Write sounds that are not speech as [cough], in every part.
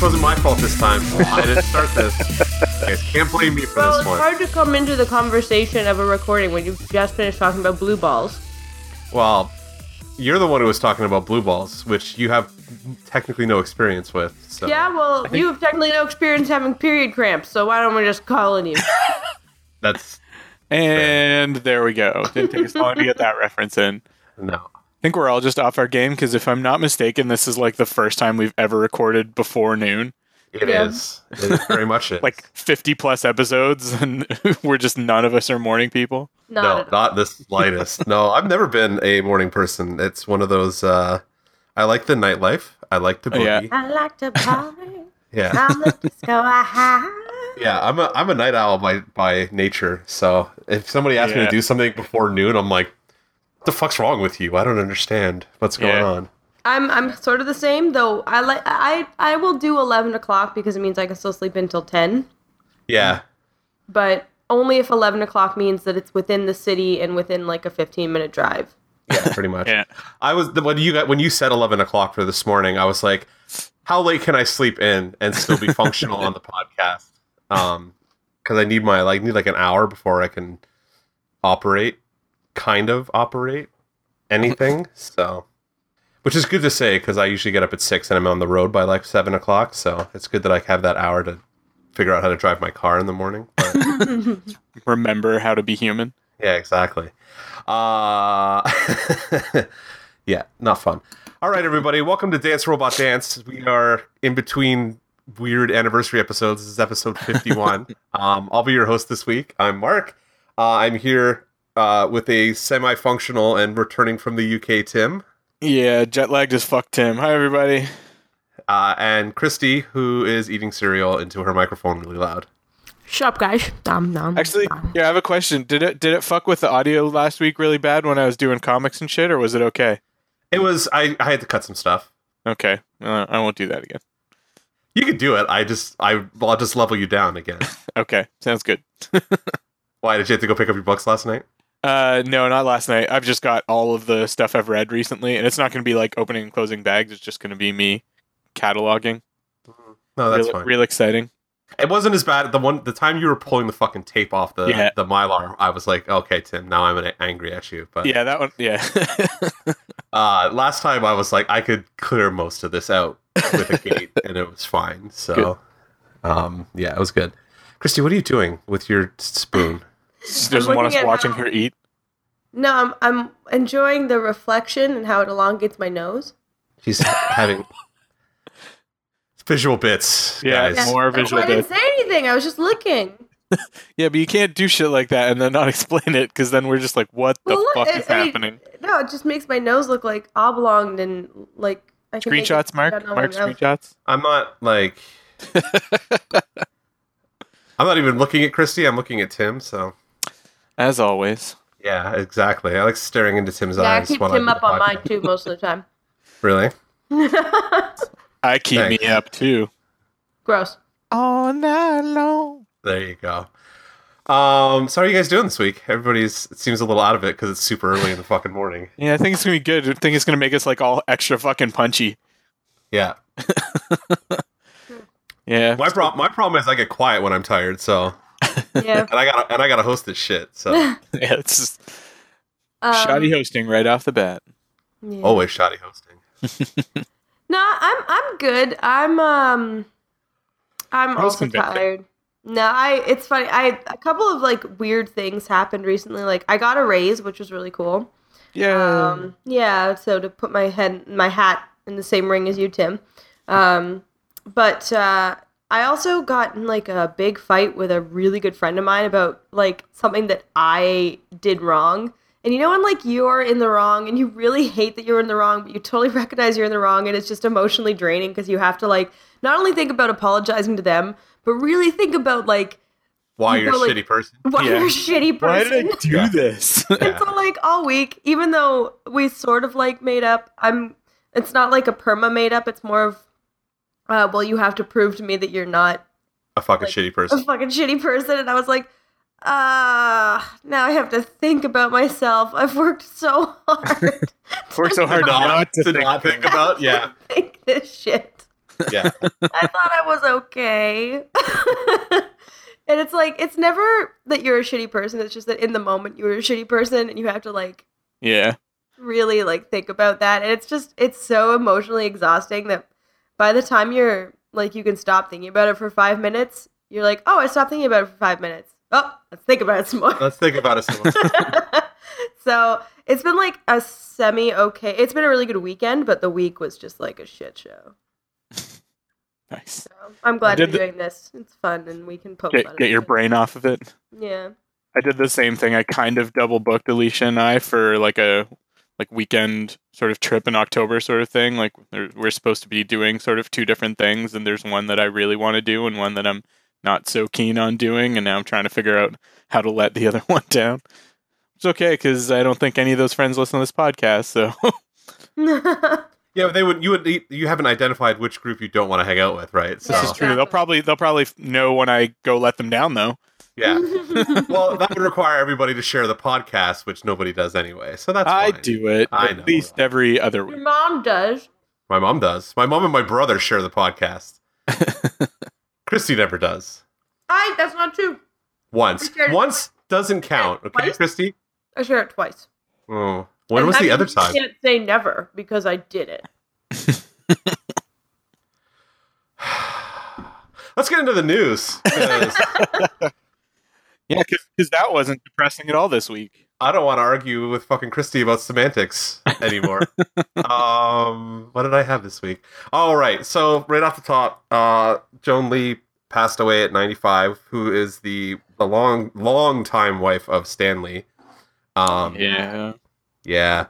quiet. this wasn't my fault this time. [laughs] I didn't start this. You guys can't blame me for Well, this one. it's hard to come into the conversation of a recording when you've just finished talking about blue balls. Well, you're the one who was talking about blue balls, which you have technically no experience with. So Yeah, well, you have technically no experience having period cramps, so why don't we just call on you? [laughs] that's And there we go. Didn't take us long to get that reference in. no. I think we're all just off our game because if I'm not mistaken, this is like the first time we've ever recorded before noon. It Yeah. is. It is very much [laughs] it. Like 50 plus episodes, [laughs] and we're just none of us are morning people. Not no, not the slightest. no, I've never been a morning person. It's one of those. uh I like the nightlife. I like the Oh, yeah. I like to party [laughs] Yeah, on the disco. I yeah. I'm a I'm a night owl by by nature. So if somebody asks me to do something before noon, I'm like, "What the fuck's wrong with you? I don't understand what's going Yeah. on." I'm I'm sort of the same though. I like I I will do eleven o'clock because it means I can still sleep until ten. Yeah, But only if eleven o'clock means that it's within the city and within like a fifteen minute drive. yeah, pretty much. Yeah. I was when you got when you said eleven o'clock for this morning. I was like, "How late can I sleep in and still be functional on the podcast?" Um, because I need my like need like an hour before I can operate, kind of operate anything. [laughs] so, which is good to say because I usually get up at six and I'm on the road by like seven o'clock. So it's good that I have that hour to figure out how to drive my car in the morning. But [laughs] Remember how to be human. yeah, exactly. Uh, [laughs] yeah, not fun. All right, everybody, welcome to Dance Robot Dance. We are in between weird anniversary episodes. This is episode 51. um, I'll be your host this week. I'm Mark. Uh, I'm here uh, with a semi functional and returning from the UK Tim. Yeah, jet lag just fucked Tim. Hi, everybody. Uh, and Christy, who is eating cereal into her microphone really loud. Shut up, guys. Dum, dum, Actually, dum. yeah, I have a question. Did it did it fuck with the audio last week really bad when I was doing comics and shit, or was it okay? It was, I, I had to cut some stuff. Okay, uh, I won't do that again. You could do it. I just, I, I'll just level you down again. [laughs] Okay, sounds good. [laughs] Why did you have to go pick up your books last night? Uh, no, not last night. I've just got all of the stuff I've read recently, and it's not going to be like opening and closing bags. It's just going to be me cataloging. No, that's real, fine. real exciting. It wasn't as bad. The one, the time you were pulling the fucking tape off the Yeah. the mylar, I was like, okay, Tim, now I'm an- angry at you. But Yeah, that one. Yeah, [laughs] uh, last time I was like, I could clear most of this out with a gate, [laughs] and it was fine. So, um, yeah, it was good. Christy, what are you doing with your spoon? She doesn't want us watching how- her eat. No, I'm I'm enjoying the reflection and how it elongates my nose. She's having [laughs] visual bits. Yeah, guys. more Well, visual I didn't bits. say anything. I was just looking. [laughs] Yeah, but you can't do shit like that and then not [laughs] explain it because then we're just like, what the Well, fuck it- is I mean, happening? No, it just makes my nose look like oblonged and like I can Screenshots, Mark. down on my Mark, screenshots. I'm not like. I'm not even looking at Christy. I'm looking at Tim. So As always. yeah, exactly. I like staring into Tim's Yeah, I eyes. keep while him up on mine too most of the [laughs] time. Really? [laughs] I keep Thanks. me up too. Gross. All night long. There you go. Um, so how are you guys doing this week? Everybody's it seems a little out of it because it's super early in the fucking morning. [laughs] Yeah, I think it's gonna be good. I think it's gonna make us like all extra fucking punchy. Yeah. Yeah. My problem my problem is I get quiet when I'm tired, so Yeah. [laughs] and I gotta and I gotta host this shit. So [laughs] [laughs] Yeah, it's just Um, shoddy hosting right off the bat. yeah. always shoddy hosting. No, I'm I'm good. I'm um I'm also convicted. tired. No, I it's funny. I a couple of like weird things happened recently. Like I got a raise, which was really cool. Yeah. Um yeah, so to put my head my hat in the same ring as you, Tim. Um but uh I also got in like a big fight with a really good friend of mine about like something that I did wrong. And you know when like you're in the wrong and you really hate that you're in the wrong, but you totally [laughs] recognize you're in the wrong and it's just emotionally draining because you have to like not only think about apologizing to them, but really think about like Why You you're a like- shitty person. [laughs] why Yeah. you're a shitty person. Why did I do Yeah. this? [laughs] And so like all week, even though we sort of like made up, I'm it's not like a perma made up, it's more of uh well you have to prove to me that you're not A fucking Like- shitty person. a fucking shitty person and I was like Ah, now I have to think about myself. I've worked so hard [laughs] Worked so hard not to to think. not think about. Yeah, [laughs] think this shit. yeah. [laughs] I thought I was okay. and it's like it's never that you're a shitty person, it's just that in the moment you're a shitty person and you have to like Yeah. really like think about that. And it's just it's so emotionally exhausting that by the time you're like you can stop thinking about it for five minutes, you're like, Oh, I stopped thinking about it for five minutes. Oh, let's think about it some more. Let's think about it. Some more. [laughs] so it's been like a semi okay. It's been a really good weekend, but the week was just like a shit show. Nice. So I'm glad Did we're the- doing this. It's fun, and we can poke Get fun get your it. brain off of it. Yeah. I did the same thing. I kind of double booked Alicia and I for like a like weekend sort of trip in October sort of thing. Like we're supposed to be doing sort of two different things, and there's one that I really want to do and one that I'm not so keen on doing, and now I'm trying to figure out how to let the [laughs] other one down. It's okay because I don't think any of those friends listen to this podcast, so [laughs] [laughs] Yeah, but they would. You would. You haven't identified which group you don't want to hang out with, right? So this is true. They'll probably they'll probably know when I go let them down though. Yeah. [laughs] Well, that would require everybody to share the podcast, which nobody does anyway. So that's I fine. do it I at know. least every other week. Your week. mom does. My mom does. My mom and my brother share the podcast. [laughs] Christy never does. I. That's not true. Once. We shared- Once doesn't count. Okay, Twice? Christy. I share it twice. Oh, when And was that the other means time? You can't say never because I did it. [sighs] Let's get into the news. 'cause [laughs] Yeah, because that wasn't depressing at all this week. I don't want to argue with fucking Christy about semantics [laughs] anymore. um, what did I have this week? All right, so right off the top, uh, Joan Lee passed away at 95, who is the the long long time wife of Stan Lee. Um, Yeah. yeah,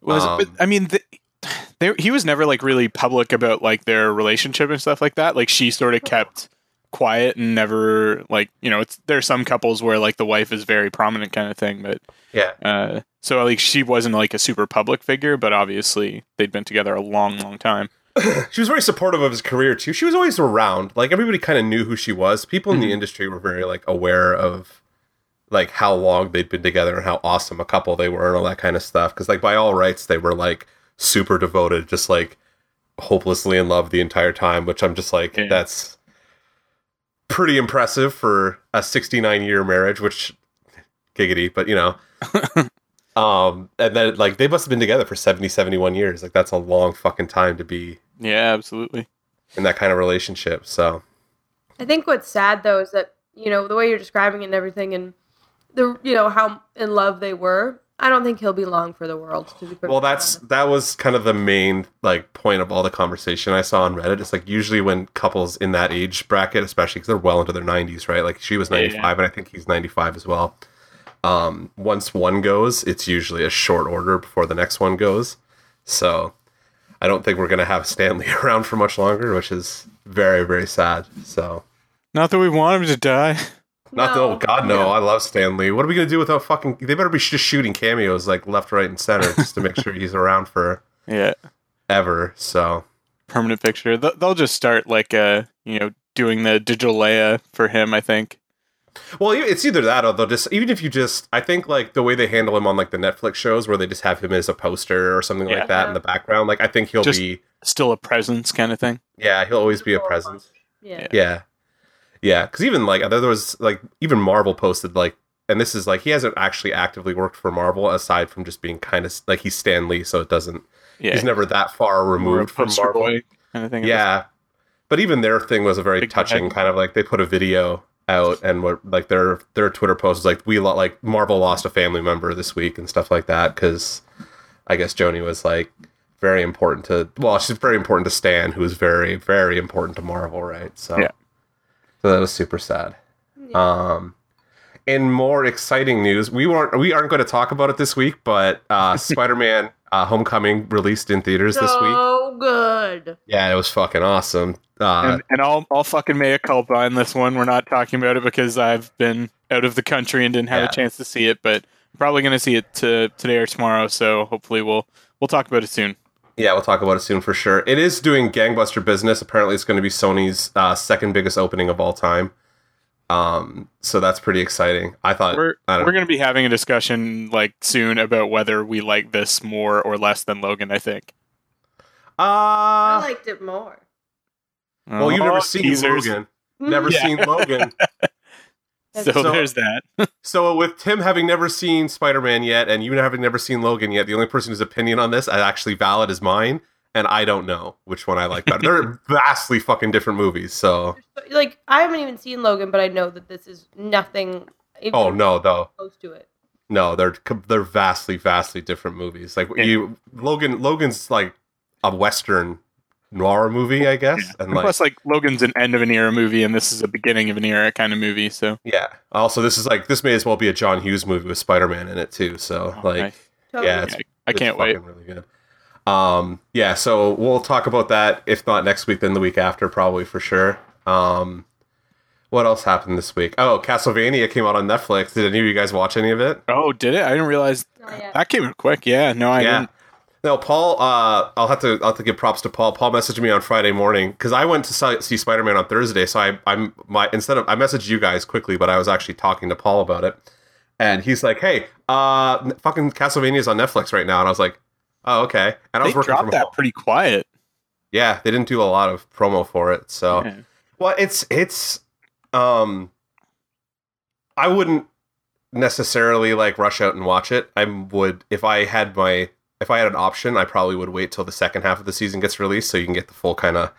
Was Um, but I mean, the, they, he was never like really public about like their relationship and stuff like that. Like she sort of kept quiet and never like you know it's there are some couples where like the wife is very prominent kind of thing, but yeah. uh, so like she wasn't like a super public figure, but obviously they'd been together a long, long time. [coughs] she was very supportive of his career too. She was always around. Like everybody kind of knew who she was. People in the Mhm. industry were very like aware of like how long they'd been together and how awesome a couple they were and all that kind of stuff. Because like by all rights, they were like super devoted, just like hopelessly in love the entire time. Which I'm just like Yeah. that's pretty impressive for a 69 year marriage. Which giggity, but you know. [laughs] Um, and then like they must have been together for 70, 71 years. Like that's a long fucking time to be Yeah, absolutely. in that kind of relationship. So I think what's sad though is that you know the way you're describing it and everything, and the you know how in love they were. I don't think he'll be long for the world. To be well, that's honest. that was kind of the main like point of all the conversation I saw on Reddit. It's like usually when couples in that age bracket, especially because they're well into their nineties, right? Like she was Yeah, ninety five, and I think he's ninety five as well. Um, once one goes, it's usually a short order before the next one goes. So I don't think we're gonna have Stan Lee [laughs] around for much longer, which is very very sad. So. Not that we want him to die. [laughs] Not that, No. oh God, no! I love Stan Lee. What are we gonna do without fucking? They better be just shooting cameos like left, right, and center just to make sure he's around for Yeah, ever. So permanent picture. They'll just start like uh you know doing the digital Leia for him. I think. Well, it's either that or they'll just even if you just I think like the way they handle him on like the Netflix shows where they just have him as a poster or something Yeah. like that in the background. Like I think he'll Just- be Still a presence kind of thing. yeah he'll always be a presence. yeah. Yeah, yeah. Because even like there was like even Marvel posted like. And this is like he hasn't actually actively worked for Marvel aside from just being kind of like he's Stan Lee, so it doesn't. Yeah, He's never that far removed from Marvel. boy kind of thing. Yeah, but even their thing was a very Big touching kind of like they put a video out and what like their their Twitter post was like we lo- like Marvel lost a family member this week and stuff like that because I guess Joni was like very important to well she's very important to Stan who is very very important to Marvel right so Yeah. So that was super sad. Um, in more exciting news, we weren't we aren't going to talk about it this week, but uh, [laughs] Spider Man uh, Homecoming released in theaters this week. So good. Yeah, it was fucking awesome. Uh, and, and I'll I'll fucking mea culpa on this one. We're not talking about it because I've been out of the country and didn't have Yeah. a chance to see it, but I'm probably gonna see it to, today or tomorrow. So hopefully we'll we'll talk about it soon. Yeah, we'll talk about it soon for sure. It is doing gangbuster business. Apparently, it's going to be Sony's uh, second biggest opening of all time. Um, so that's pretty exciting. I thought We're I we're going to be having a discussion like soon about whether we like this more or less than Logan. I think. I uh, liked it more. well, you've never Oh, seen teasers. Logan. Never [laughs] Yeah. seen Logan. [laughs] So, So- there's that. [laughs] So with Tim having never seen Spider-Man yet, and you having never seen Logan yet, the only person whose opinion on this is actually valid is mine, and I don't know which one I like better. They're [laughs] vastly fucking different movies. So like I haven't even seen Logan, but I know that this is nothing. even oh no, though close to it. no, they're they're vastly vastly different movies. Like Yeah. you, Logan Logan's like a western noir movie, I guess, Yeah. and like Plus, like Logan's an end of an era movie, and this is a beginning of an era kind of movie. So, yeah. Also, this is like this may as well be a John Hughes movie with Spider-Man in it too. So Oh, like. nice. Yeah, it's- I It's can't wait. Really good. Um, yeah, so we'll talk about that. If not next week, then the week after, probably for sure. Um, what else happened this week? Oh, Castlevania came out on Netflix. Did any of you guys watch any of it? Oh, did it? I didn't realize that came quick. Yeah, no, I yeah. didn't. No, Paul. Uh, I'll have to. I'll have to give props to Paul. Paul messaged me on Friday morning because I went to see Spider Man on Thursday. So I, I'm my instead of I messaged you guys quickly, but I was actually talking to Paul about it, and he's like, "Hey, uh, fucking Castlevania's on Netflix right now," and I was like, "Oh, okay." And I They was working dropped from that home. pretty quiet. Yeah, they didn't do a lot of promo for it. So, Yeah. well, it's it's um I wouldn't necessarily like rush out and watch it. I would if I had my if I had an option, I probably would wait till the second half of the season gets released so you can get the full kind of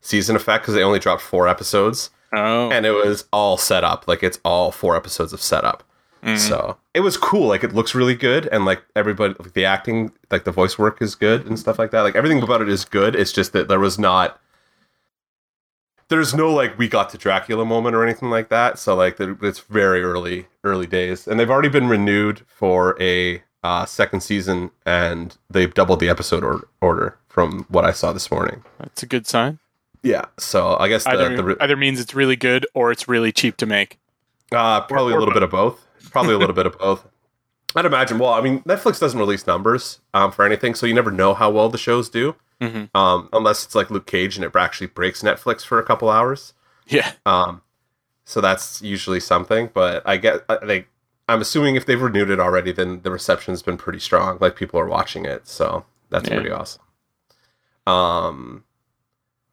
season effect because they only dropped four episodes Oh, and it was all set up. Like it's all four episodes of setup. mm. So it was cool. Like it looks really good, and like everybody, like the acting, like the voice work is good and stuff like that. Like everything about it is good. It's just that there was not. There's no like we got to Dracula moment or anything like that. So like it's very early, early days, and they've already been renewed for a uh, second season, and they've doubled the episode or- order from what I saw this morning. that's a good sign. Yeah. So I guess the, Either the re- either means it's really good or it's really cheap to make. Uh, probably or a little bit of both. Probably a little bit of both. I'd imagine. Well, I mean, Netflix doesn't release numbers um, for anything, so you never know how well the shows do, Mhm. um, unless it's like Luke Cage and it actually breaks Netflix for a couple hours. Yeah, Um, so that's usually something. But I get, I think, I'm assuming if they've renewed it already, then the reception's been pretty strong. Like people are watching it, so that's Yeah. pretty awesome. Um,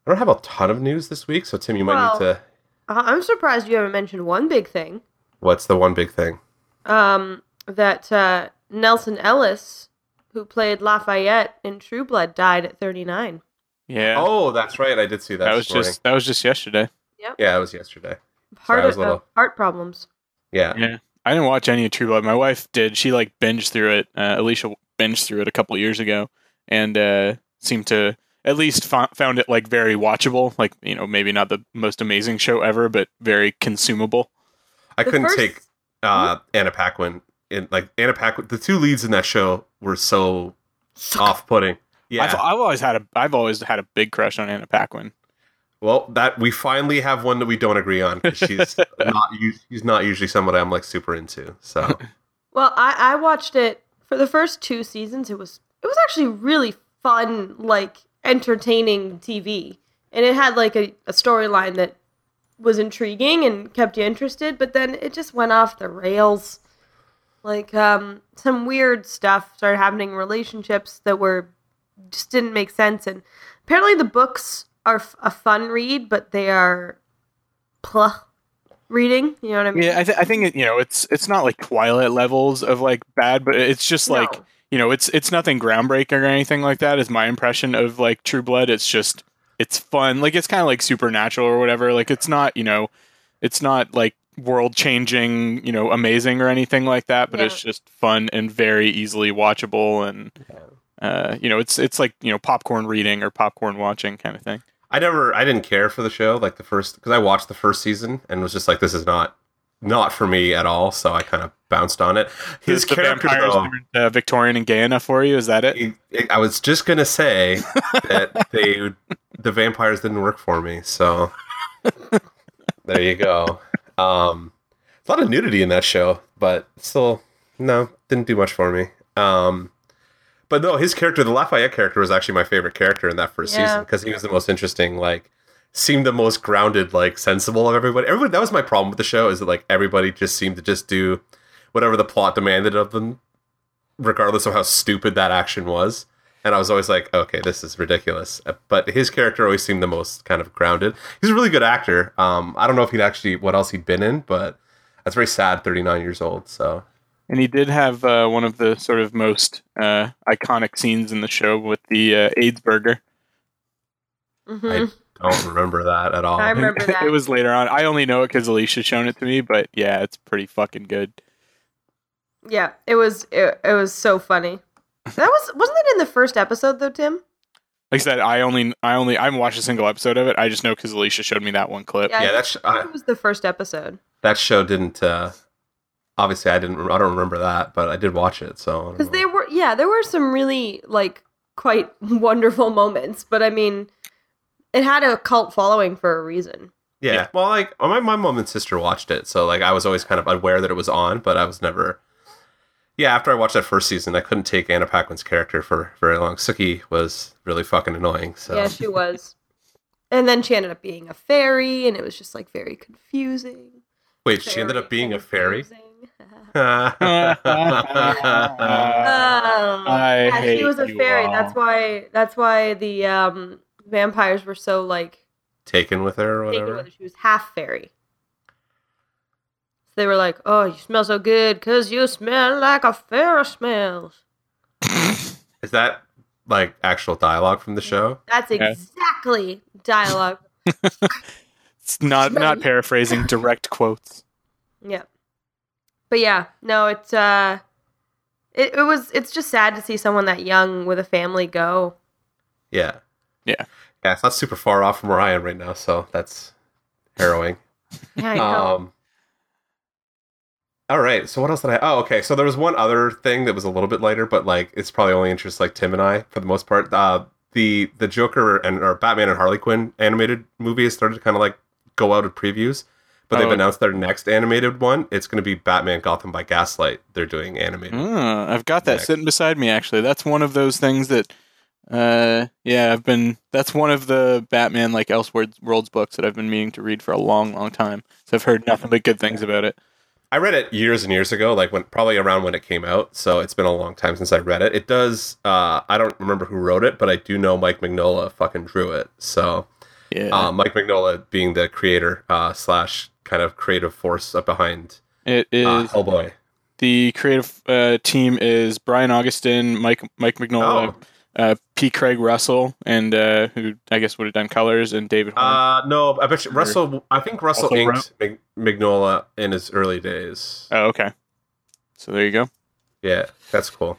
I don't have a ton of news this week, so Tim, you might Well- need to. Uh, I'm surprised you haven't mentioned one big thing. What's the one big thing? Um, that uh, Nelsan Ellis, who played Lafayette in True Blood, died at 39. yeah. Oh, that's right. I did see that. that was just that was just yesterday. Yeah, it was yesterday. Heart, I was a uh, little- heart problems. Yeah. Yeah, I didn't watch any of True Blood. My wife did. She like binged through it. Uh, Alicia binged through it a couple years ago, and uh, seemed to at least fo- found it like very watchable. Like you know, maybe not the most amazing show ever, but very consumable. I The couldn't first- take uh, Anna Paquin. In, like Anna Paquin, the two leads in that show were so off-putting. Yeah. I've, I've always had a I've always had a big crush on Anna Paquin. Well, that we finally have one that we don't agree on 'cause she's [laughs] not. She's not usually somebody I'm like super into. So [laughs] Well, I, I watched it for the first two seasons. It was it was actually really fun, like entertaining TV, and it had like a, a storyline that was intriguing and kept you interested. But then it just went off the rails. Like um, some weird stuff started happening in relationships that were just didn't make sense. And apparently the books are f- a fun read, but they are pluh reading. You know what I mean? Yeah, I, th- I think it, you know it's it's not like Twilight levels of like bad, but it's just like No. you know it's it's nothing groundbreaking or anything like that. Is my impression of like True Blood. It's just it's fun. Like it's kind of like supernatural or whatever. Like it's not you know it's not like world changing you know amazing or anything like that. But Yeah. it's just fun and very easily watchable and. Uh, you know, it's it's like you know popcorn reading or popcorn watching kind of thing. I never. I didn't care for the show like the first because I watched the first season and was just like, this is not not for me at all. So I kind of bounced on it. His character vampires though. uh, Victorian and gay enough for you? Is that it- I was just gonna say [laughs] that they the vampires didn't work for me, so there you go. Um, a lot of nudity in that show, but still, no, didn't do much for me. Um, but no, his character, the Lafayette character, was actually my favorite character in that first Yeah. season because he was the most interesting. Like seemed the most grounded, like sensible of everybody. Everybody that was my problem with the show is that like everybody just seemed to just do whatever the plot demanded of them, regardless of how stupid that action was. And I was always like, okay, this is ridiculous. But his character always seemed the most kind of grounded. He's a really good actor. Um, I don't know if he'd actually what else he'd been in, but that's very sad. Thirty nine years old. So And he did have uh, one of the sort of most uh, iconic scenes in the show with the uh, AIDS burger. Mhm. I don't remember that at all. I [laughs] remember that. [laughs] it was later on. I only know it because Alicia's shown it to me, but yeah, it's pretty fucking good. Yeah, it was it, it was so funny. That was wasn't it in the first episode though, Tim? Like I said, I only, I only, I haven't watched a single episode of it. I just know because Alicia showed me that one clip. Yeah, yeah, that's I think I, it was the first episode. that show didn't. Uh, obviously, I didn't. I don't remember that, but I did watch it. So Because know. they were yeah, there were some really like quite [laughs] wonderful moments, but I mean, it had a cult following for a reason. Yeah. Yeah. Well, like my my mom and sister watched it, so like I was always kind of aware that it was on, but I was never. Yeah, after I watched that first season, I couldn't take Anna Paquin's character for very long. Sookie was really fucking annoying. So Yeah, she was. And then she ended up being a fairy, and it was just like very confusing. wait, she ended up being a fairy. confusing. Yeah, [laughs] Oh, I yeah, hate she was a fairy. all. That's why. That's why the um, vampires were so like Taken with her or taken whatever. with her. She was half fairy. So they were like, "Oh, you smell so good because you smell like a fairy smells." Is that like actual dialogue from the show? That's Yeah. exactly dialogue. [laughs] It's not, not [laughs] paraphrasing, direct quotes. Yeah. But yeah, no, it's uh it, it was it's just sad to see someone that young with a family go. Yeah. Yeah. Yeah, it's not super far off from where I am right now, so that's harrowing. [laughs] Yeah, I know. Um, all right. So what else did I? Oh, okay. So there was one other thing that was a little bit lighter, but like it's probably only interests like Tim and I for the most part. Uh, the the Joker and or Batman and Harley Quinn animated movie has started to kind of like go out of previews, but they've Oh. announced their next animated one. It's going to be Batman Gotham by Gaslight. They're doing animated. Ah, I've got that Next. sitting beside me actually. That's one of those things that uh yeah, I've been that's one of the Batman like Elseworlds books that I've been meaning to read for a long, long time. So I've heard nothing but good things about it. I read it years and years ago, like when probably around when it came out. So it's been a long time since I read it. It does. Uh, I don't remember who wrote it, but I do know Mike Mignola fucking drew it. So Yeah. uh, Mike Mignola being the creator uh, slash kind of creative force up behind it is uh, Hellboy. the creative uh, team is Brian Augustyn, Mike Mike Mignola, Oh, uh, P. Craig Russell, and uh, who I guess would have done colors, and David. Horn. uh, no, I bet you Russell. I think Russell Also inked Mig- Mignola in his early days. oh, okay. So there you go. Yeah, that's cool.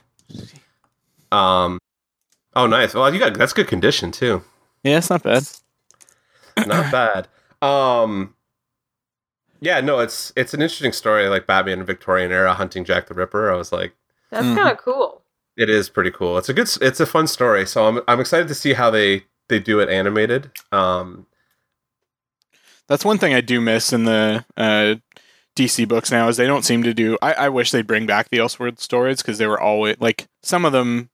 Um, oh, nice. Well, you got that's good condition too. Yeah, it's not bad. not [clears throat] bad. Um, yeah, no, it's it's an interesting story, like Batman in Victorian era hunting Jack the Ripper. I was like, That's Mhm. kind of cool. it is pretty cool. It's a good, it's a fun story. So I'm I'm excited to see how they they do it animated. Um, That's one thing I do miss in the uh, DC books now is they don't seem to do. I, I wish they'd bring back the Elseworld stories because they were always like some of them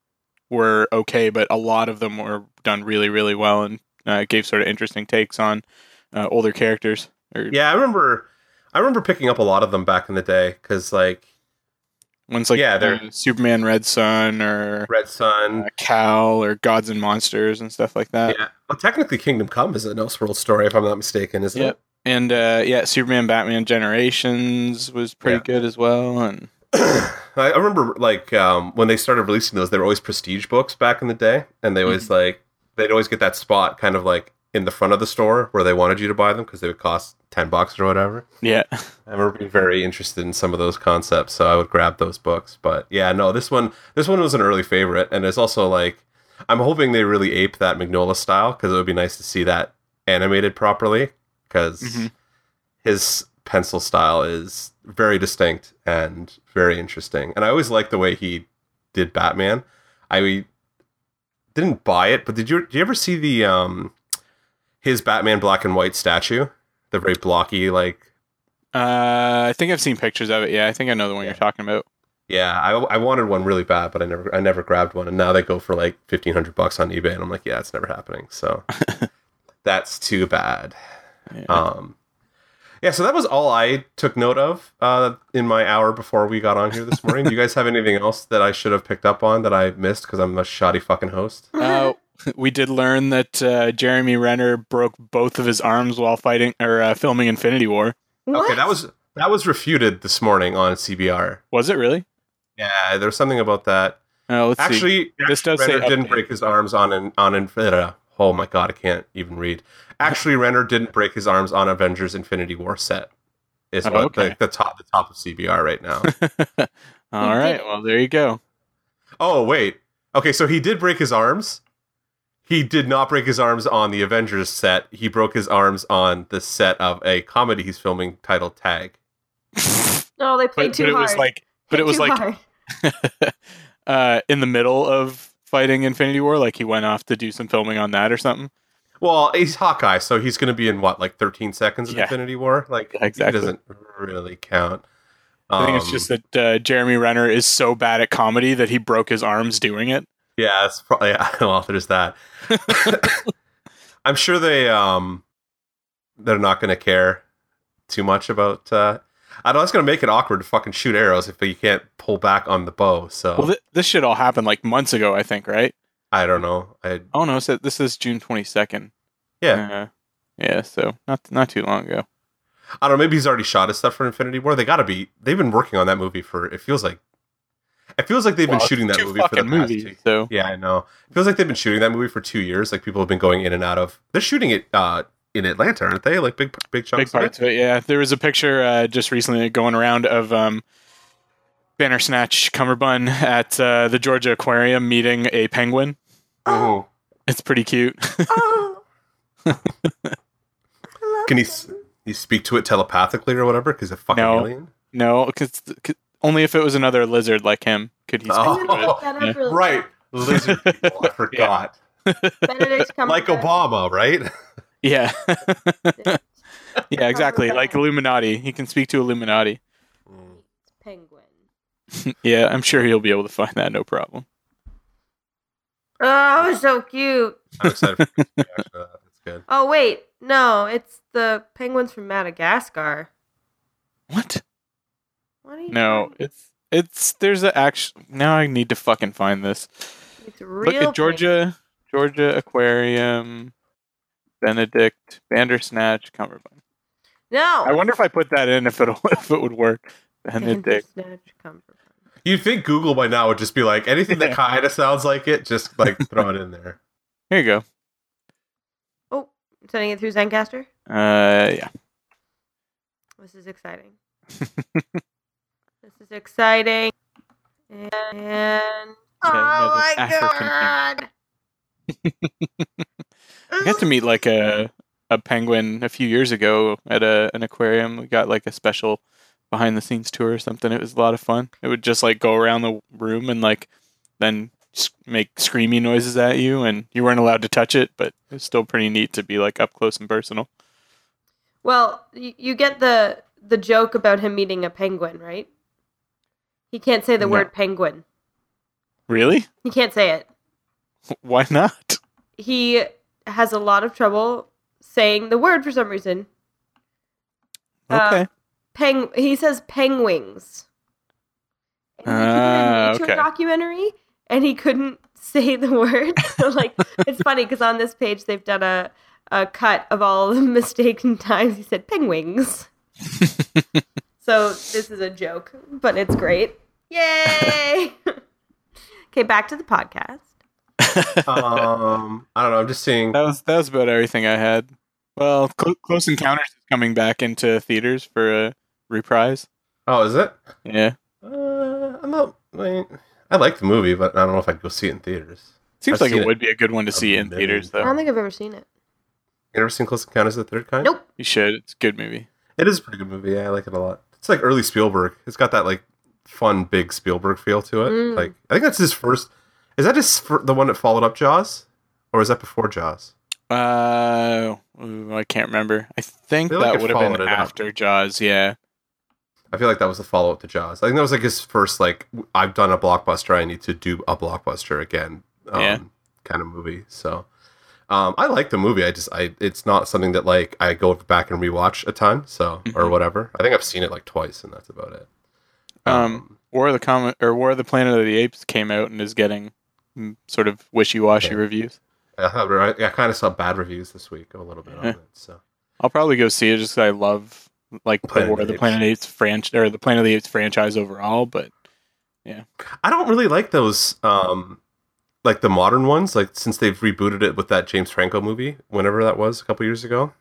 were okay, but a lot of them were done really, really well and uh, gave sort of interesting takes on uh, older characters. Or yeah, I remember I remember picking up a lot of them back in the day because like ones like yeah, uh, they're- Superman, Red Son, or Red Son. uh, Cal, or Gods and Monsters and stuff like that. yeah, well, technically Kingdom Come is an Elseworld story, if I'm not mistaken, isn't it? Yep. it? And uh, yeah, Superman, Batman Generations was pretty Yeah. good as well. And [clears throat] I remember like um, when they started releasing those, they were always prestige books back in the day, and they always like they'd always get that spot kind of like in the front of the store where they wanted you to buy them because they would cost ten bucks or whatever. yeah, I remember being very interested in some of those concepts, so I would grab those books. But yeah, no, this one this one was an early favorite, and it's also like I'm hoping they really ape that Mignola style because it would be nice to see that animated properly because Mhm. his pencil style is very distinct and very interesting. And I always liked the way he did Batman. I didn't buy it, but did you did you ever see the um his Batman black and white statue? The very blocky like Uh, I think I've seen pictures of it. Yeah, I think I know the one Yeah. you're talking about. Yeah, I, I wanted one really bad, but I never I never grabbed one, and now they go for like fifteen hundred bucks on eBay, and I'm like, yeah, it's never happening. So, [laughs] That's too bad. Yeah. Um, yeah, so that was all I took note of uh, in my hour before we got on here this morning. Do you guys have anything else that I should have picked up on that I missed because I'm a shoddy fucking host? Uh, we did learn that uh, Jeremy Renner broke both of his arms while fighting or uh, filming Infinity War. What? Okay, that was that was refuted this morning on CBR. Was it really? Yeah, there's something about that. Uh, let's see. Actually, This does Renner say didn't update. break his arms on an on Infinity. uh, Oh my god, I can't even read. [laughs] Actually, Renner didn't break his arms on Avengers Infinity War set. Is Oh, what okay. the, the top the top of CBR right now. [laughs] All He right. did- Well, there you go. oh wait, okay, so he did break his arms. He did not break his arms on the Avengers set. He broke his arms on the set of a comedy he's filming titled Tag. No, [laughs] they But, played but too it hard. was like, but it was like [laughs] uh, in the middle of fighting Infinity War. Like he went off to do some filming on that or something. Well, he's Hawkeye, so he's going to be in what, like 13 seconds of Yeah. Infinity War? Like, Exactly. he doesn't really count. I think it's Um, just that uh, Jeremy Renner is so bad at comedy that he broke his arms doing it. Yeah, it's probably yeah, [laughs] well, there's that. [laughs] I'm sure they um they're not going to care too much about. uh I know it's going to make it awkward to fucking shoot arrows if you can't pull back on the bow. So Well, th- this shit all happened like months ago, I think, right? I don't know. I Oh no, so this is June twenty second. yeah, Uh, yeah, so not not too long ago. I don't know. Maybe he's already shot his stuff for Infinity War. They got to be. They've been working on that movie for. It feels like. It feels like they've Well, been shooting that movie for the past two. so Yeah, I know. It feels like they've been shooting that movie for two years. Like people have been going in and out of. They're shooting it uh, in Atlanta, aren't they? Like big, big chunks. big parts of it. Yeah, there was a picture uh, just recently going around of um, Bandersnatch Cumberbund at uh, the Georgia Aquarium meeting a penguin. It. It's pretty cute. Oh. [laughs] Can he, he speak to it telepathically or whatever? Because a fucking No. alien. no, because only if it was another lizard like him could he oh. speak Oh. I'm to gonna it. that Yeah. Right, lizard [laughs] people. I forgot. Benedict [laughs] Like Obama, right? Yeah. yeah, [laughs] exactly. Like Illuminati. He can speak to Illuminati. Mm. Penguin. Yeah, I'm sure he'll be able to find that no problem. Oh, that was so cute. I'm excited for this reaction to that. That's good. Oh wait, no, it's the penguins from Madagascar. What? What are you? No, talking- it's it's there's a actual now I need to fucking find this. it's real. Look at Georgia Georgia Aquarium Benedict Bandersnatch Cumberbund. No. I wonder if I put that in if it'll [laughs] if it would work. Benedict. Bandersnatch Cumberbatch. You'd think Google by now would just be like anything that [laughs] kind of sounds like it, just like throw it in there. Here you go. Oh, I'm sending it through Zencastr. Uh yeah. This is exciting. [laughs] this is exciting. And, and oh my African god! [laughs] I got to meet like a a penguin a few years ago at a an aquarium. We got like a special behind the scenes tour or something. It was a lot of fun. It would just like go around the room and like then make screamy noises at you, and you weren't allowed to touch it, but it's still pretty neat to be like up close and personal. Well, you, you get the the joke about him meeting a penguin, right? He can't say the No. word penguin. Really? He can't say it. [laughs] Why not? He has a lot of trouble saying the word for some reason. Uh, Okay. Peng. He says penguins. And he did a nature okay. documentary, and he couldn't [laughs] say the word. [laughs] so like, it's funny because on this page they've done a a cut of all the mistaken times he said penguins. So this is a joke, but it's great. Yay! [laughs] okay, back to the podcast. Um, I don't know. I'm just seeing. That was that was about everything I had. Well, Clo- Close Encounters is coming back into theaters for a reprise. Oh, is it? Yeah, Uh, I'm not. I, mean, I like the movie, but I don't know if I'd go see it in theaters. seems I've like it it would be a good one to see in million theaters, though. I don't think I've ever seen it. You ever seen Close Encounters of the Third Kind? Nope. You should. It's a good movie. It is a pretty good movie. Yeah, I like it a lot. It's like early Spielberg. It's got that like fun, big Spielberg feel to it. Mm. Like I think that's his first. Is that his fir- the one that followed up Jaws, or is that before Jaws? Uh, I can't remember. I think feel like that it would have been followed it up. after Jaws. Yeah. I feel like that was the follow up to Jaws. I think that was like his first like I've done a blockbuster. I need to do a blockbuster again. Um, Yeah. Kind of movie. So, Um, I like the movie. I just I it's not something that like I go back and rewatch a ton. So or Mhm. whatever. I think I've seen it like twice, and that's about it. Um, War of the Comet or War of the Planet of the Apes came out and is getting mm, sort of wishy-washy Yeah. reviews. I, I, I kind of saw bad reviews this week a little bit on it. So I'll probably go see it just 'cause I love like the War of the Planet of the Apes franchise or the Planet of the Apes franchise overall. But yeah, I don't really like those. Um, like the modern ones, like since they've rebooted it with that James Franco movie, whenever that was, a couple years ago.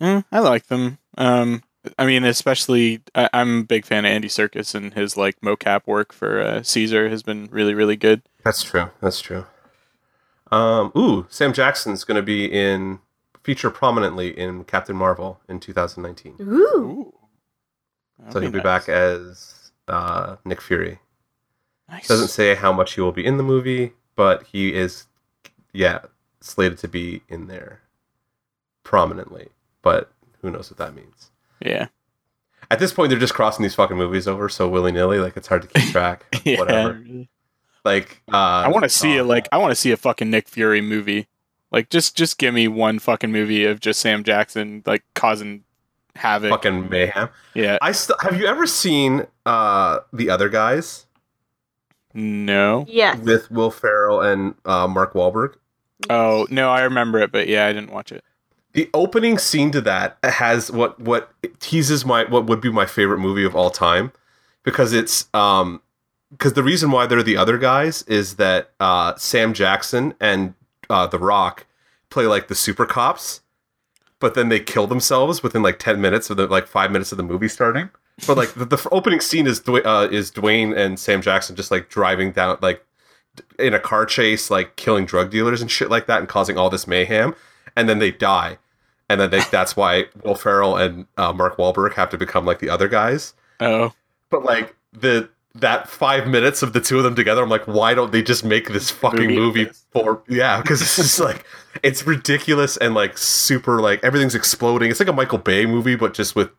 eh, I like them. Um, I mean, especially I, I'm a big fan of Andy Serkis and his like mocap work for uh, Caesar has been really really good. That's true. That's true. Um, ooh, Sam Jackson's going to be in feature prominently in Captain Marvel in 2019. Ooh. Ooh. So he'll be nice. back as uh, Nick Fury. Nice. Doesn't say how much he will be in the movie, but he is, yeah, slated to be in there prominently. But who knows what that means? Yeah. At this point, they're just crossing these fucking movies over so willy nilly, like it's hard to keep [laughs] track. yeah. Whatever. Like, uh, I want to see uh, it. Like I want to see a fucking Nick Fury movie. Like just just give me one fucking movie of just Sam Jackson like causing havoc. fucking mayhem. Yeah. I st- have you ever seen uh, the other guys No. Yes. with Will Ferrell and uh, Mark Wahlberg? Oh no, I remember it, but yeah, I didn't watch it. The opening scene to that has what what teases my what would be my favorite movie of all time because it's um because the reason why they're the other guys is that uh, Sam Jackson and uh, The Rock play like the super cops, but then they kill themselves within like ten minutes of the like five minutes of the movie starting. But like the, the opening scene is Dwayne, uh, is Dwayne and Sam Jackson just like driving down like in a car chase, like killing drug dealers and shit like that, and causing all this mayhem, and then they die, and then they, that's why Will Ferrell and uh, Mark Wahlberg have to become like the other guys. Oh. But like the that five minutes of the two of them together, I'm like, why don't they just make this fucking Movie movie, for? Yeah, because it's just like it's ridiculous and like super like everything's exploding. It's like a Michael Bay movie, but just with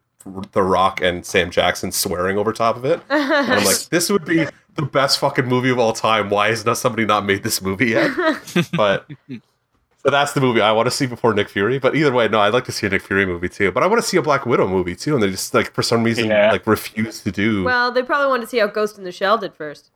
The Rock and Sam Jackson swearing over top of it. [laughs] And I'm like, this would be the best fucking movie of all time. Why has not somebody not made this movie yet? [laughs] but so that's the movie I want to see before Nick Fury. But either way, no, I'd like to see a Nick Fury movie too. But I want to see a Black Widow movie too, and they just like for some reason Yeah. like refuse to do. well, they probably want to see how Ghost in the Shell did first.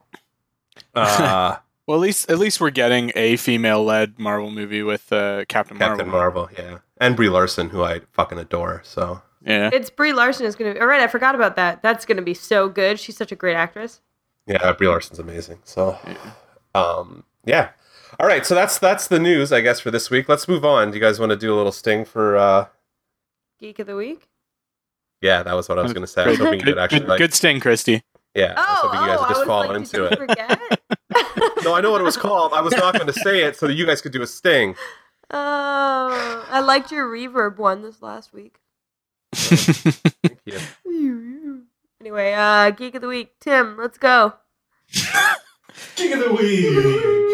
uh, [laughs] Well, at least at least we're getting a female-led Marvel movie with uh, Captain, Captain Marvel. Marvel, yeah, and Brie Larson, who I fucking adore. So Yeah. It's Brie Larson is gonna. All right, I forgot about that. That's gonna be so good. She's such a great actress. yeah, Brie Larson's amazing. So, um, yeah. All right, so that's that's the news, I guess, for this week. Let's move on. Do you guys want to do a little sting for? uh Geek of the week. Yeah, that was what I was going to say. I was hoping you Good, would actually good, like. good sting, Christy. Yeah, I was Oh, hoping you guys oh, would I just was fall like, into did it. forget? [laughs] No, I know what it was called. I was not going [laughs] to say it so that you guys could do a sting. Oh, I liked your reverb one this last week. Thank you. [laughs] Anyway, uh, geek of the week, Tim. Let's go. [laughs] geek of the week.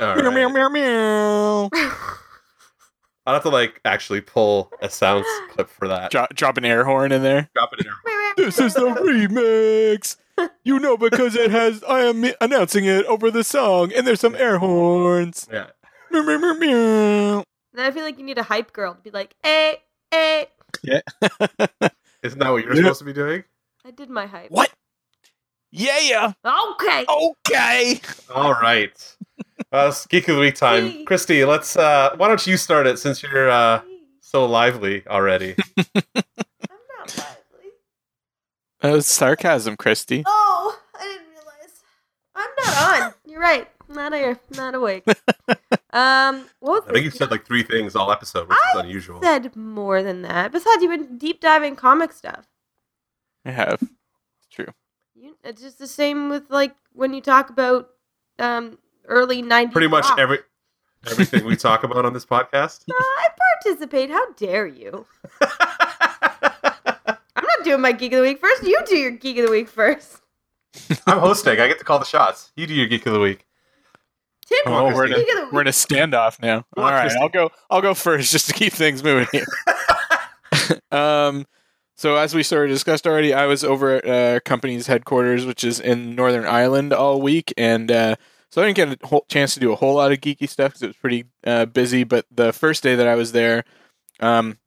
All meow, meow, meow, meow. [laughs] I'll have to like actually pull a sounds clip for that. Drop, drop an air horn in there. Drop it in there. This is the remix. You know because it has. I am announcing it over the song, and there's some air horns. Yeah. Meow, meow, meow, meow. Then I feel like you need a hype girl to be like, "Hey, hey." Yeah. [laughs] Isn't that what you're Yeah. supposed to be doing? I did my hype. What? Yeah. yeah. Okay. Okay. All right. Uh, it's Geek of the Week time. Christy, let's. uh Why don't you start it since you're uh so lively already? [laughs] I'm not lively. That was sarcasm, Christy. Oh, I didn't realize. I'm not on. You're right. Not here. Not awake. [laughs] Um, what I think you this? said like three things all episode, which is unusual. said more than that. Besides, you've been deep diving comic stuff. I have. It's true. You, it's just the same with like when you talk about um early '90s. Pretty much rock. every everything we talk about on this podcast. [laughs] Uh, I participate. How dare you? [laughs] I'm not doing my geek of the week first. You do your geek of the week first. I'm hosting. I get to call the shots. You do your Geek of the Week. Tim, Oh, we're in, Christy. geek of a, we're in a standoff now. All right. I'll go. I'll go first just to keep things moving here. [laughs] um, so as we sort of discussed already, I was over at uh, company's headquarters, which is in Northern Ireland, all week, and uh, So I didn't get a whole chance to do a whole lot of geeky stuff because it was pretty uh, busy. But the first day that I was there, um,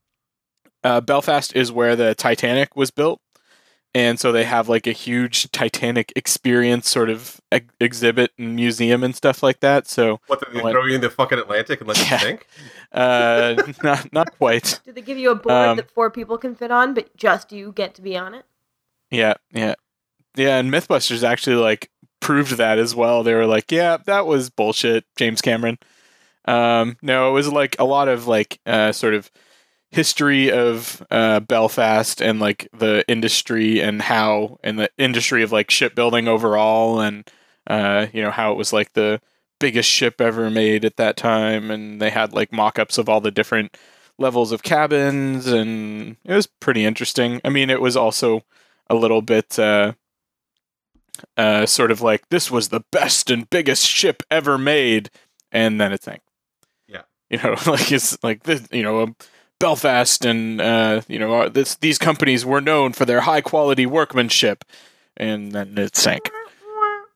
uh, Belfast is where the Titanic was built, and so they have like a huge Titanic experience sort of ex- exhibit and museum and stuff like that. So What did they What? throw you in the fucking Atlantic and let [laughs] Yeah. you sink? uh, [laughs] not not quite. Do they give you a board Um, that four people can fit on, but just you get to be on it? Yeah, yeah, yeah. And MythBusters actually like proved that as well. They were like, "Yeah, that was bullshit, James Cameron." Um, no, it was like a lot of like uh, sort of history of uh, Belfast and like the industry and how and the industry of like shipbuilding overall, and uh, you know how it was like the biggest ship ever made at that time, and they had like mock-ups of all the different levels of cabins, and it was pretty interesting. I mean, it was also a little bit uh, uh, sort of like this was the best and biggest ship ever made, and then it sank. Yeah. you know, [laughs] like it's like this, you know, um, Belfast and uh, you know this these companies were known for their high quality workmanship, and then it sank.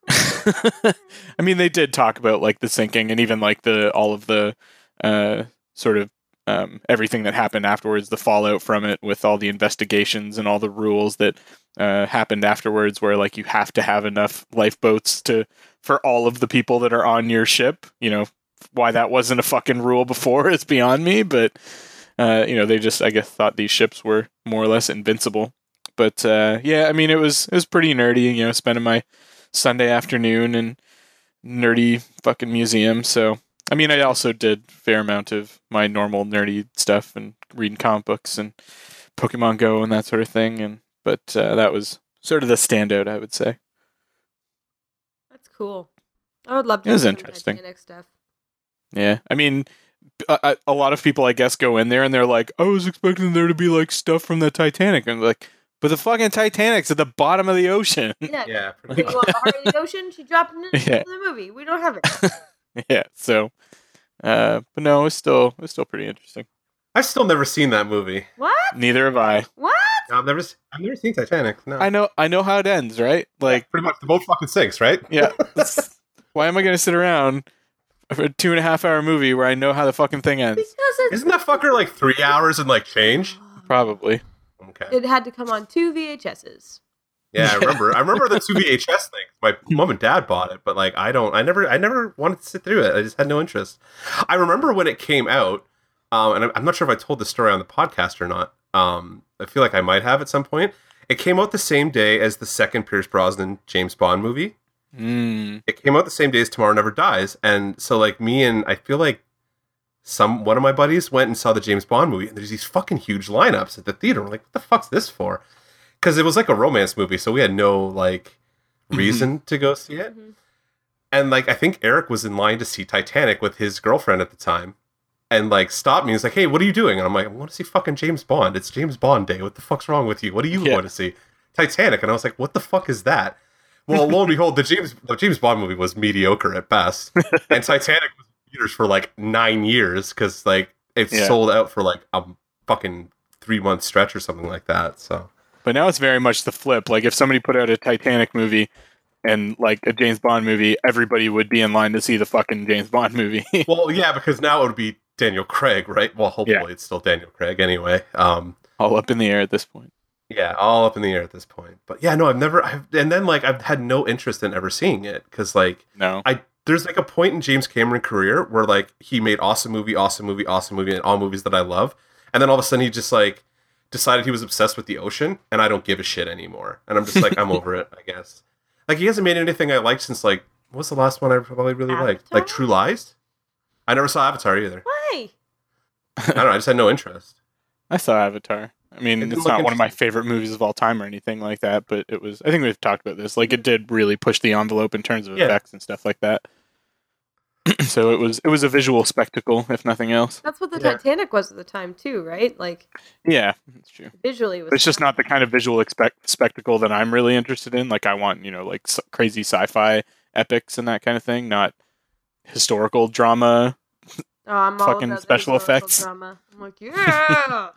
[laughs] I mean, they did talk about like the sinking and even like the all of the uh, sort of um, everything that happened afterwards, the fallout from it, with all the investigations and all the rules that uh, happened afterwards, where like you have to have enough lifeboats to for all of the people that are on your ship. You know why that wasn't a fucking rule before is beyond me, but uh, you know they just I guess thought these ships were more or less invincible. But uh, yeah, I mean it was it was pretty nerdy. You know, spending my Sunday afternoon in nerdy fucking museum. So I mean, I also did a fair amount of my normal nerdy stuff and reading comic books and Pokemon Go and that sort of thing. And but uh, that was sort of the standout, I would say. That's cool. I would love to It was interesting. Stuff. Yeah, I mean, a, a- a lot of people, I guess, go in there and they're like, "I was expecting there to be like stuff from the Titanic," and like, but the fucking Titanic's at the bottom of the ocean. [laughs] Yeah. Yeah, pretty You much. want the heart of the ocean? She dropped it into [laughs] Yeah. the movie. We don't have it. [laughs] yeah, so, uh, but no, it's still it's still pretty interesting. I've still never seen that movie. What? Neither have I. What? No, I've never, I've never seen Titanic. No, I know I know how it ends, right? Like, pretty much the boat fucking sinks, right? yeah. Why am I going to sit around for [laughs] a two and a half hour movie where I know how the fucking thing ends? Isn't that fucker like three hours and like change? Probably. Okay. It had to come on two VHSs. Yeah, I remember. I remember the two [laughs] VHS things. My mom and dad bought it, but like I don't. I never. I never wanted to sit through it. I just had no interest. I remember when it came out, um, and I'm- I'm not sure if I told the story on the podcast or not. Um, I feel like I might have at some point. It came out the same day as the second Pierce Brosnan James Bond movie. Mm. It came out the same day as Tomorrow Never Dies, and so like me and I feel like some one of my buddies went and saw the James Bond movie, and there's these fucking huge lineups at the theater. We're like, what the fuck's this for? Because it was like a romance movie, so we had no like reason to go see it. Mhm. And like I think Eric was in line to see Titanic with his girlfriend at the time. And like stopped me. He's like, "Hey, what are you doing?" And I'm like, "I want to see fucking James Bond. It's James Bond day. What the fuck's wrong with you? What do you Yeah. want to see?" Titanic. And I was like, "What the fuck is that?" Well, lo and behold, the James the James Bond movie was mediocre at best, [laughs] and Titanic was in theaters for like nine years because like it Yeah. sold out for like a fucking three month stretch or something like that. So But now it's very much the flip. Like if somebody put out a Titanic movie and like a James Bond movie, everybody would be in line to see the fucking James Bond movie. [laughs] well, yeah, because now it would be Daniel Craig, right? Well, hopefully Yeah. it's still Daniel Craig anyway. Um, All up in the air at this point. Yeah, all up in the air at this point. But yeah, no, I've never. I've, and then like I've had no interest in ever seeing it because like No. I there's like a point in James Cameron career where like he made awesome movie, awesome movie, awesome movie, and all movies that I love, and then all of a sudden he just like decided he was obsessed with the ocean, and I don't give a shit anymore, and I'm just like I'm [laughs] over it, I guess. Like he hasn't made anything I liked since like what's the last one I probably really liked? Like True Lies. I never saw Avatar either. Why? I don't know. I just had no interest. [laughs] I saw Avatar. I mean, It it's not one of my favorite movies of all time or anything like that, but it was. I think we've talked about this. Like, it did really push the envelope in terms of Yeah. effects and stuff like that. [clears throat] so it was. It was a visual spectacle, if nothing else. That's what the Yeah. Titanic was at the time too, right? Like Yeah, that's true. visually, it was it's just not the kind of visual expect- spectacle that I'm really interested in. Like, I want you know, like s- crazy sci-fi epics and that kind of thing, not historical drama. Oh, I'm all fucking about special effects. Drama. I'm like, [laughs] yeah.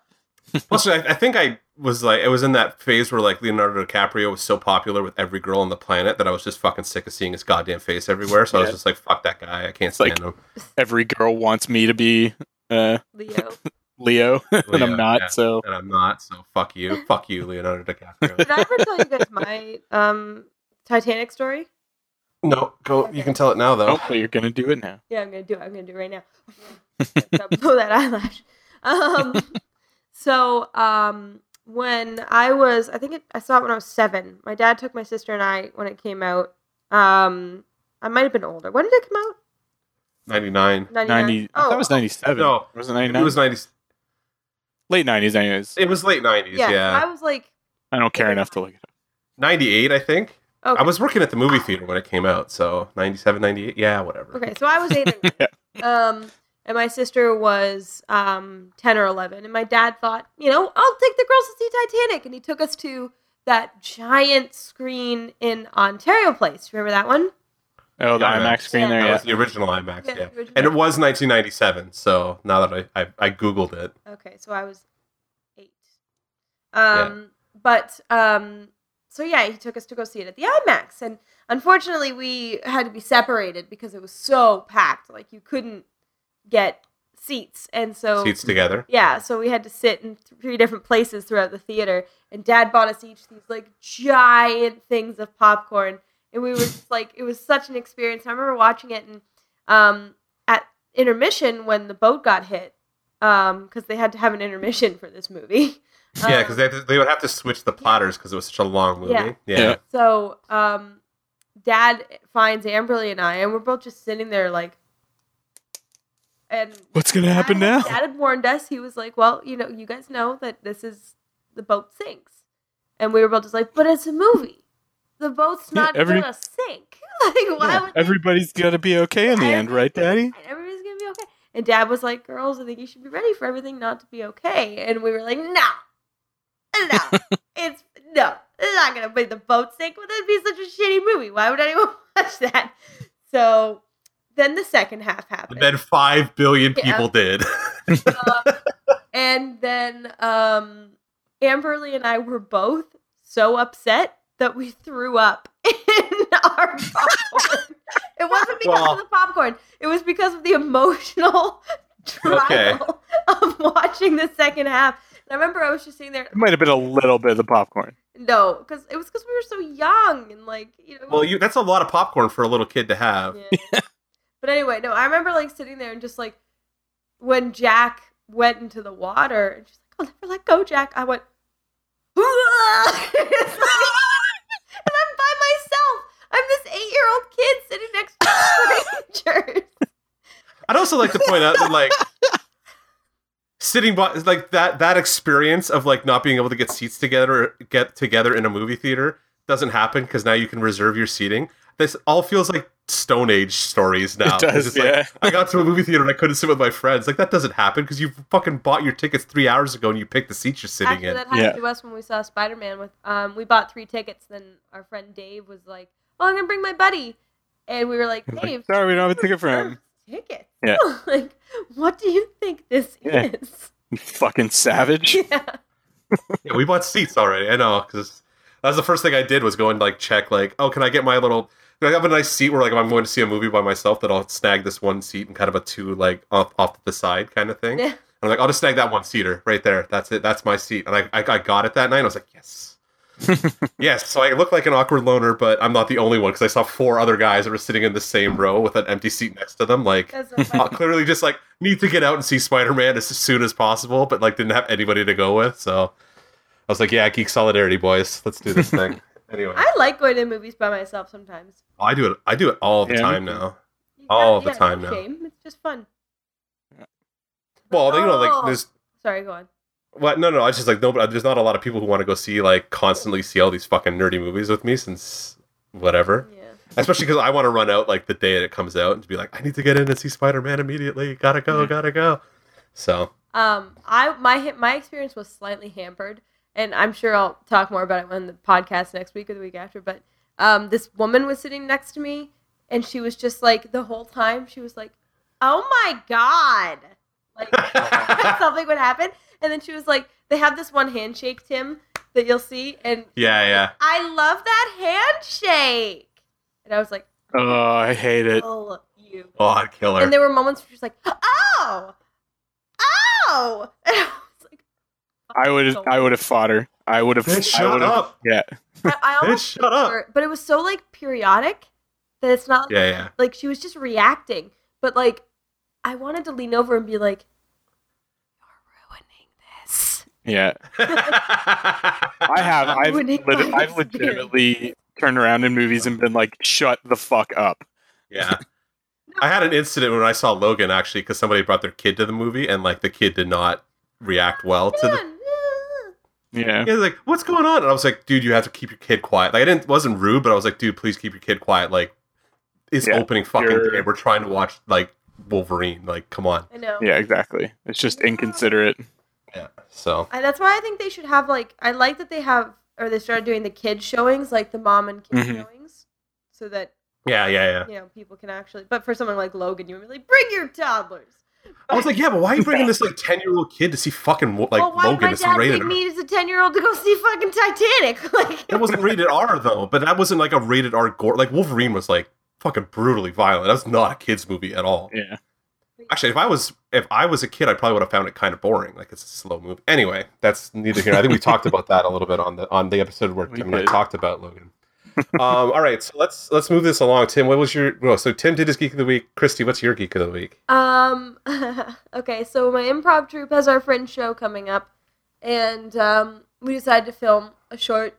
Plus, I, I think I was like, it was in that phase where like Leonardo DiCaprio was so popular with every girl on the planet that I was just fucking sick of seeing his goddamn face everywhere. So I was just like, fuck that guy. I can't It's like- stand him. Every girl wants me to be uh, Leo. [laughs] Leo, [laughs] and I'm not. yeah. So And I'm not. So fuck you. [laughs] fuck you, Leonardo DiCaprio. Did I ever tell you guys my um Titanic story? no, go. You can tell it now though. oh, but you're gonna do it now. Yeah, I'm gonna do it. I'm gonna do it right now. Gotta blow that eyelash. Um, so um, when I was, I think it, I saw it when I was seven. My dad took my sister and I when it came out. Um, I might have been older. When did it come out? Ninety nine. 99? Ninety. I thought it was ninety-seven. No. It was it It was ninety. late nineties. Anyways, It was late nineties. Yeah, Yeah, I was like, I don't care enough to look it up. ninety eight. I think. okay, I was working at the movie theater when it came out. So 97, 98. Yeah, whatever. okay. So I was eight. and- [laughs] um, and my sister was um ten or eleven. And my dad thought, you know, I'll take the girls to see Titanic, and he took us to that giant screen in Ontario Place. Remember that one? Oh, the Yeah, IMAX screen Yeah. there. That Yeah. was the original IMAX. Yeah, Yeah, original. and it was 1997. So now that I I, I googled it, Okay, so I was eight. Um, but um, so yeah, he took us to go see it at the IMAX, and unfortunately, we had to be separated because it was so packed. Like you couldn't get seats, and so seats together. yeah, so we had to sit in three different places throughout the theater. And Dad bought us each these like giant things of popcorn, and we were just like, it was such an experience. I remember watching it, and um, at intermission when the boat got hit, because they had to have an intermission for this movie. [laughs] Yeah, Um, because they, they would have to switch the platters because it was such a long movie. Yeah. Yeah. Yeah. So, um, Dad finds Amberly and I, and we're both just sitting there like, and What's gonna happen now? Dad had warned us. He was like, "Well, you know, you guys know that this is the boat sinks," and we were both just like, "But it's a movie. The boat's Yeah, not every- gonna sink. [laughs] like, why Yeah, would they- everybody's gonna be okay in the end, right, Daddy? Everybody's gonna be okay." And Dad was like, "Girls, I think you should be ready for everything not to be okay." And we were like, "No, no, [laughs] it's no, it's not gonna be the boat sink. Well, that'd be such a shitty movie. Why would anyone [laughs] watch that?" So then the second half happened. And then five billion Yeah. people did. [laughs] and then um Amberly and I were both so upset that we threw up [laughs] in our popcorn. it wasn't because Well- of the popcorn. It was because of the emotional [laughs] trial Okay. of watching the second half. And I remember I was just sitting there. It might have been a little bit of the popcorn. No, because it was because we were so young and like you know. well, you that's a lot of popcorn for a little kid to have. Yeah. But anyway, no, I remember like sitting there and just like when Jack went into the water and she's like, "I'll never let go, Jack." I went, [laughs] [laughs] and I'm by myself. I'm this eight-year-old kid sitting next to [laughs] strangers. I'd also like to point out that like sitting by like that that experience of like not being able to get seats together get together in a movie theater doesn't happen because now you can reserve your seating. This all feels like Stone Age stories now. It does, It's like, yeah. I got to a movie theater and I couldn't sit with my friends. Like that doesn't happen because you fucking bought your tickets three hours ago and you picked the seats you're sitting Actually, in. that happened Yeah. to us when we saw Spider-Man. With um, we bought three tickets. Then our friend Dave was like, "Oh, I'm gonna bring my buddy," and we were like, He's like, "Dave, Sorry, we don't have a ticket for him. Tickets? Yeah. [laughs] like, what do you think this Yeah. is?" [laughs] Fucking savage. [laughs] Yeah. Yeah, we bought seats already. I know because that was the first thing I did was go and like check like, oh, can I get my little? Do I have a nice seat where like if I'm going to see a movie by myself that I'll snag this one seat and kind of a two like off off to the side kind of thing. Yeah. I'm like, I'll just snag that one seater right there. That's it. That's my seat. And I I, I got it that night. I was like, yes. [laughs] yes, so I look like an awkward loner, but I'm not the only one because I saw four other guys that were sitting in the same row with an empty seat next to them. Like, so funny. clearly just like need to get out and see Spider-Man as soon as possible, but like didn't have anybody to go with. So I was like, yeah, geek solidarity, boys. Let's do this thing. [laughs] anyway, I like going to movies by myself sometimes. I do it. I do it all the Yeah, time now. You All gotta- the time no now. Shame. It's just fun. Well, you know, like Oh. there's Sorry, go on. what? No, no. I just like no. but There's not a lot of people who want to go see like constantly see all these fucking nerdy movies with me since whatever. Yeah. Especially because I want to run out like the day that it comes out and to be like, I need to get in and see Spider Man immediately. Gotta go, gotta go. So Um, I my my experience was slightly hampered, and I'm sure I'll talk more about it on the podcast next week or the week after. But um, this woman was sitting next to me, and she was just like the whole time she was like, "Oh my god!" Like [laughs] [laughs] something would happen, and then she was like, they have this one handshake, Tim, that you'll see, and Yeah, yeah. I love that handshake. And I was like, Oh, I hate it. oh, you. Oh, I'd kill her. And there were moments where she's like, oh, oh. [laughs] And I was like, I would I would have fought her. I would have. Bitch, I shut up. Yeah. I, I almost shut up. her, but it was so like periodic that it's not Yeah, yeah. like she was just reacting. But like, I wanted to lean over and be like, "You're ruining this." Yeah. [laughs] I have. I've Ruining lit- I've legitimately turned around in movies and been like, "Shut the fuck up." yeah. I had an incident when I saw Logan actually because somebody brought their kid to the movie and like the kid did not react well to the. Yeah. He was like, "What's going on?" And I was like, "Dude, you have to keep your kid quiet." Like I didn't wasn't rude, but I was like, "Dude, please keep your kid quiet." Like it's Yeah, opening fucking you're- day. We're trying to watch like Wolverine. Like, come on. I know. Yeah. Exactly. It's just inconsiderate. Yeah. So I, that's why I think they should have like I like that they have or they started doing the kid showings like the mom and kid Mhm. showings so that yeah, yeah, yeah. you know people can actually. But for someone like Logan, you would be like, "Bring your toddlers." I was like, "Yeah, but why are you bringing this like ten year old kid to see fucking like well, why Logan? did my It's dad rated." take R. me as a ten year old to go see fucking Titanic? [laughs] Like That wasn't rated R though, but that wasn't like a rated R gore. Like Wolverine was like fucking brutally violent. That was not a kids movie at all. Yeah. Actually, if I was if I was a kid, I probably would have found it kind of boring. Like it's a slow movie. Anyway, that's neither here. I think we talked about that a little bit on the on the episode where We Tim and I talked about Logan. Um, all right, so let's let's move this along. Tim, what was your well? So Tim did his geek of the week. Christy, what's your geek of the week? Um. [laughs] okay, so my improv troupe has our friend show coming up, and um, we decided to film a short,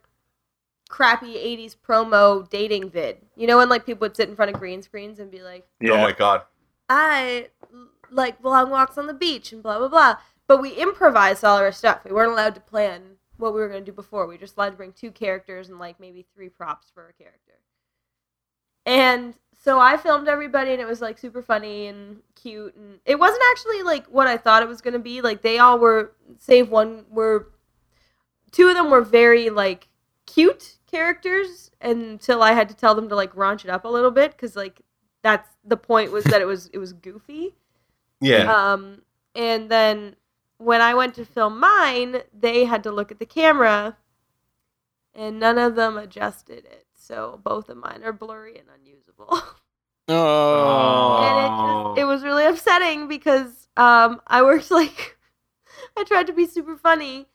crappy '80s promo dating vid. You know when like people would sit in front of green screens and be like, Oh my god! "I like long walks on the beach" and blah blah blah. But we improvised all our stuff. We weren't allowed to plan what we were going to do before. We just allowed to bring two characters and like maybe three props for a character. And so I filmed everybody and it was like super funny and cute and it wasn't actually like what I thought it was going to be. Like they all were save one were two of them were very like cute characters until I had to tell them to like raunch it up a little bit cuz like that's the point was that it was it was goofy. Yeah, Um, and then when I went to film mine, they had to look at the camera, and none of them adjusted it. So both of mine are blurry and unusable. [laughs] Oh. and it just it was really upsetting because um I worked [laughs] like I tried to be super funny,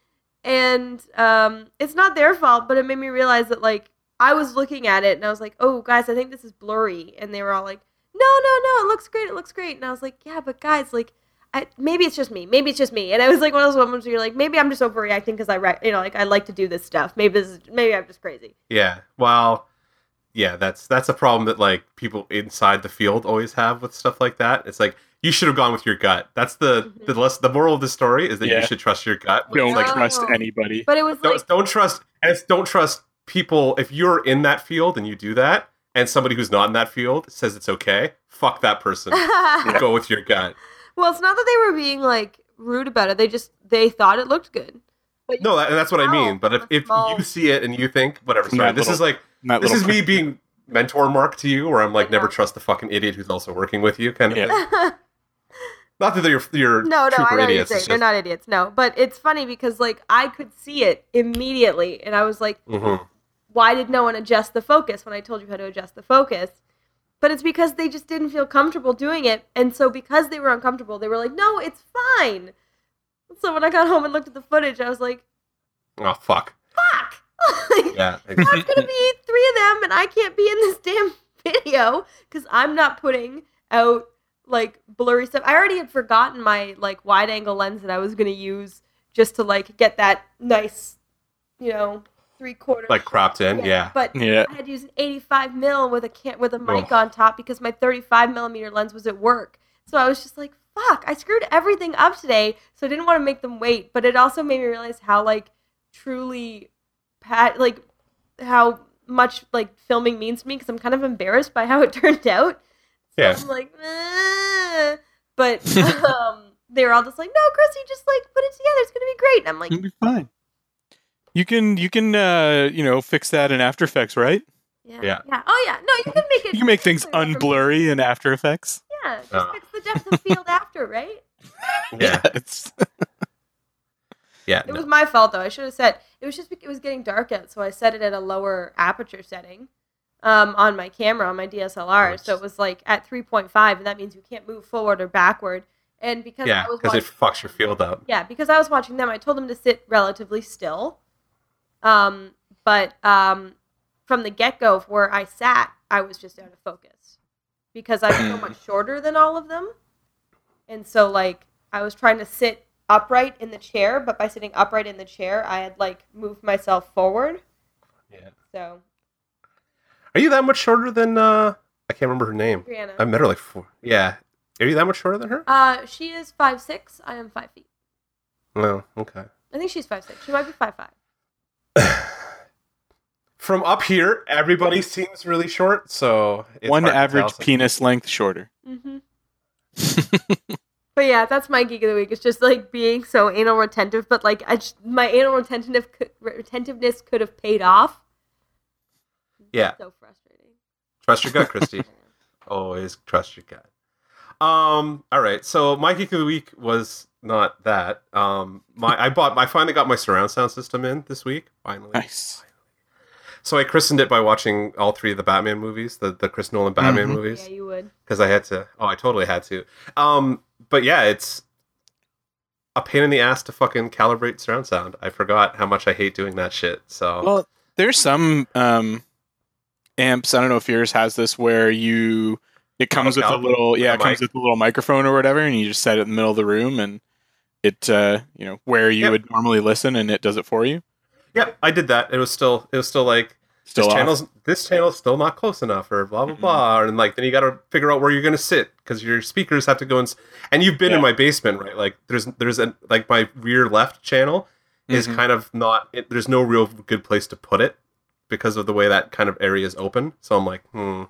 and um it's not their fault, but it made me realize that like I was looking at it and I was like, oh guys, I think this is blurry, and they were all like, no, no, no, it looks great, it looks great, and I was like, yeah, but guys, like. I, maybe it's just me. Maybe it's just me. And I was like one of those moments where you're like, maybe I'm just overreacting because I, re- you know, like I like to do this stuff. Maybe this is, maybe I'm just crazy. yeah. Well, yeah. That's that's a problem that like people inside the field always have with stuff like that. It's like you should have gone with your gut. That's the Mhm. the less the moral of the story is that Yeah. you should trust your gut. Don't Like, trust anybody. But it was don't, like, don't trust and it's don't trust people if you're in that field and you do that and somebody who's not in that field says it's okay fuck that person [laughs] go with your gut Well, it's not that they were being like rude about it. They just they thought it looked good. But no that, and that's what i mean but if, if small- you see it and you think whatever sorry That this is like That this is little- me being mentor mark to you where i'm like I never trust the fucking idiot who's also working with you kind of Yeah. thing [laughs] not that they're you're no, no, I know what you're idiots saying. They're not idiots. No, but it's funny because like I could see it immediately, and I was like, Mhm. why did no one adjust the focus when I told you how to adjust the focus? But it's because they just didn't feel comfortable doing it, and so because they were uncomfortable, they were like, no, it's fine. So when I got home and looked at the footage, I was like, oh fuck fuck. [laughs] Like, yeah [laughs] There's gonna be three of them, and I can't be in this damn [laughs] video because I'm not putting out like blurry stuff. I already had forgotten my like wide angle lens that I was gonna use just to like get that nice, you know, three quarter. like cropped in yeah, But Yeah. I had to use an 85 mil with a can- with a mic Ugh. on top because my 35 millimeter lens was at work. So I was just like, fuck, I screwed everything up today. So I didn't want to make them wait. But it also made me realize how like truly, pat like how much like filming means to me because I'm kind of embarrassed by how it [laughs] turned out. So Yeah. I'm like, but [laughs] um, they were all just like, no, Chrissy, just like put it together. It's gonna be great. And I'm like, It'll be fine. You can you can uh you know fix that in After Effects, right? yeah, Yeah. yeah. Oh yeah, no, you can make it. You can make things unblurry in After Effects. Yeah, just Oh. fix the depth of field [laughs] after, right? yeah. [laughs] It's, Yeah, It no. was my fault though. I should have said it was just it was getting dark out, so I set it at a lower aperture setting um, on my camera on my DSLR. So it was like at 3.5, and that means you can't move forward or backward. And because yeah, because it fucks your field up. yeah, because I was watching them, I told them to sit relatively still. Um, but um, from the get go, where I sat, I was just out of focus because I'm so much [clears throat] shorter than all of them, and so like I was trying to sit upright in the chair, but by sitting upright in the chair, I had like moved myself forward. Yeah. So Are you that much shorter than uh I can't remember her name. Brianna, I met her like four. Yeah. Are you that much shorter than her? uh, she is five six. I am five feet. Well, okay. I think she's five six. She might be five five. [sighs] From up here, everybody seems really short, so it's One average penis length shorter. Mm-hmm. But yeah, that's my geek of the week. It's just like being so anal retentive, but like I just, my anal retentive retentiveness could have paid off. Yeah. So frustrating. Trust your gut, Christy. [laughs] Always trust your gut. Um. All right. So my geek of the week was not that. Um. My I bought. I finally got my surround sound system in this week. Finally. Nice. So I christened it by watching all three of the Batman movies, the the Chris Nolan Batman Mhm. movies. Yeah, you would. because I had to. Oh, I totally had to. Um, but yeah, it's a pain in the ass to fucking calibrate surround sound. I forgot how much I hate doing that shit. So Well, there's some um, amps. I don't know if yours has this where you it comes with a little yeah, with it comes mic. with a little microphone or whatever, and you just set it in the middle of the room, and it uh, you know where you Yep. would normally listen, and it does it for you. yeah, I did that. It was still it was still like Still this off. channel's this channel's still not close enough or blah blah Mhm. blah and like then you got to figure out where you're gonna sit because your speakers have to go s- and you've been in my basement right like there's there's a like my rear left channel is Mhm. kind of not it, there's no real good place to put it because of the way that kind of area is open so i'm like hmm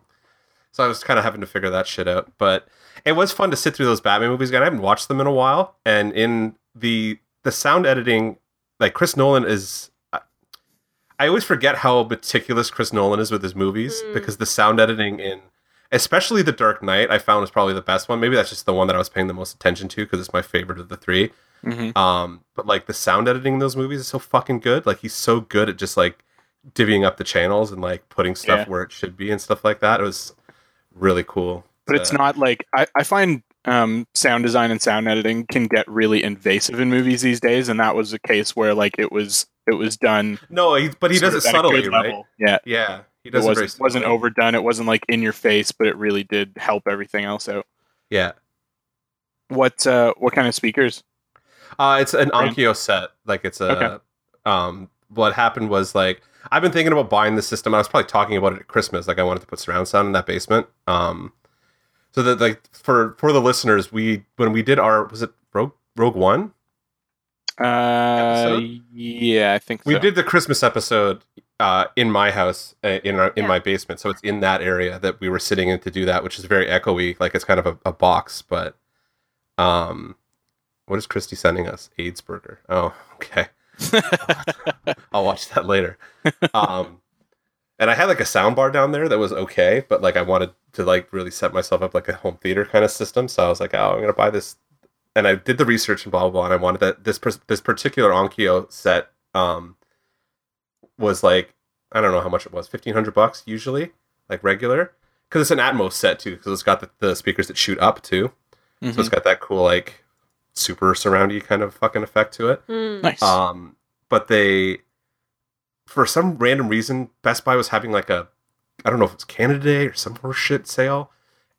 so i was kind of having to figure that shit out but it was fun to sit through those batman movies again i haven't watched them in a while and in the the sound editing like chris nolan is I always forget how meticulous Chris Nolan is with his movies Mm. because the sound editing in, especially The Dark Knight, I found was probably the best one. Maybe that's just the one that I was paying the most attention to because it's my favorite of the three. Mhm. Um, but like the sound editing in those movies is so fucking good. Like he's so good at just like divvying up the channels and like putting stuff Yeah. where it should be and stuff like that. It was really cool. but it's Uh, not like I, I find um, sound design and sound editing can get really invasive in movies these days, and that was a case where like it was it was done. no, he, but he does it subtly, right? level. Yeah, Yeah, he it does it, wasn't, wasn't overdone. It wasn't like in your face, but it really did help everything else out. Yeah, What uh, what kind of speakers? Uh, it's an? Onkyo set. Like it's a. Okay. Um, what happened was like I've been thinking about buying the system. I was probably talking about it at Christmas. Like I wanted to put surround sound in that basement. Um, so that like for for the listeners, we when we did our was it Rogue Rogue One? Uh, Episode? yeah, I think so. We so. did the Christmas episode uh, in my house uh, in our in Yeah. my basement. So it's in that area that we were sitting in to do that, which is very echoey. Like it's kind of a, a box, but um, what is Christy sending us? AIDS burger. Oh, [laughs] okay. [laughs] I'll watch that later. Um, and I had like a sound bar down there that was okay, but like I wanted to like really set myself up like a home theater kind of system. So I was like, oh, I'm gonna buy this, and I did the research and blah blah blah. And I wanted that this this particular Onkyo set um was like I don't know how much it was, fifteen hundred bucks usually, like regular, because it's an Atmos set too, because it's got the, the speakers that shoot up too, Mhm. so it's got that cool like super surroundy kind of fucking effect to it. Hmm. nice. Um, but they, for some random reason, Best Buy was having like a, I don't know if it's Canada Day or some horse shit sale,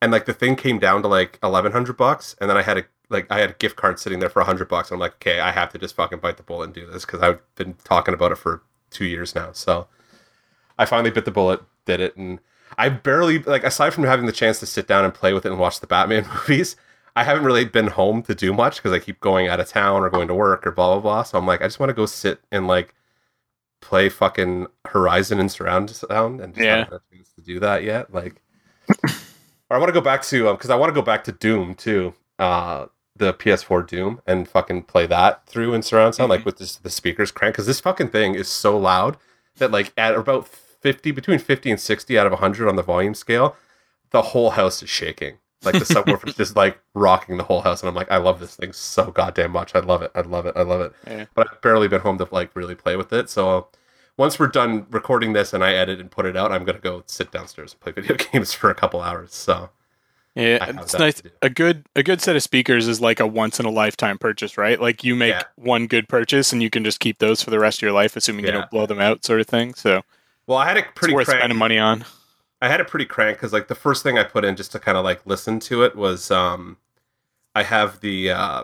and like the thing came down to like eleven hundred bucks, and then I had a like I had a gift card sitting there for hundred bucks, I'm like, okay, I have to just fucking bite the bullet and do this because I've been talking about it for two years now. So I finally bit the bullet, did it, and I barely like aside from having the chance to sit down and play with it and watch the Batman [laughs] movies. I haven't really been home to do much because I keep going out of town or going to work or blah blah blah. So I'm like, I just want to go sit and like play fucking Horizon and surround sound and just Yeah. haven't had a chance to do that yet. Like, or I want to go back to because I want to go back to Doom too, uh, the PS4 Doom, and fucking play that through in surround sound, like with this, the speakers crank because this fucking thing is so loud that like at about fifty between fifty and sixty out of hundred on the volume scale, the whole house is shaking Like the subwoofer's [laughs] just like rocking the whole house, and I'm like, I love this thing so goddamn much. I love it. I love it. I love it. Yeah. But I've barely been home to like really play with it. So once we're done recording this and I edit and put it out, I'm gonna go sit downstairs and play [laughs] video games for a couple hours. So Yeah, it's nice. A good a good set of speakers is like a once in a lifetime purchase, right? Like you make Yeah. one good purchase and you can just keep those for the rest of your life, assuming you don't blow them out, sort of thing. So well, I had it's pretty worth cranked. spending money on. I had it pretty cranked because like the first thing I put in just to kind of like listen to it was um I have the uh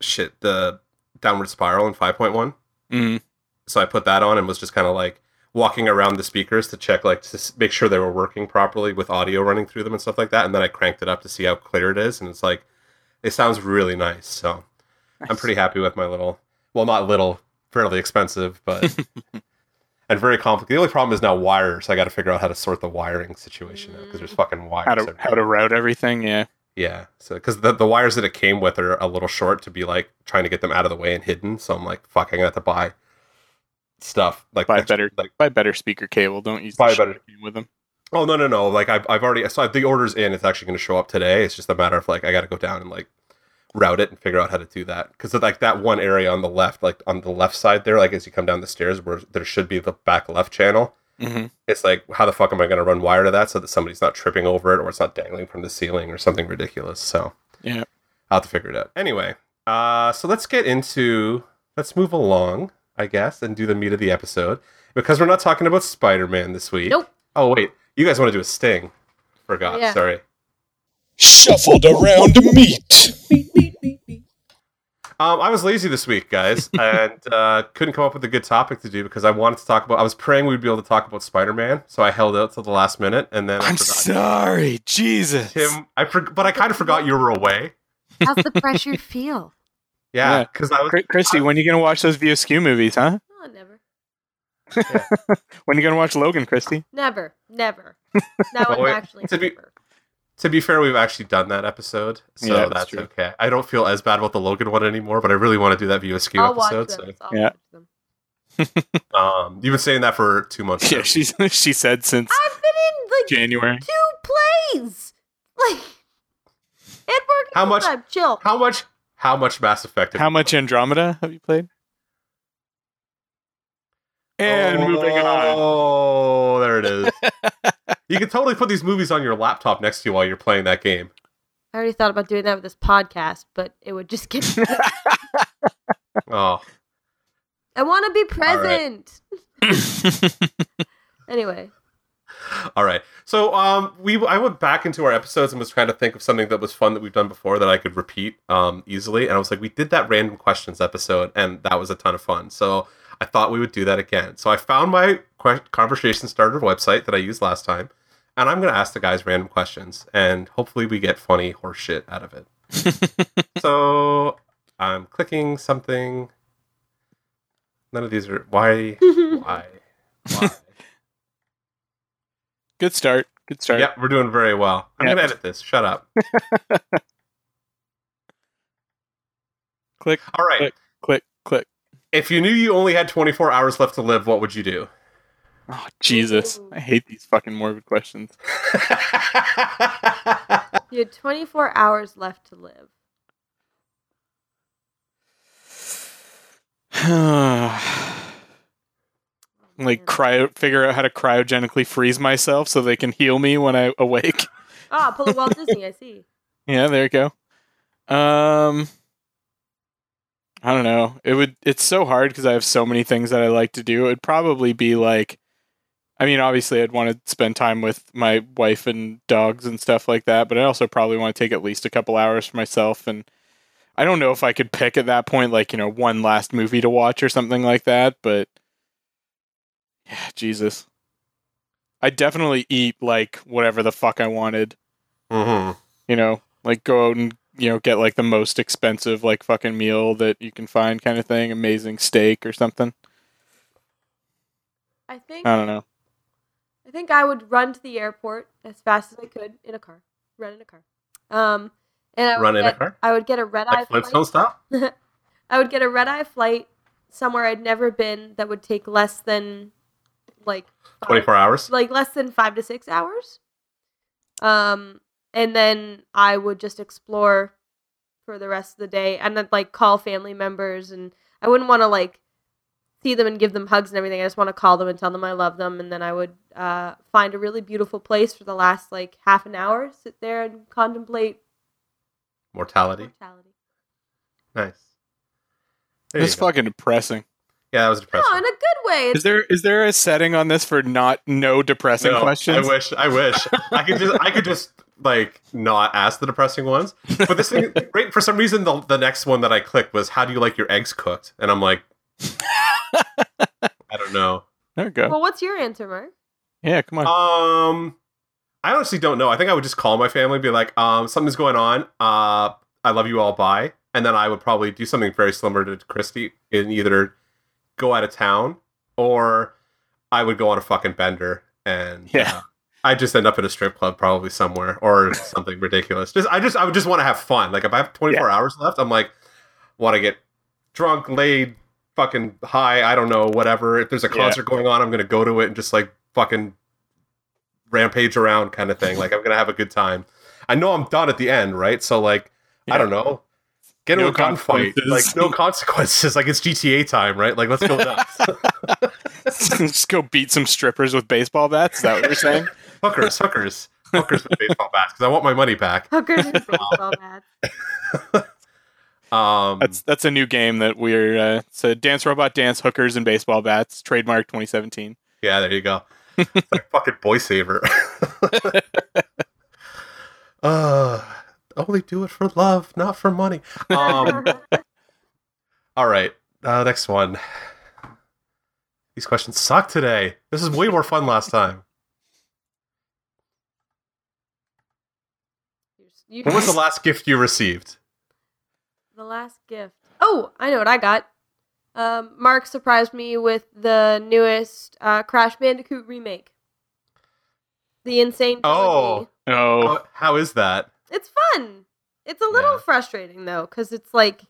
shit the downward spiral in 5.1 Mm, so I put that on and was just kind of like walking around the speakers to check like to make sure they were working properly with audio running through them and stuff like that and then I cranked it up to see how clear it is and it's like it sounds really nice so. I'm pretty happy with my little well not little fairly expensive but [laughs] and very complicated the only problem is now wires I got to figure out how to sort the wiring situation out because there's mm. fucking wires how to everywhere. how to route everything. Yeah, Yeah, so because the, the wires that it came with are a little short to be like trying to get them out of the way and hidden. So I'm like, fuck, I'm gonna have to buy stuff like Buy extra- better- Like, buy better speaker cable. Don't use Buy the better- came with them. oh no no no, like I've I've already so the orders in. It's actually gonna show up today. It's just a matter of like I got to go down and like route it and figure out how to do that because like that one area on the left, like on the left side there, like as you come down the stairs where there should be the back left channel. hmm It's like, how the fuck am I going to run wire to that so that somebody's not tripping over it or it's not dangling from the ceiling or something ridiculous? So Yeah. I'll have to figure it out. Anyway, uh, so let's get into let's move along, I guess, and do the meat of the episode because we're not talking about Spider Man this week. Nope. Oh wait, you guys want to do a sting? Forgot. Yeah. Sorry. Shuffled around meat. Um, I was lazy this week, guys, [laughs] and uh, couldn't come up with a good topic to do because I wanted to talk about. I was praying we'd be able to talk about Spider Man, so I held out till the last minute, and then I I'm forgot. sorry, Jesus. Tim, I for, but I kind of forgot you were away. How's the pressure feel? Yeah, Yeah. because I was. Chri- Christy, when are you gonna watch those VSQ movies, huh? Oh, never. [laughs] When you gonna watch Logan, Christy? Never. Never. [laughs] That Well, one actually. to be- never. To be fair, we've actually done that episode, so Yeah, that's that's okay. I don't feel as bad about the Logan one anymore, but I really want to do that VSQ I'll watch episode. them. So, I'll Yeah. watch them. [laughs] um, you've been saying that for two months. Yeah, now. she's [laughs] she said since I've been in like January. two plays. [laughs] Like it worked. How much- Time. Chill. How much? How much Mass Effect? have How you much played? Andromeda have you played? And moving on. Oh, there it is. You can totally put these movies on your laptop next to you while you're playing that game. I already thought about doing that with this podcast, but it would just get. [laughs] Oh, I want to be right. present. [laughs] anyway, all right. So, um, we I went back into our episodes and was trying to think of something that was fun that we've done before that I could repeat um easily, and I was like, we did that random questions episode, and that was a ton of fun. So I thought we would do that again. So I found my conversation starter website that I used last time, and I'm going to ask the guys random questions, and hopefully we get funny horse shit out of it. [laughs] so I'm clicking something. None of these are why [laughs] why why. [laughs] Good start. Good start. Yep, we're doing very well. I'm Yeah. gonna edit this. Shut up. Click, All right. Click. click, click. If you knew you only had 24 hours left to live, what would you do? Oh Jesus! I hate these fucking morbid questions. [laughs] you had 24 hours left to live. [sighs] like cryo, figure out how to cryogenically freeze myself so they can heal me when I awake. Ah, pull a Walt Disney. I see. [laughs] Yeah, there you go. Um, I don't know. It would. It's so hard because I have so many things that I like to do. It'd probably be like, I mean, obviously, I'd want to spend time with my wife and dogs and stuff like that. But I also probably want to take at least a couple hours for myself. And I don't know if I could pick at that point, like you know, one last movie to watch or something like that. But yeah, [sighs] Jesus. I definitely eat like whatever the fuck I wanted hmm you know, like go out and you know get like the most expensive like fucking meal that you can find, kind of thing, amazing steak or something. I think. I don't know. I think I would run to the airport as fast as I could in a car. Run in a car. Um, and I would Run in a get, car? I would get a red eye Like flight. Flintstone style? [laughs] I would get a red eye flight somewhere I'd never been that would take less than like five- 24 hours? like less than five to six hours. Um, and then I would just explore for the rest of the day, and then like call family members, and I wouldn't want to like see them and give them hugs and everything. I just want to call them and tell them I love them, and then I would uh, find a really beautiful place for the last like half an hour, sit there and contemplate Mortality. mortality. Nice. There It's you fucking depressing. Yeah, that was depressing. No, in a good way. Is there is there a setting on this for not no depressing No, questions? I wish. I wish. I could just. I could just like not ask the depressing ones. But this thing, [laughs] right? For some reason, the the next one that I clicked was, "How do you like your eggs cooked?" And I'm like, I don't know. There we go. well, what's your answer, Mark? yeah, come on. Um, I honestly don't know. I think I would just call my family, and be like, um, something's going on. Uh, I love you all. Bye. And then I would probably do something very similar to Christy and either go out of town or I would go on a fucking bender and Yeah. uh, I just end up in a strip club probably somewhere or [laughs] something ridiculous. Just I just I would just want to have fun. Like if I have 24 hours left, I'm like want to get drunk, laid, fucking high, I don't know, whatever. If there's a Yeah. concert going on, I'm going to go to it and just like fucking rampage around kind of thing. Like I'm going to have a good time. I know I'm done at the end, right? So like I don't know. Get No into a gunfight. Like no consequences. [laughs] Like it's GTA time, right? Like let's go nuts. [laughs] Just go beat some strippers with baseball bats. Is that what you're saying? Hookers, hookers, hookers with baseball bats because I want my money back. Hookers with [laughs] baseball bats. Um, That's that's a new game that we're uh, it's a dance robot dance hookers and baseball bats trademark 2017. yeah, there you go. [laughs] It's like fucking boy saver. [laughs] uh, only do it for love, not for money. Um, all right, uh, next one. These questions suck today. This is way more fun last time. You- What was the last gift you received? The last gift. Oh, I know what I got. Um, Mark surprised me with the newest uh, Crash Bandicoot remake. The N. Sane Trilogy. Oh. Oh, How, how is that? It's fun. It's a little Yeah. frustrating though, because it's like,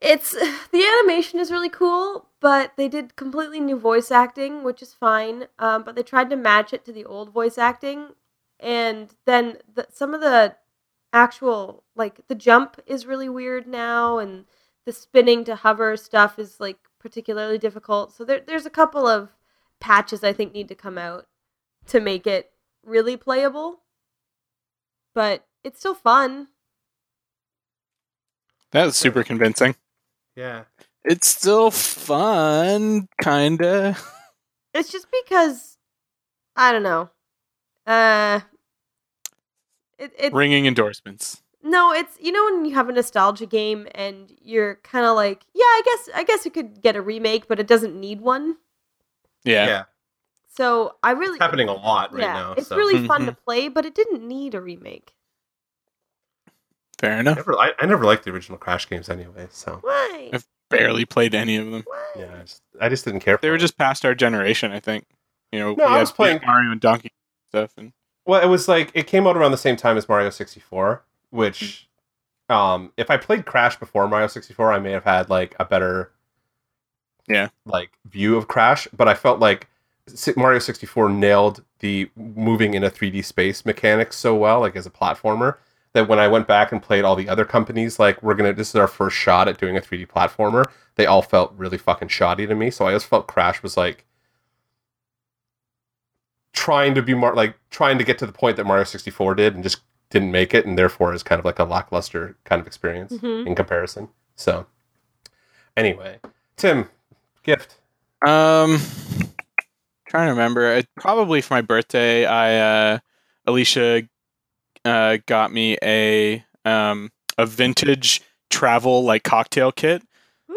it's [sighs] the animation is really cool, but they did completely new voice acting, which is fine. Um, but they tried to match it to the old voice acting, and then the, some of the actual like the jump is really weird now, and the spinning to hover stuff is like particularly difficult. So there, there's a couple of patches I think need to come out to make it really playable. But it's still fun. that was super convincing. Yeah. It's still fun, kinda. It's just because I don't know. Uh it, it Ringing endorsements. no, it's you know when you have a nostalgia game and you're kind of like, yeah, I guess I guess it could get a remake, but it doesn't need one. Yeah. Yeah. So I really It's happening a lot right yeah, now. it's so. really fun to Mhm. play, but it didn't need a remake. Fair I enough. never, I, I never liked the original Crash games anyway, so Why? I've barely played any of them. Why? yeah, I just, I just didn't care. For They were it. just past our generation, I think. You know, No, I we was playing- Mario and Donkey stuff, and well, it was like it came out around the same time as Mario sixty four, which, um, if I played Crash before Mario sixty four, I may have had like a better, Yeah. like view of Crash. But I felt like Mario sixty four nailed the moving in a three D space mechanics so well, like as a platformer. That when I went back and played all the other companies, like we're gonna, this is our first shot at doing a 3D platformer. They all felt really fucking shoddy to me. So I just felt Crash was like trying to be more like trying to get to the point that Mario 64 did and just didn't make it, and therefore is kind of like a lackluster kind of experience Mhm. in comparison. So anyway, Tim, gift. Um, trying to remember. It, probably for my birthday, I uh, Alicia uh, got me a um a vintage travel like cocktail kit.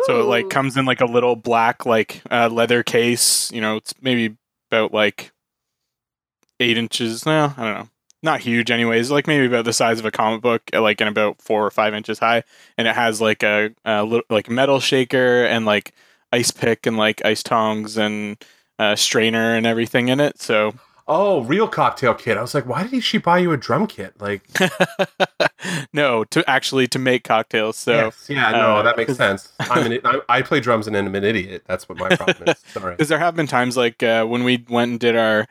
So it like comes in like a little black like uh, leather case. You know, it's maybe about like eight inches. No, I don't know. Not huge, anyways. Like maybe about the size of a comic book, uh, like and about four or five inches high. And it has like a, a little like metal shaker and like ice pick and like ice tongs and uh, strainer and everything in it. So Oh, real cocktail kit. I was like, why did she buy you a drum kit? Like, [laughs] no, to actually to make cocktails. So yes, yeah, no, uh, that makes [laughs] sense. I'm an, I, I play drums and I'm an idiot. That's what my problem is. [laughs] Sorry. because there have been times like uh, when we went and did our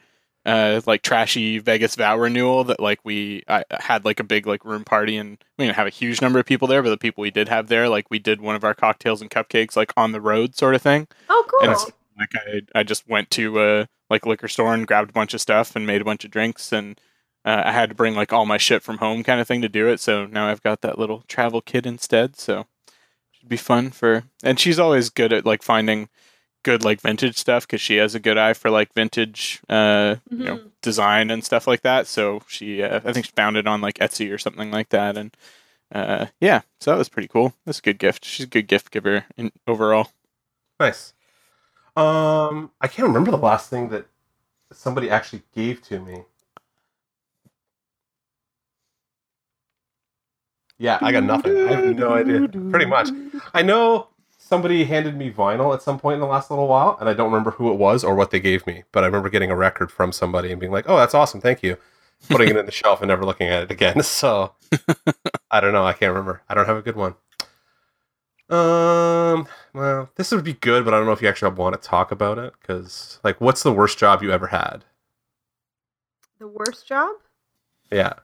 uh, like trashy Vegas vow renewal that like we I had like a big like room party and we didn't have a huge number of people there, but the people we did have there, like we did one of our cocktails and cupcakes like on the road sort of thing. Oh, cool. And it's like I I just went to a like liquor store and grabbed a bunch of stuff and made a bunch of drinks and uh, I had to bring like all my shit from home kind of thing to do it. So now I've got that little travel kit instead. So it should be fun for. And she's always good at like finding good like vintage stuff because she has a good eye for like vintage uh you know Mhm. design and stuff like that. So she uh, I think she found it on like Etsy or something like that and. Uh, yeah, so that was pretty cool. That's a good gift. She's a good gift giver in, overall. Nice. Um, I can't remember the last thing that somebody actually gave to me. Yeah, I got nothing. I have no idea. Pretty much. I know somebody handed me vinyl at some point in the last little while, and I don't remember who it was or what they gave me, but I remember getting a record from somebody and being like, "Oh, that's awesome, thank you," putting it in the [laughs] shelf and never looking at it again. [laughs] So [laughs] I don't know. I can't remember. I don't have a good one. Um. Well, this would be good, but I don't know if you actually want to talk about it because, like, what's the worst job you ever had? the worst job? Yeah.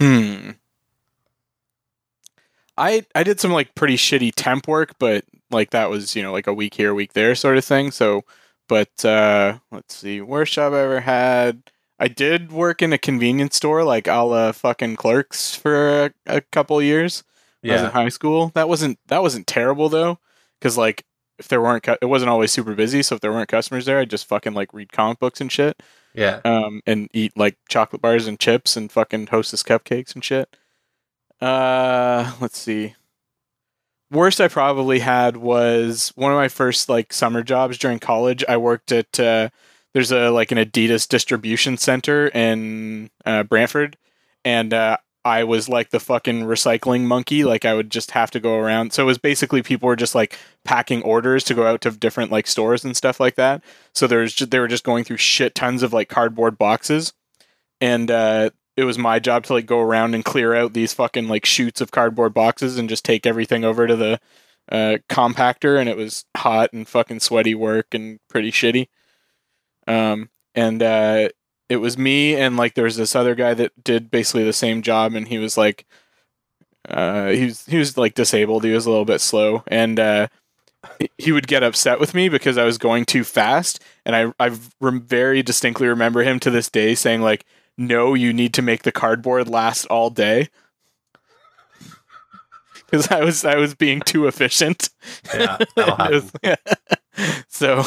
Hmm. I I did some like pretty shitty temp work, but like that was you know like a week here, a week there sort of thing. So, but uh let's see, worst job I ever had. I did work in a convenience store, like a la fucking clerks for a, a couple years. I was in high school. That wasn't that wasn't terrible though, because like if there weren't cu- it wasn't always super busy. So if there weren't customers there, I'd just fucking like read comic books and shit Yeah. um, and eat like chocolate bars and chips and fucking hostess cupcakes and shit. Uh, let's see. Worst I probably had was one of my first like summer jobs during college. I worked at uh, there's a like an Adidas distribution center in uh, Brantford, and uh, I was like the fucking recycling monkey. Like I would just have to go around. So it was basically people were just like packing orders to go out to different like stores and stuff like that. So there's just, they were just going through shit tons of like cardboard boxes, and uh, it was my job to like go around and clear out these fucking like chutes of cardboard boxes and just take everything over to the uh, compactor. And it was hot and fucking sweaty work and pretty shitty. Um, and uh, it was me and like there was this other guy that did basically the same job, and he was like, uh, he was he was like disabled. He was a little bit slow, and uh, he- would get upset with me because I was going too fast. And I I very distinctly remember him to this day saying like, "No, you need to make the cardboard last all day." [laughs] Because I was I was being too efficient. Yeah. [laughs] Was- happen. [laughs] so,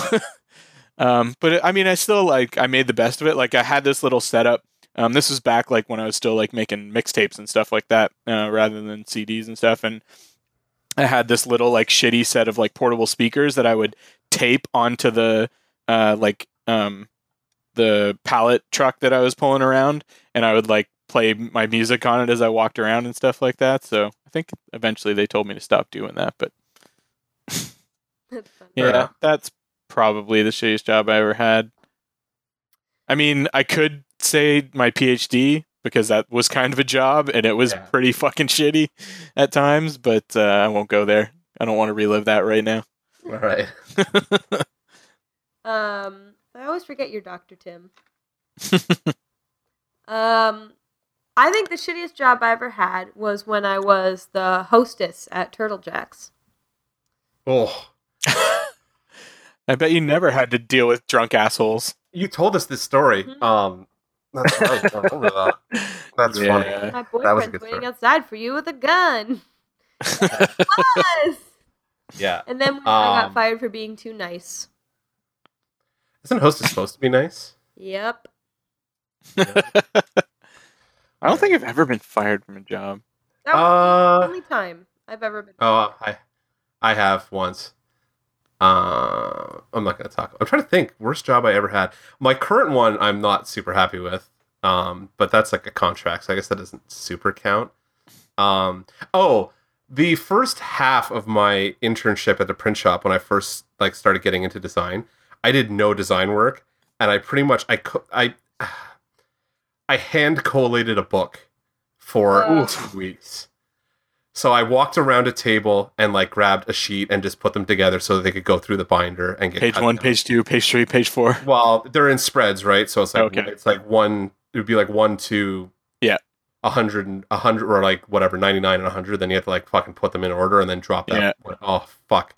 um, but it, I mean, I still like I made the best of it. Like I had this little setup. Um, this was back like when I was still like making mixtapes and stuff like that, uh, rather than CDs and stuff. And I had this little like shitty set of like portable speakers that I would tape onto the uh, like um, the pallet truck that I was pulling around, and I would like play my music on it as I walked around and stuff like that. So I think eventually they told me to stop doing that, but That's [laughs] yeah, that's probably the shittiest job I ever had. I mean, I could say my PhD because that was kind of a job and it was Yeah. pretty fucking shitty at times, but uh, I won't go there. I don't want to relive that right now. All right. [laughs] Um, I always forget your Dr. Tim. [laughs] Um, I think the shittiest job I ever had was when I was the hostess at Turtle Jacks. Oh, [laughs] I bet you never had to deal with drunk assholes. you told us this story. Mhm. Um, that's right. I remember that. That's funny. My was a boyfriend's waiting story. outside for you with a gun. [laughs] Yeah. And then I got Um, fired for being too nice. Isn't hostess supposed to be nice? Yep. [laughs] I don't think I've ever been fired from a job. That was Uh, the only time I've ever been. Oh, I, I have once. Uh, I'm not gonna talk. I'm trying to think. Worst job I ever had. My current one, I'm not super happy with. Um, but that's like a contract, so I guess that doesn't super count. Um, oh, the first half of my internship at the print shop when I first like started getting into design, I did no design work, and I pretty much I co- I [sighs] I hand collated a book for Oh. two weeks. So I walked around a table and like grabbed a sheet and just put them together so that they could go through the binder and get Page cut one, down. page two, page three, page four. Well, they're in spreads, right? So it's like Okay. it's like one. It would be like one two, Yeah. a hundred and a hundred or like whatever ninety nine and a hundred. Then you have to like fucking put them in order and then drop that. Yeah. one. Oh fuck!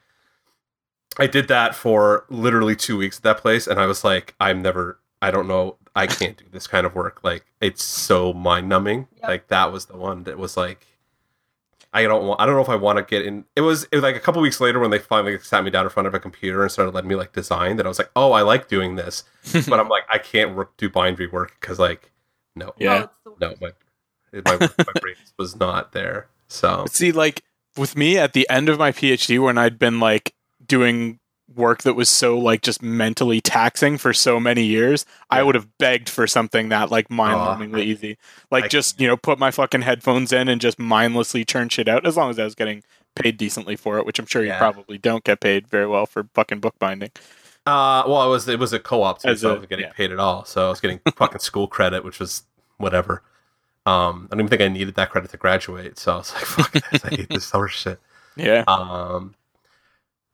I did that for literally two weeks at that place, and I was like, I'm never. I don't know. I can't do this kind of work. Like it's so mind numbing. Yep. Like that was the one that was like. I don't want. I don't know if I want to get in. It was, it was like a couple weeks later when they finally sat me down in front of a computer and started letting me like design. That I was like, oh, I like doing this, [laughs] but I'm like, I can't work, do bindery work because like, no, Yeah. No, it's the no, my my, my [laughs] brain was not there. So see, like with me at the end of my PhD, when I'd been like doing work that was so like just mentally taxing for so many years, I would have begged for something that like mind-numbingly I- easy, like I- just you know put my fucking headphones in and just mindlessly churn shit out, as long as I was getting paid decently for it, which I'm sure Yeah. you probably don't get paid very well for fucking bookbinding. Uh, well, it was it was a co-op As so I wasn't getting yeah. paid at all. So I was getting [laughs] fucking school credit, which was whatever. Um, I don't even think I needed that credit to graduate. So I was like, fuck this, I hate this [laughs] summer shit. Yeah. Um,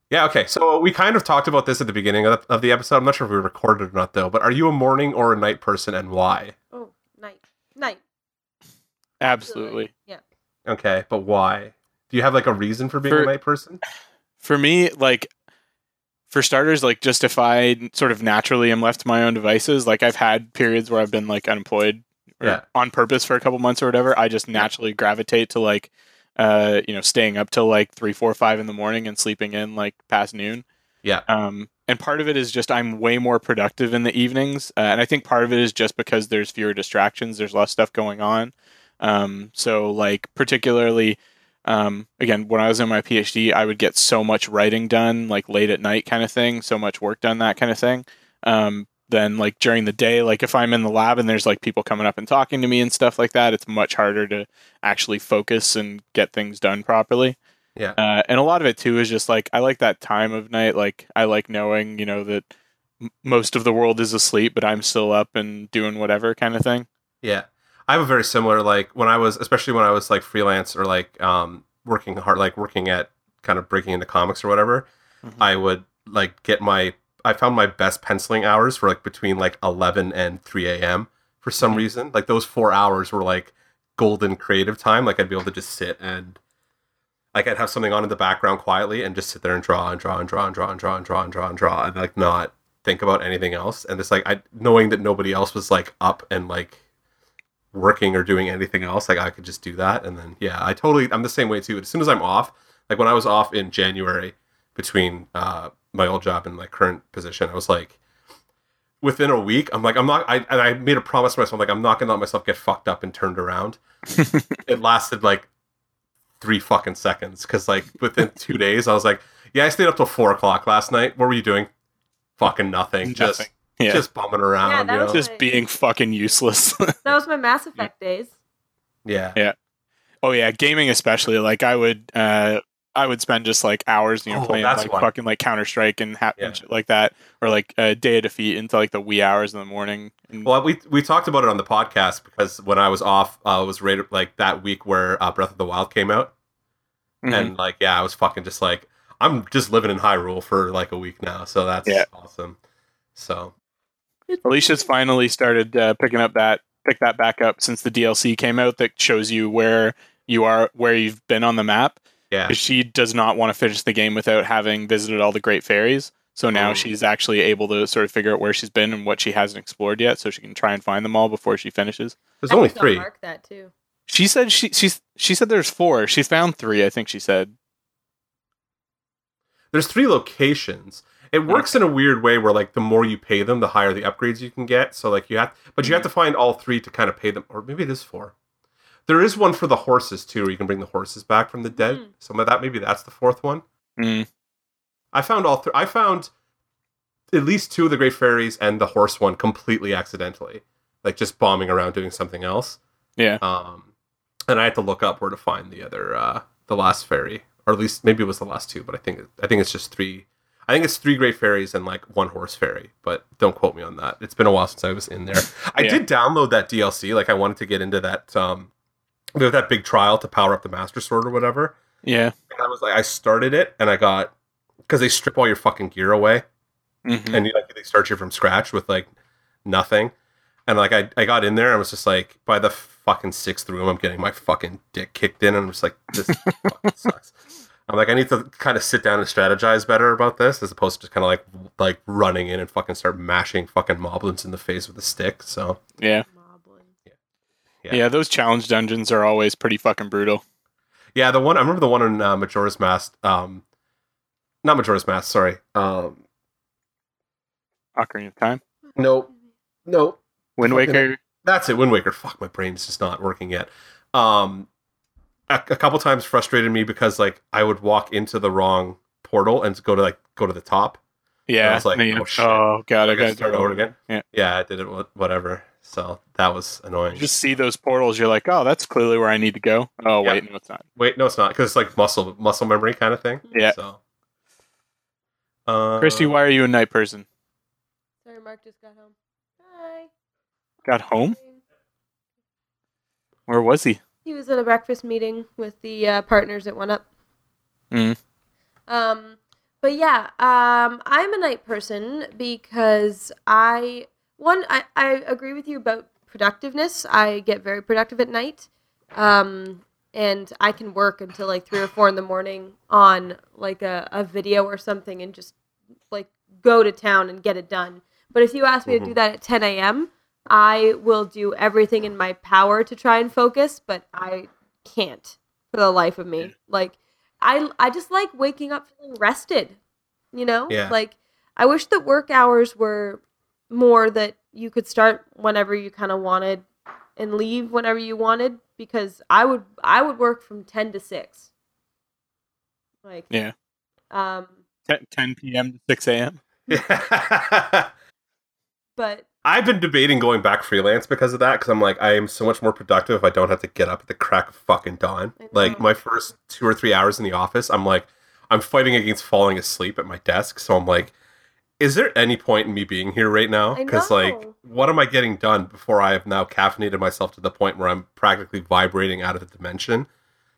yeah, okay. So we kind of talked about this at the beginning of the, of the episode. I'm not sure if we recorded it or not, though. But are you a morning or a night person, and why? Oh, night, night. Absolutely. Yeah. Okay, but why? Do you have like a reason for being For- a night person? for me like for starters like just if i sort of naturally am left to my own devices like i've had periods where i've been like unemployed or Yeah. on purpose for a couple months or whatever i just naturally gravitate to like uh you know staying up till like three four five in the morning and sleeping in like past noon Yeah. um and part of it is just i'm way more productive in the evenings uh, and i think part of it is just because there's fewer distractions there's less stuff going on um so like particularly um, again, when I was in my PhD, I would get so much writing done, like late at night kind of thing, so much work done, that kind of thing. Um, then, like during the day, like if I'm in the lab and there's like people coming up and talking to me and stuff like that, it's much harder to actually focus and get things done properly. Yeah. Uh, and a lot of it too is just like I like that time of night. Like I like knowing, you know, that m- most of the world is asleep, but I'm still up and doing whatever kind of thing. Yeah. I have a very similar like when I was especially when I was like freelance or like um working hard like working at kind of breaking into comics or whatever, Mhm. I would like get my I found my best penciling hours for like between like 11 and 3 a.m. for some Mhm. reason. Like those 4 hours were like golden creative time. Like I'd be able to just sit and like I'd have something on in the background quietly and just sit there and draw and draw and draw and draw and draw and draw and draw and draw and like not think about anything else. And it's like I knowing that nobody else was like up and like working or doing anything else, like I could just do that. And then yeah, I totally I'm the same way too. As soon as I'm off, like when I was off in January between uh my old job and my current position, I was like within a week, I'm like, I'm not I and I made a promise to myself, like I'm not gonna let myself get fucked up and turned around. [laughs] it lasted like three fucking seconds because like within [laughs] two days I was like, Yeah, I stayed up till four o'clock last night. What were you doing? Fucking nothing. Just Yeah. just bumming around, that you know? was just being fucking useless. [laughs] That was my Mass Effect days. Yeah. Yeah. Oh yeah, gaming especially. Like I would, uh, I would spend just like hours, you know, Oh, playing like why. fucking like Counter Strike and, ha- Yeah. and shit like that, or like uh, Day of Defeat into like the wee hours in the morning. And, Well, we we talked about it on the podcast because when I was off, uh, it was right like that week where uh, Breath of the Wild came out, Mhm. and like yeah, I was fucking just like I'm just living in Hyrule for like a week now, so that's Yeah. awesome. So Alicia's finally started uh, picking up that pick that back up since the DLC came out that shows you where you are, where you've been on the map. Yeah, 'Cause She does not want to finish the game without having visited all the Great Fairies. So now Mm. she's actually able to sort of figure out where she's been and what she hasn't explored yet, so she can try and find them all before she finishes. there's I only three. Mark that too. She said she she's she said there's four. She found three, I think she said. There's three locations. It works in a weird way where like the more you pay them, the higher the upgrades you can get. So like you have, but you have to find all three to kind of pay them, or maybe it is four. There is one for the horses too, where you can bring the horses back from the dead. Some of that, maybe that's the fourth one. Mm. I found all three. I found at least two of the Great Fairies and the horse one completely accidentally, like just bombing around doing something else. Yeah. Um, and I had to look up where to find the other, uh, the last fairy, or at least maybe it was the last two, but I think I think it's just three. I think it's three Great Fairies and like one horse fairy, but don't quote me on that. It's been a while since I was in there. I Yeah. did download that DLC. Like I wanted to get into that um, they have that big trial to power up the Master Sword or whatever. Yeah. And I was like, I started it and I got because they strip all your fucking gear away Mhm. and you, like they start you from scratch with like nothing. And like I, I got in there and was just like by the fucking sixth room I'm getting my fucking dick kicked in and I'm just like this [laughs] fucking sucks. I'm like I need to kind of sit down and strategize better about this as opposed to just kind of like like running in and fucking start mashing fucking moblins in the face with a stick. So Yeah. Yeah. yeah. Those challenge dungeons are always pretty fucking brutal. yeah, the one I remember the one in uh, Majora's Mask, um, not Majora's Mask, sorry. Um, Ocarina of Time. no, no, Wind Fucking- Waker. That's it, Wind Waker. Fuck, my brain's just not working yet. Um, a, a couple times frustrated me because like I would walk into the wrong portal and go to like go to the top. Yeah. I was like, and oh, shit. oh god, I I got got to start over again. Yeah. yeah, I did it. Whatever. So that was annoying. You just see those portals, you're like, oh, that's clearly where I need to go. Oh Yeah. wait, no, it's not. Wait, no, it's not because it's like muscle muscle memory kind of thing. Yeah. So. Uh, Christy, why are you a night person? Sorry, Mark just got home. Hi. Got home? Where was he? He was at a breakfast meeting with the uh, partners at One Up. Mm. Um, but yeah, um, I'm a night person because I one I, I agree with you about productiveness. I get very productive at night, um, and I can work until like three or four in the morning on like a, a video or something, and just like go to town and get it done. But if you ask me to do that at 10 a.m., I will do everything in my power to try and focus, but I can't for the life of me. Like I I just like waking up feeling rested, you know? Yeah. Like I wish that work hours were more that you could start whenever you kind of wanted and leave whenever you wanted because I would I would work from 10 to 6. Like Yeah. um 10, 10 p.m. to 6 a.m. [laughs] but I've been debating going back freelance because of that because I'm like I am so much more productive if I don't have to get up at the crack of fucking dawn. Like my first two or three hours in the office, I'm like I'm fighting against falling asleep at my desk. So I'm like, is there any point in me being here right now? Because like, what am I getting done before I have now caffeinated myself to the point where I'm practically vibrating out of the dimension,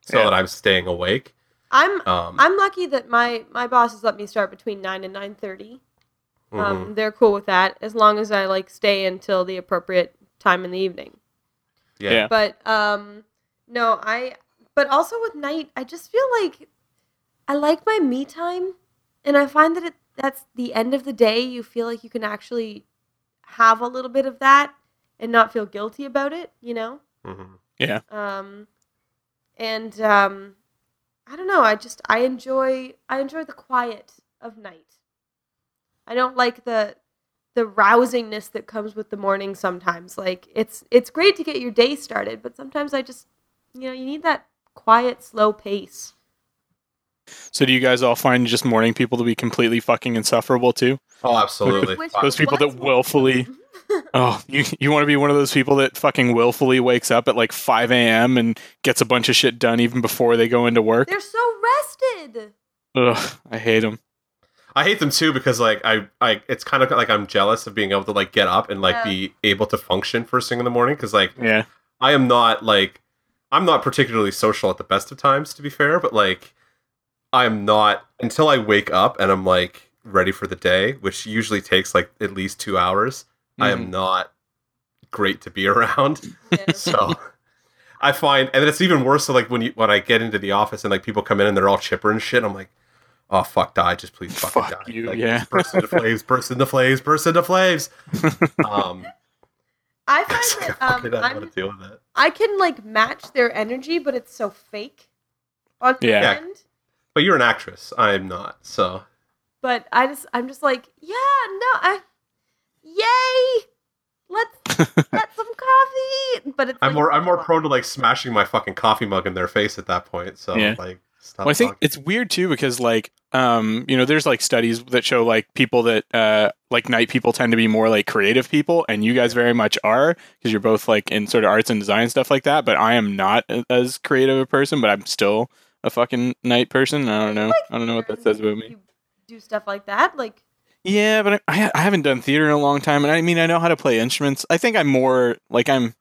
so Yeah. that I'm staying awake? I'm Um, I'm lucky that my my bosses let me start between 9 and 9:30. mhm. Um, they're cool with that as long as I like stay until the appropriate time in the evening. yeah. yeah. But um, no, I. But also with night, I just feel like I like my me time, and I find that it that's the end of the day. You feel like you can actually have a little bit of that and not feel guilty about it. You know. Mhm. Yeah. Um, and um, I don't know. I just I enjoy I enjoy the quiet of night. I don't like the the rousingness that comes with the morning sometimes. Like it's it's great to get your day started, but sometimes I just you know, you need that quiet, slow pace. So do you guys all find just morning people to be completely fucking insufferable too? Oh, absolutely. Which- Those people that willfully [laughs] Oh, you you want to be one of those people that fucking willfully wakes up at like 5 a.m. and gets a bunch of shit done even before they go into work? They're so rested. Ugh, I hate them. I hate them too because like I, I it's kind of like I'm jealous of being able to like get up and like Yeah. be able to function first thing in the morning because like Yeah. I am not like I'm not particularly social at the best of times to be fair, but like I am not until I wake up and I'm like ready for the day, which usually takes like at least two hours. I Mhm. am not great to be [laughs] around. Yeah. So I find, and it's even worse. So like when you when I get into the office and like people come in and they're all chipper and shit, I'm like, oh fuck, die, just please fucking Fuck die. you, like, yeah. burst into flames, burst into flames, burst into flames. [laughs] Um, I [laughs] find like, that I um, fucking don't I'm, deal with it. I can like match their energy, but it's so fake on the Yeah. Yeah. end. But you're an actress. I am not. So but I just I'm just like, yeah, no, I yay! Let's [laughs] get some coffee. But it's I'm like, more I'm more [laughs] prone to like smashing my fucking coffee mug in their face at that point. So Yeah. like stop Well, I think talking. it's weird too because like um you know there's like studies that show like people that uh like night people tend to be more like creative people and you guys very much are because you're both like in sort of arts and design stuff like that but I am not as creative a person but I'm still a fucking night person I don't know like I don't know what that says about me You do stuff like that, like yeah but I, I haven't done theater in a long time and I mean I know how to play instruments I think I'm more like I'm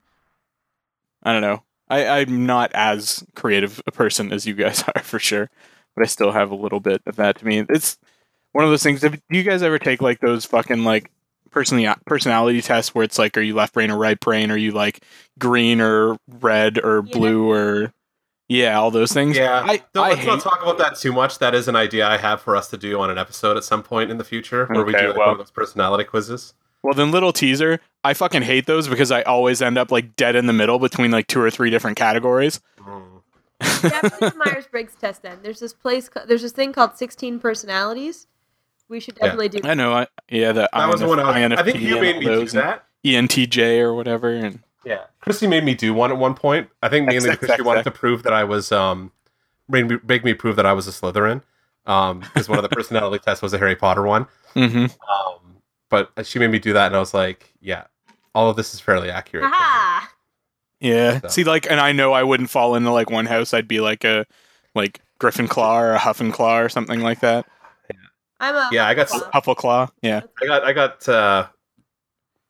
I don't know I, I'm not as creative a person as you guys [laughs] are for sure, but I still have a little bit of that to me. It's one of those things. If, do you guys ever take like those fucking like personally uh, personality tests where it's like, are you left brain or right brain? Are you like green or red or Yeah. blue or yeah, all those things. Yeah, I, Don't, I let's not talk about that too much. That is an idea I have for us to do on an episode at some point in the future, where we do like well- one of those personality quizzes. Well, then little teaser. I fucking hate those because I always end up like dead in the middle between like two or three different categories. Mm. Definitely Myers Briggs test. Then there's this place. ca- There's this thing called 16 personalities. We should Yeah. definitely do. I know. I, yeah, the That was the one I, was, I think you and made me do that. ENTJ or whatever. And Yeah, Christy made me do one at one point. I think mainly because she XXX. wanted to prove that I was um, made me, make me prove that I was a Slytherin. Um, because one of the [laughs] personality tests was a Harry Potter one. hmm Um, but she made me do that, and I was like, yeah, all of this is fairly accurate. Aha! yeah. So- See, like, and I know I wouldn't fall into like one house. I'd be like a like Griffin Claw or a Huffin Claw or something like that. I'm a Yeah, I got s- Huffleclaw. Yeah. I got, I got. Uh, God,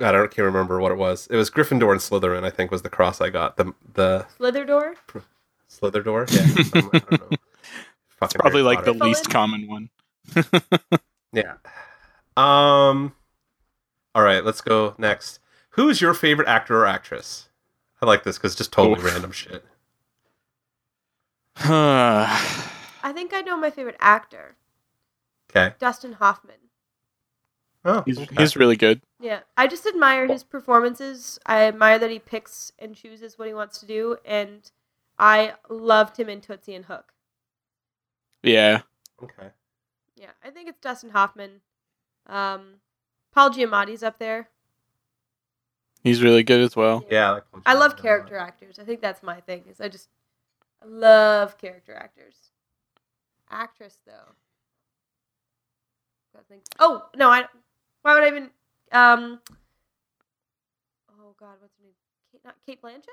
I don't can't remember what it was. It was Gryffindor and Slytherin. I think was the cross I got. The the Slitherdor. Slither door. Yeah, some- [laughs] I don't know. It's probably Harry like the least common one. [laughs] Yeah. Um. All right, let's go next. Who's your favorite actor or actress? I like this because it's just totally Oof. random shit. I [sighs] I think I know my favorite actor, Okay. Dustin Hoffman. Oh, he's okay. he's really good. Yeah, I just admire his performances. I admire that he picks and chooses what he wants to do, and I loved him in Tootsie and Hook. Yeah. okay. Yeah, I think it's Dustin Hoffman. Um, Paul Giamatti's up there. He's really good as well. Yeah, I, like I love character actors. I think that's my thing. Is I just I love character actors. Actress though. I think. Oh no! I. Why would I even? Um. Oh God, what's her name? Cate, not Cate Blanchett.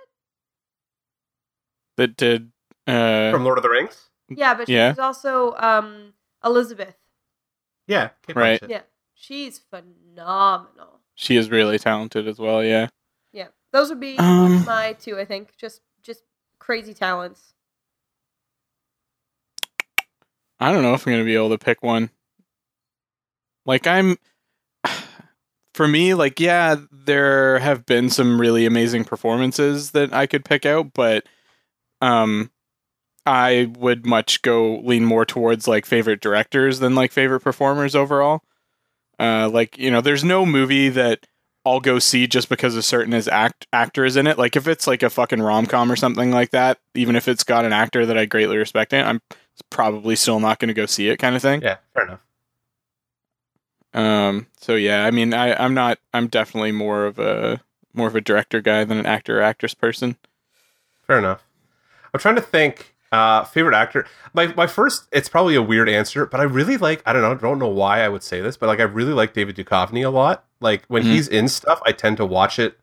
That did. Uh, from Lord of the Rings. Yeah, but Yeah. she's also um Elizabeth. Yeah, Cate Right. Blanchett. Yeah, she's phenomenal. she is really talented as well. Yeah. Yeah, those would be Um. my two. I think just just crazy talents. I don't know if I'm gonna be able to pick one. Like I'm for me, like, yeah, there have been some really amazing performances that I could pick out, but um I would much go lean more towards like favorite directors than like favorite performers overall. Uh like, you know, there's no movie that I'll go see just because a certain as act actor is in it. Like if it's like a fucking rom com or something like that, even if it's got an actor that I greatly respect it, I'm probably still not going to go see it, kind of thing. Yeah, fair enough. Um. So yeah, I mean, I I'm not. I'm definitely more of a more of a director guy than an actor or actress person. Fair enough. I'm trying to think. Uh, favorite actor. My my first. It's probably a weird answer, but I really like. I don't know. Don't know why I would say this, but like I really like David Duchovny a lot. Like when Mhm. he's in stuff, I tend to watch it,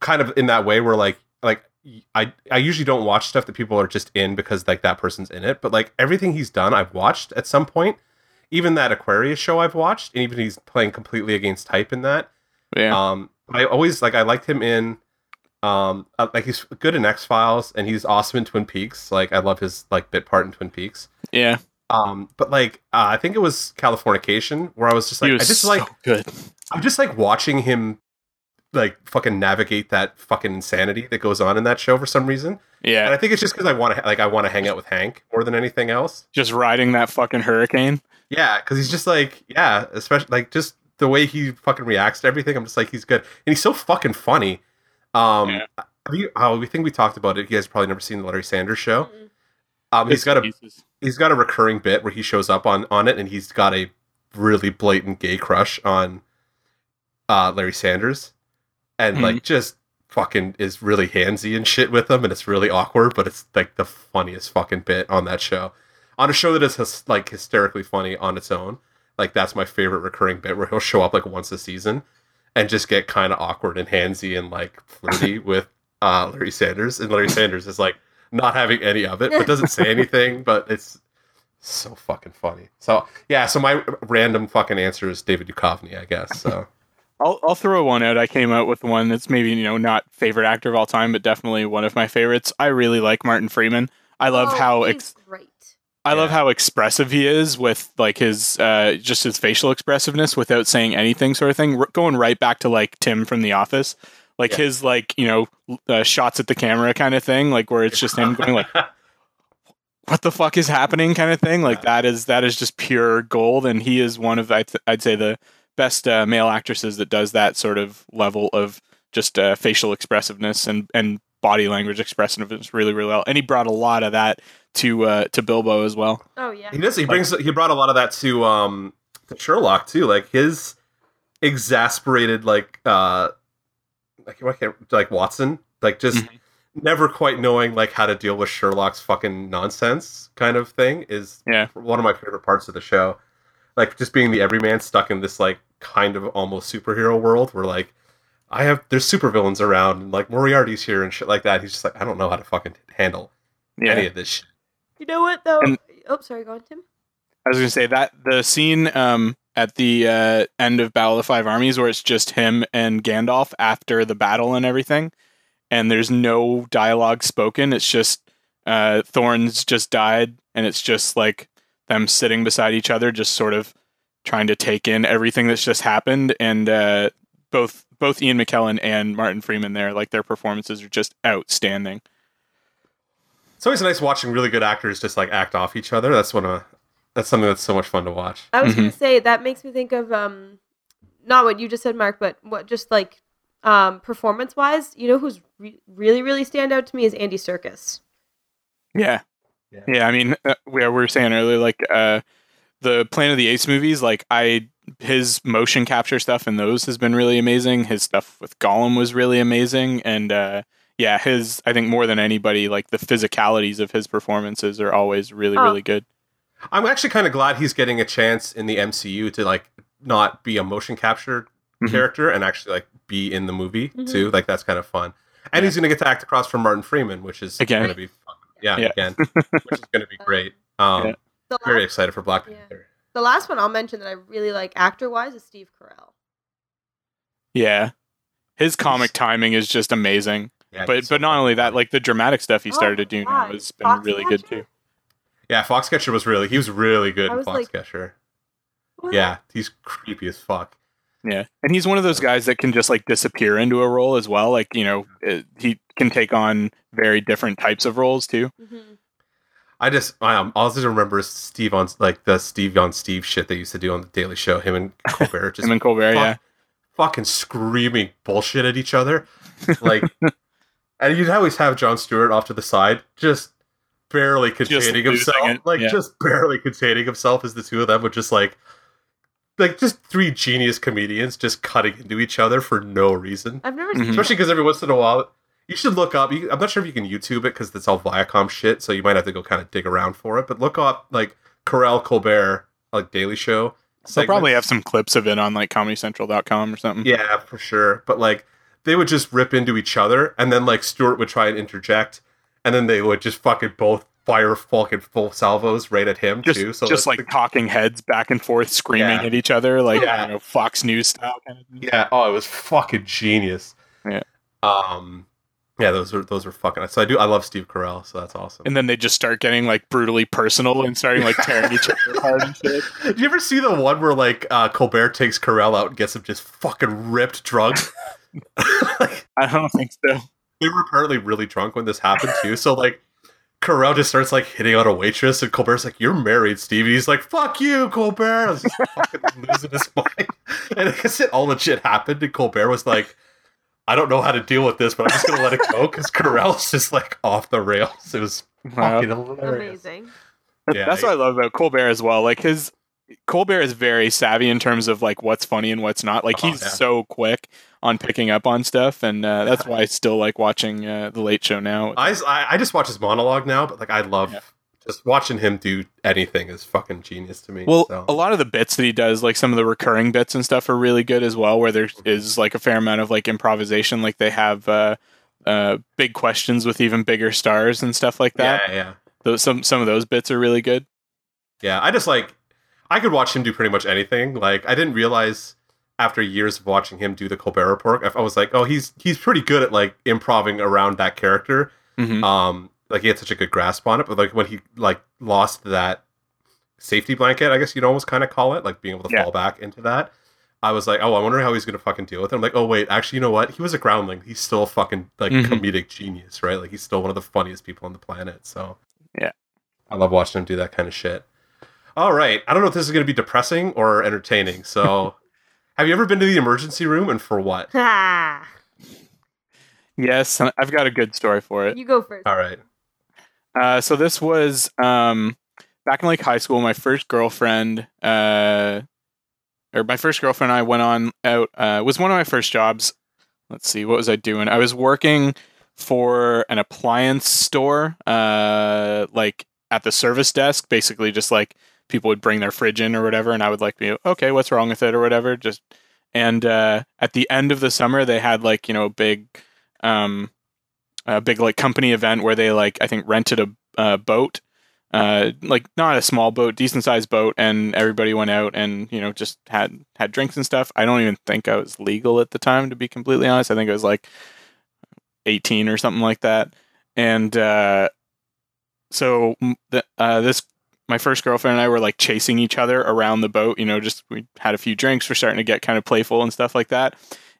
kind of in that way where like like I I usually don't watch stuff that people are just in because like that person's in it. But like everything he's done, I've watched at some point. Even that Aquarius show I've watched, and even he's playing completely against type in that. Yeah. Um, I always like I liked him in, um, uh, like he's good in X Files and he's awesome in Twin Peaks. Like I love his like bit part in Twin Peaks. yeah. Um, but like uh, I think it was Californication where I was just like he I just so like good. I'm just like watching him like fucking navigate that fucking insanity that goes on in that show for some reason. Yeah, and I think it's just because I want to like I want to hang out with Hank more than anything else. Just riding that fucking hurricane. Yeah, because he's just like, yeah, especially like just the way he fucking reacts to everything. I'm just like, he's good, and he's so fucking funny. Um, Yeah. have you, oh, we think we talked about it. You guys probably never seen the Larry Sanders show. Um, he's Bits got a pieces. he's got a recurring bit where he shows up on on it, and he's got a really blatant gay crush on uh Larry Sanders, and Mhm. like just fucking is really handsy and shit with him, and it's really awkward, but it's like the funniest fucking bit on that show. On a show that is like hysterically funny on its own, like that's my favorite recurring bit where he'll show up like once a season and just get kind of awkward and handsy and like flirty [laughs] with uh Larry Sanders, and Larry Sanders is like not having any of it, but doesn't say anything, [laughs] but it's so fucking funny. So yeah, so my random fucking answer is David Duchovny, I guess. So I'll I'll throw one out. I came out with one that's maybe you know not favorite actor of all time, but definitely one of my favorites. I really like Martin Freeman. I love Oh, how he's ex- great. I love how expressive he is with like his uh just his facial expressiveness without saying anything, sort of thing. R- going right back to like Tim from The Office, like Yeah. his like you know uh, shots at the camera kind of thing, like where it's just him going like [laughs] what the fuck is happening kind of thing like that is that is just pure gold and he is one of I'd, I'd say the best uh, male actresses that does that sort of level of just uh, facial expressiveness and and body language expressiveness really really well and he brought a lot of that to uh, to Bilbo as well Oh yeah. He does. He brings. He brought a lot of that to um to Sherlock too. Like his exasperated, like uh, like what can't like Watson, like just never quite knowing like how to deal with Sherlock's fucking nonsense kind of thing is Yeah. one of my favorite parts of the show. Like just being the everyman stuck in this like kind of almost superhero world where like I have there's supervillains around and like Moriarty's here and shit like that. He's just like I don't know how to fucking handle yeah any of this shit. You know what though? And- oh, sorry. Go on, Tim. I was gonna say that the scene um, at the uh, end of Battle of the Five Armies, where it's just him and Gandalf after the battle and everything, and there's no dialogue spoken. It's just uh, Thorin's just died, and it's just like them sitting beside each other, just sort of trying to take in everything that's just happened. And uh, both both Ian McKellen and Martin Freeman there, like their performances are just outstanding. It's always nice watching really good actors just like act off each other. That's one of that's something that's so much fun to watch. I was Mm-hmm. gonna say that makes me think of um, not what you just said, Mark, but what just like um performance wise. You know who's re- really really stand out to me is Andy Serkis. Yeah. Yeah. Yeah. I mean, uh, we, we were saying earlier, like, uh, the Planet of the Apes movies, like, I, his motion capture stuff in those has been really amazing. His stuff with Gollum was really amazing. And, uh, yeah, his, I think more than anybody, like, the physicalities of his performances are always really, Oh. really good. I'm actually kind of glad he's getting a chance in the MCU to like not be a motion capture Mhm. character and actually like be in the movie Mhm. too. Like that's kind of fun. And Yeah. he's going to get to act across from Martin Freeman, which is Again. going to be fun. Yeah, Yeah. again, [laughs] which is going to be great. Um, Yeah. The Very excited for Black Yeah. Panther. the last one I'll mention that I really like actor wise is Steve Carell. Yeah. His comic timing is just amazing. Yeah, But, he's so but not only that, like, the dramatic stuff he Oh started my to do now has been really good too. yeah, Foxcatcher was really he was really good I in was like- Foxcatcher. Yeah, he's creepy as fuck. Yeah, and he's one of those guys that can just like disappear into a role as well. Like you know, it, he can take on very different types of roles too. Mhm. I just I um, all I just remember Steve on like the Steve on Steve shit they used to do on the Daily Show. Him and Colbert [laughs] just Him and Colbert, fuck- yeah, fucking screaming bullshit at each other. Like, [laughs] and you'd always have Jon Stewart off to the side, just barely containing losing himself. it, Like, yeah. just barely containing himself as the two of them would just like, like just three genius comedians just cutting into each other for no reason. I've never Mhm. seen. Especially because every once in a while, you should look up. You, I'm not sure if you can YouTube it because it's all Viacom shit, so you might have to go kind of dig around for it. But look up like Carell Colbert, like Daily Show. they'll probably have some clips of it on like ComedyCentral.com or something. Yeah, for sure. But like they would just rip into each other and then like Stewart would try and interject and then they would just fucking both fire fucking full salvos right at him just too. So just that's like talking heads back and forth, screaming Yeah. at each other, like Yeah. you know, Fox News style kind of. the- yeah, oh it was fucking genius. Yeah. Um yeah, those are those are fucking so I do I love Steve Carell, so that's awesome. And then they just start getting like brutally personal and starting like tearing each other [laughs] apart and shit. Did you ever see the one where like uh, Colbert takes Carell out and gets him just fucking ripped drunk? [laughs] [laughs] like, I don't think so. they were apparently really drunk when this happened too. So like Carell just starts like hitting on a waitress and Colbert's like, You're married, Steve. And he's like, Fuck you, Colbert. I was just fucking [laughs] losing his mind. And I guess it all legit happened and Colbert was like, I don't know how to deal with this, but I'm just gonna let it go because Carell's just like off the rails. It was Wow. fucking hilarious. Amazing. Yeah, That's what I love about Colbert as well. Like his Colbert is very savvy in terms of like what's funny and what's not. Like Oh, he's yeah. so quick on picking up on stuff, and uh, that's why I still like watching uh, the Late Show now. I, I just watch his monologue now, but like I love Yeah. just watching him do anything is fucking genius to me. Well, so. a lot of the bits that he does, like some of the recurring bits and stuff, are really good as well. Where there is like a fair amount of like improvisation. Like they have uh, uh, big questions with even bigger stars and stuff like that. yeah, yeah. Those some some of those bits are really good. Yeah, I just like I could watch him do pretty much anything. Like I didn't realize after years of watching him do the Colbert Report, I was like, oh, he's he's pretty good at like improving around that character. Mhm. Um, like he had such a good grasp on it, but like when he like lost that safety blanket, I guess you'd almost kind of call it, like being able to Yeah. fall back into that. I was like, oh, I wonder how he's gonna fucking deal with it. I'm like, oh wait, actually, you know what? He was a groundling. He's still a fucking like Mhm. comedic genius, right? Like he's still one of the funniest people on the planet. So Yeah. I love watching him do that kind of shit. All right, I don't know if this is gonna be depressing or entertaining. So, [laughs] have you ever been to the emergency room and for what? [laughs] Yes, I've got a good story for it. You go first. All right. Uh, so this was um, back in like high school. My first girlfriend, uh, or my first girlfriend, and I went on out. Uh, was one of my first jobs. Let's see, what was I doing? I was working for an appliance store, uh, like at the service desk. Basically, just like people would bring their fridge in or whatever, and I would like be okay, what's wrong with it or whatever. Just and uh, at the end of the summer, they had like you know a big. Um, a big like company event where they like I think rented a boat, uh, like not a small boat, decent sized boat, and everybody went out and you know just had had drinks and stuff. I don't even think I was legal at the time, to be completely honest. I think I was like eighteen or something like that, and uh, so the, uh, this my first girlfriend and I were like chasing each other around the boat. You know, just we had a few drinks, we're starting to get kind of playful and stuff like that.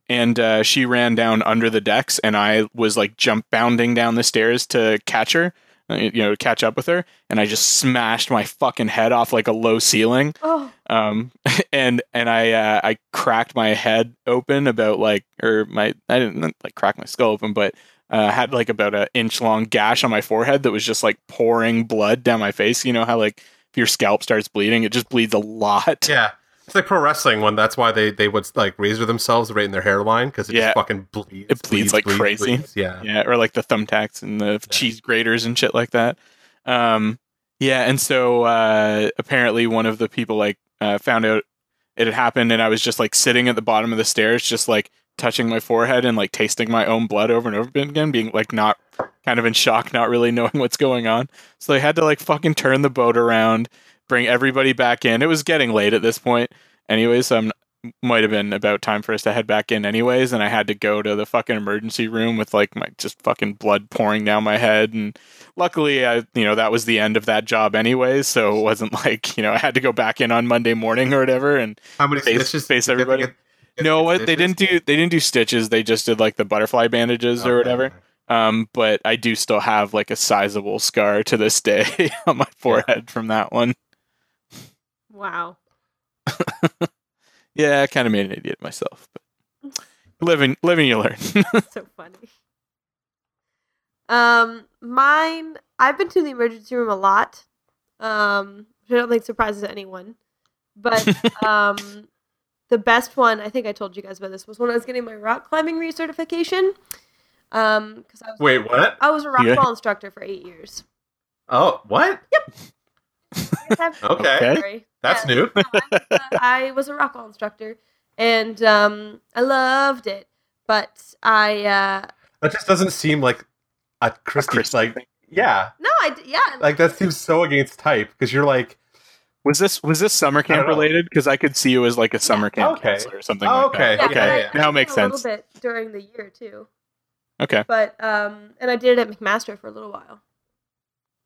And uh, she ran down under the decks and i was like jump bounding down the stairs to catch her uh, you know catch up with her. And i just smashed my fucking head off like a low ceiling. Oh, um [laughs] and and i uh, i cracked my head open about like or my i didn't like crack my skull open but uh, had like about an inch long gash on my forehead that was just like pouring blood down my face you know how like if your scalp starts bleeding it just bleeds a lot [laughs] Yeah. It's like pro wrestling when that's why they, they would like razor themselves right in their hairline because it Yeah. just fucking bleeds. It bleeds like crazy. bleeds. Yeah. yeah or like the thumbtacks and the cheese graters and shit like that um yeah and so uh apparently one of the people like uh, found out it had happened and i was just like sitting at the bottom of the stairs just like touching my forehead and like tasting my own blood over and over again being like not kind of in shock not really [laughs] knowing what's going on so they had to like fucking turn the boat around bring everybody back in it was getting late at this point anyways so i'm might have been about time for us to head back in anyways and i had to go to the fucking emergency room with like my just fucking blood pouring down my head and luckily i you know that was the end of that job anyways so it wasn't [laughs] like you know i had to go back in on monday morning or whatever and How many Face- stitches? face everybody. get- no what they didn't do they didn't do stitches they just did like the butterfly bandages or Okay. whatever um but i do still have like a sizable scar to this day [laughs] on my forehead from that one wow. [laughs] yeah i kind of made an idiot myself but living living you learn [laughs] so funny. Um, mine. I've been to the emergency room a lot. Um, which I don't think surprises anyone. But um, the best one, I think I told you guys about this, was when I was getting my rock climbing recertification. Um, because I was Wait, what? I was a rock Yeah. wall instructor for eight years. Oh, what? Yep. [laughs] Okay. Sorry. That's Yeah. new. [laughs] I, was a, I was a rock wall instructor, and um, I loved it. But I uh, That just doesn't seem like a Christie. Christie like, thing. yeah, no, I d- yeah, like that seems so against type because you're like, Was this was this summer camp related? Because I could see you as like a summer camp Okay. counselor or something Oh, like okay. that. Yeah, Okay, and I- I now did it makes a little bit during the year too, Okay. but um, and I did it at McMaster for a little while.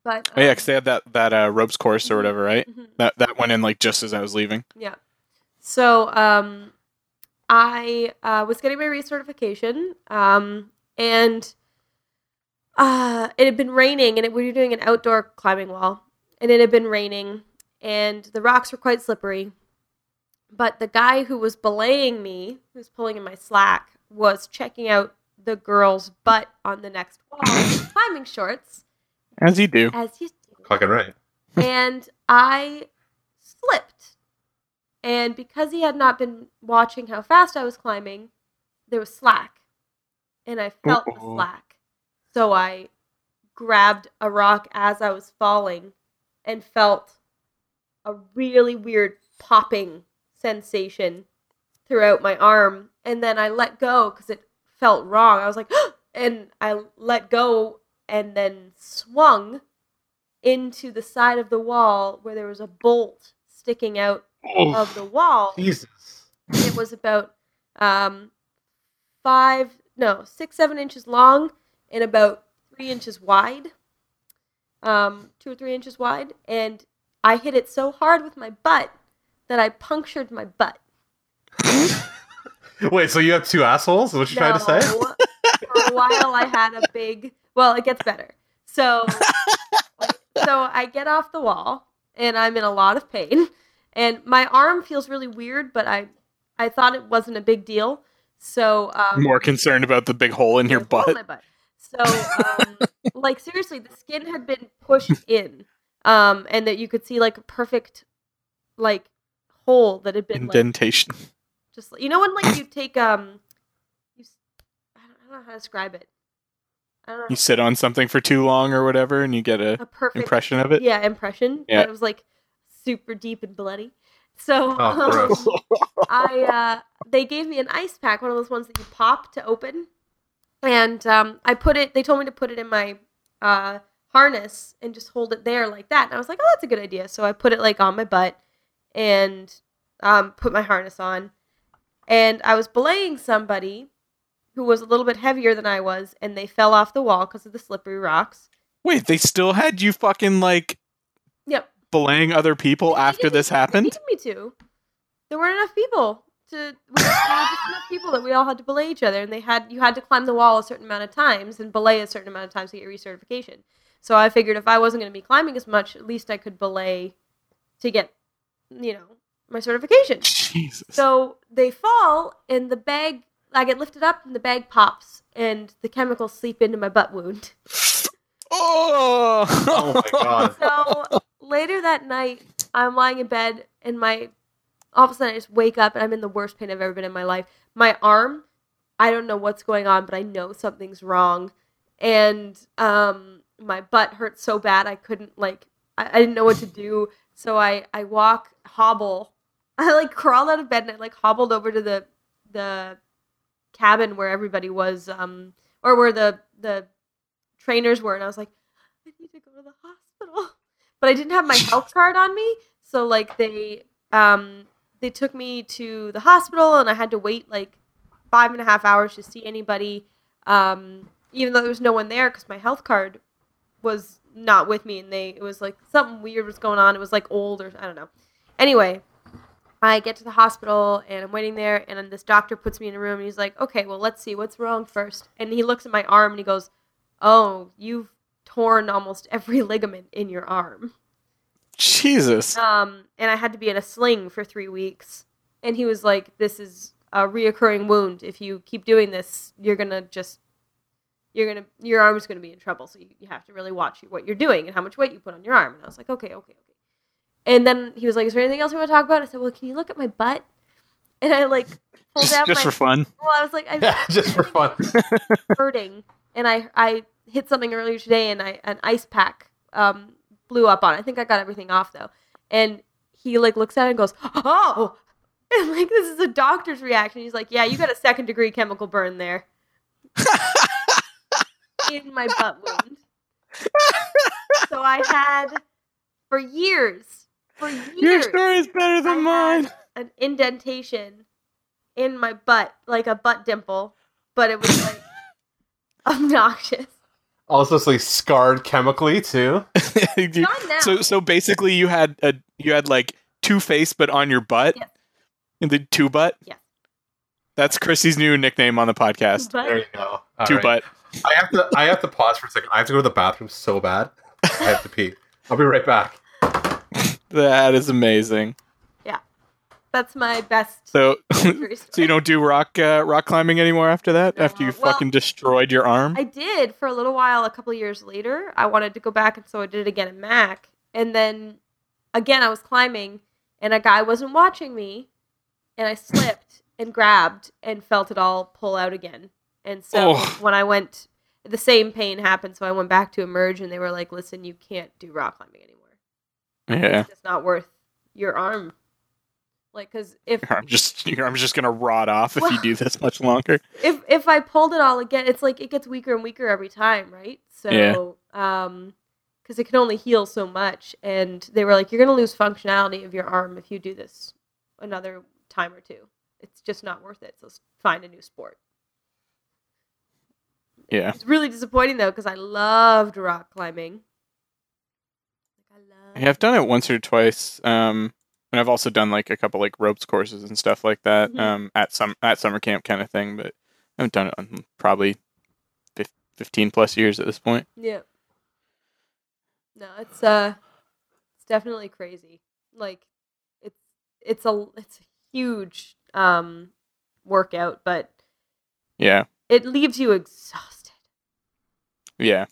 But Oh yeah, um, because they had that that uh, ropes course or whatever, right? mhm. That that went in like just as I was leaving. Yeah. So um, I uh, was getting my recertification, um, and uh, it had been raining, and it, we were doing an outdoor climbing wall, and it had been raining, and the rocks were quite slippery. But the guy who was belaying me, who was pulling in my slack, was checking out the girl's butt on the next wall, [coughs] climbing shorts, As you do. as you do fucking right. and I slipped. And because he had not been watching how fast I was climbing, there was slack. And I felt the Uh-oh. slack. So I grabbed a rock as I was falling and felt a really weird popping sensation throughout my arm. And then I let go because it felt wrong. I was like, [gasps] and I let go and then swung into the side of the wall where there was a bolt sticking out of the wall. Jesus. It was about um, five, no, six, seven inches long and about three inches wide, um, two or three inches wide. And I hit it so hard with my butt that I punctured my butt. [laughs] Wait, so you have two assholes? Is what you're trying to say? No. For a while, I had a big. Well, it gets better. So, so I get off the wall, and I'm in a lot of pain, and my arm feels really weird, but I, I thought it wasn't a big deal. So, um, More concerned about the big hole in your there's hole butt. in my butt. So, um, like seriously, the skin had been pushed in, um, and that you could see like a perfect, like, hole that had been like Indentation. just you know when like you take um, you, s- I don't, I don't know how to describe it. I don't know. You sit on something for too long or whatever, and you get a a perfect impression of it. Yeah, impression. Yeah. But it was like super deep and bloody. So Oh, um. [laughs] I uh, they gave me an ice pack, one of those ones that you pop to open, and um, I put it. They told me to put it in my uh, harness and just hold it there like that. And I was like, oh, that's a good idea. So I put it like on my butt and um, put my harness on, and I was belaying somebody who was a little bit heavier than I was, and they fell off the wall because of the slippery rocks. Wait, they still had you fucking like Yep. belaying other people They after this me- they happened? needed me to. There weren't enough people to. We, were just enough people that we all had to belay each other, and they had you had to climb the wall a certain amount of times and belay a certain amount of times to get recertification. So I figured if I wasn't going to be climbing as much, at least I could belay to get, you know, my certification. Jesus. So they fall, and the bag. I get lifted up, and the bag pops, and the chemicals seep into my butt wound. oh. Oh my god. So later that night, I'm lying in bed, and my all of a sudden I just wake up, and I'm in the worst pain I've ever been in my life. My arm, I don't know what's going on, but I know something's wrong, and um, my butt hurt so bad I couldn't like I, I didn't know what to do. So I I walk hobble. [laughs] I like crawled out of bed and I like hobbled over to the the cabin where everybody was um or where the the trainers were and I was like I need to go to the hospital. [laughs] But I didn't have my [laughs] health card on me, so like they um they took me to the hospital and I had to wait like five and a half hours to see anybody. Um, even though there was no one there because my health card was not with me and they it was like something weird was going on. It was like old or I don't know. Anyway, I get to the hospital and I'm waiting there and then this doctor puts me in a room and he's like, "Okay, well, let's see what's wrong first. And he looks at my arm and he goes, "Oh, you've torn almost every [laughs] ligament in your arm." Jesus. Um, and I had to be in a sling for three weeks. And he was like, "This is a reoccurring wound. If you keep doing this, you're gonna just, you're gonna, your arm's gonna be in trouble. So you, you have to really watch what you're doing and how much weight you put on your arm." And I was like, "Okay, okay, okay." And then he was like, "Is there anything else you want to talk about?" I said, "Well, can you look at my butt?" [laughs] And I like pulled Just, out just my. for fun. well, I was like, I, [laughs] Yeah, just for fun. [laughs] hurting, and I I hit something earlier today, and I an ice pack um blew up on. it. I think I got everything off though, and he like looks at it and goes, "Oh," and like this is a doctor's reaction. He's like, "Yeah, you got a second degree chemical burn there in my butt wound." so I had for years, for years. Your years, story is better I than had mine. an indentation in my butt, like a butt dimple, but it was like [laughs] obnoxious. Also, it's like scarred chemically too. [laughs] Not now. so so basically you had a you had like two face but on your butt. Yes. In the two butt? Yes. That's Chrissy's new nickname on the podcast. But There you go. All two right. butt. I have to. I have to pause for a second. I have to go to the bathroom so bad. I have to pee. I'll be right back. That is amazing. Yeah, that's my best So [laughs] so you don't do rock uh, rock climbing anymore after that? No, after you well- fucking destroyed your arm? I did for a little while. A couple years later, I wanted to go back, and so I did it again at Mac. And then again, I was climbing, and a guy wasn't watching me, and I slipped and grabbed and felt it all pull out again. And so Oh. when I went, the same pain happened. So I went back to emerge, and they were like, "Listen, you can't do rock climbing anymore. yeah. It's just not worth your arm." Like, because if Your arm just your arm's just gonna rot off if you do [laughs] this much longer. if if I pulled it all again, it's like it gets weaker and weaker every time, right? So, Yeah. um, because it can only heal so much, and they were like, you're gonna lose functionality of your arm if you do this another time or two. it's just not worth it. So find a new sport. Yeah. It's really disappointing though because I loved rock climbing. I love. Yeah, I've done it once or twice. Um, and I've also done like a couple like ropes courses and stuff like that. Mhm. Um, at some at summer camp kind of thing, but I haven't done it in probably fif- fifteen plus years at this point. Yeah. No, it's uh, it's definitely crazy. Like, it's it's a it's a huge um workout, but Yeah, it leaves you exhausted yeah.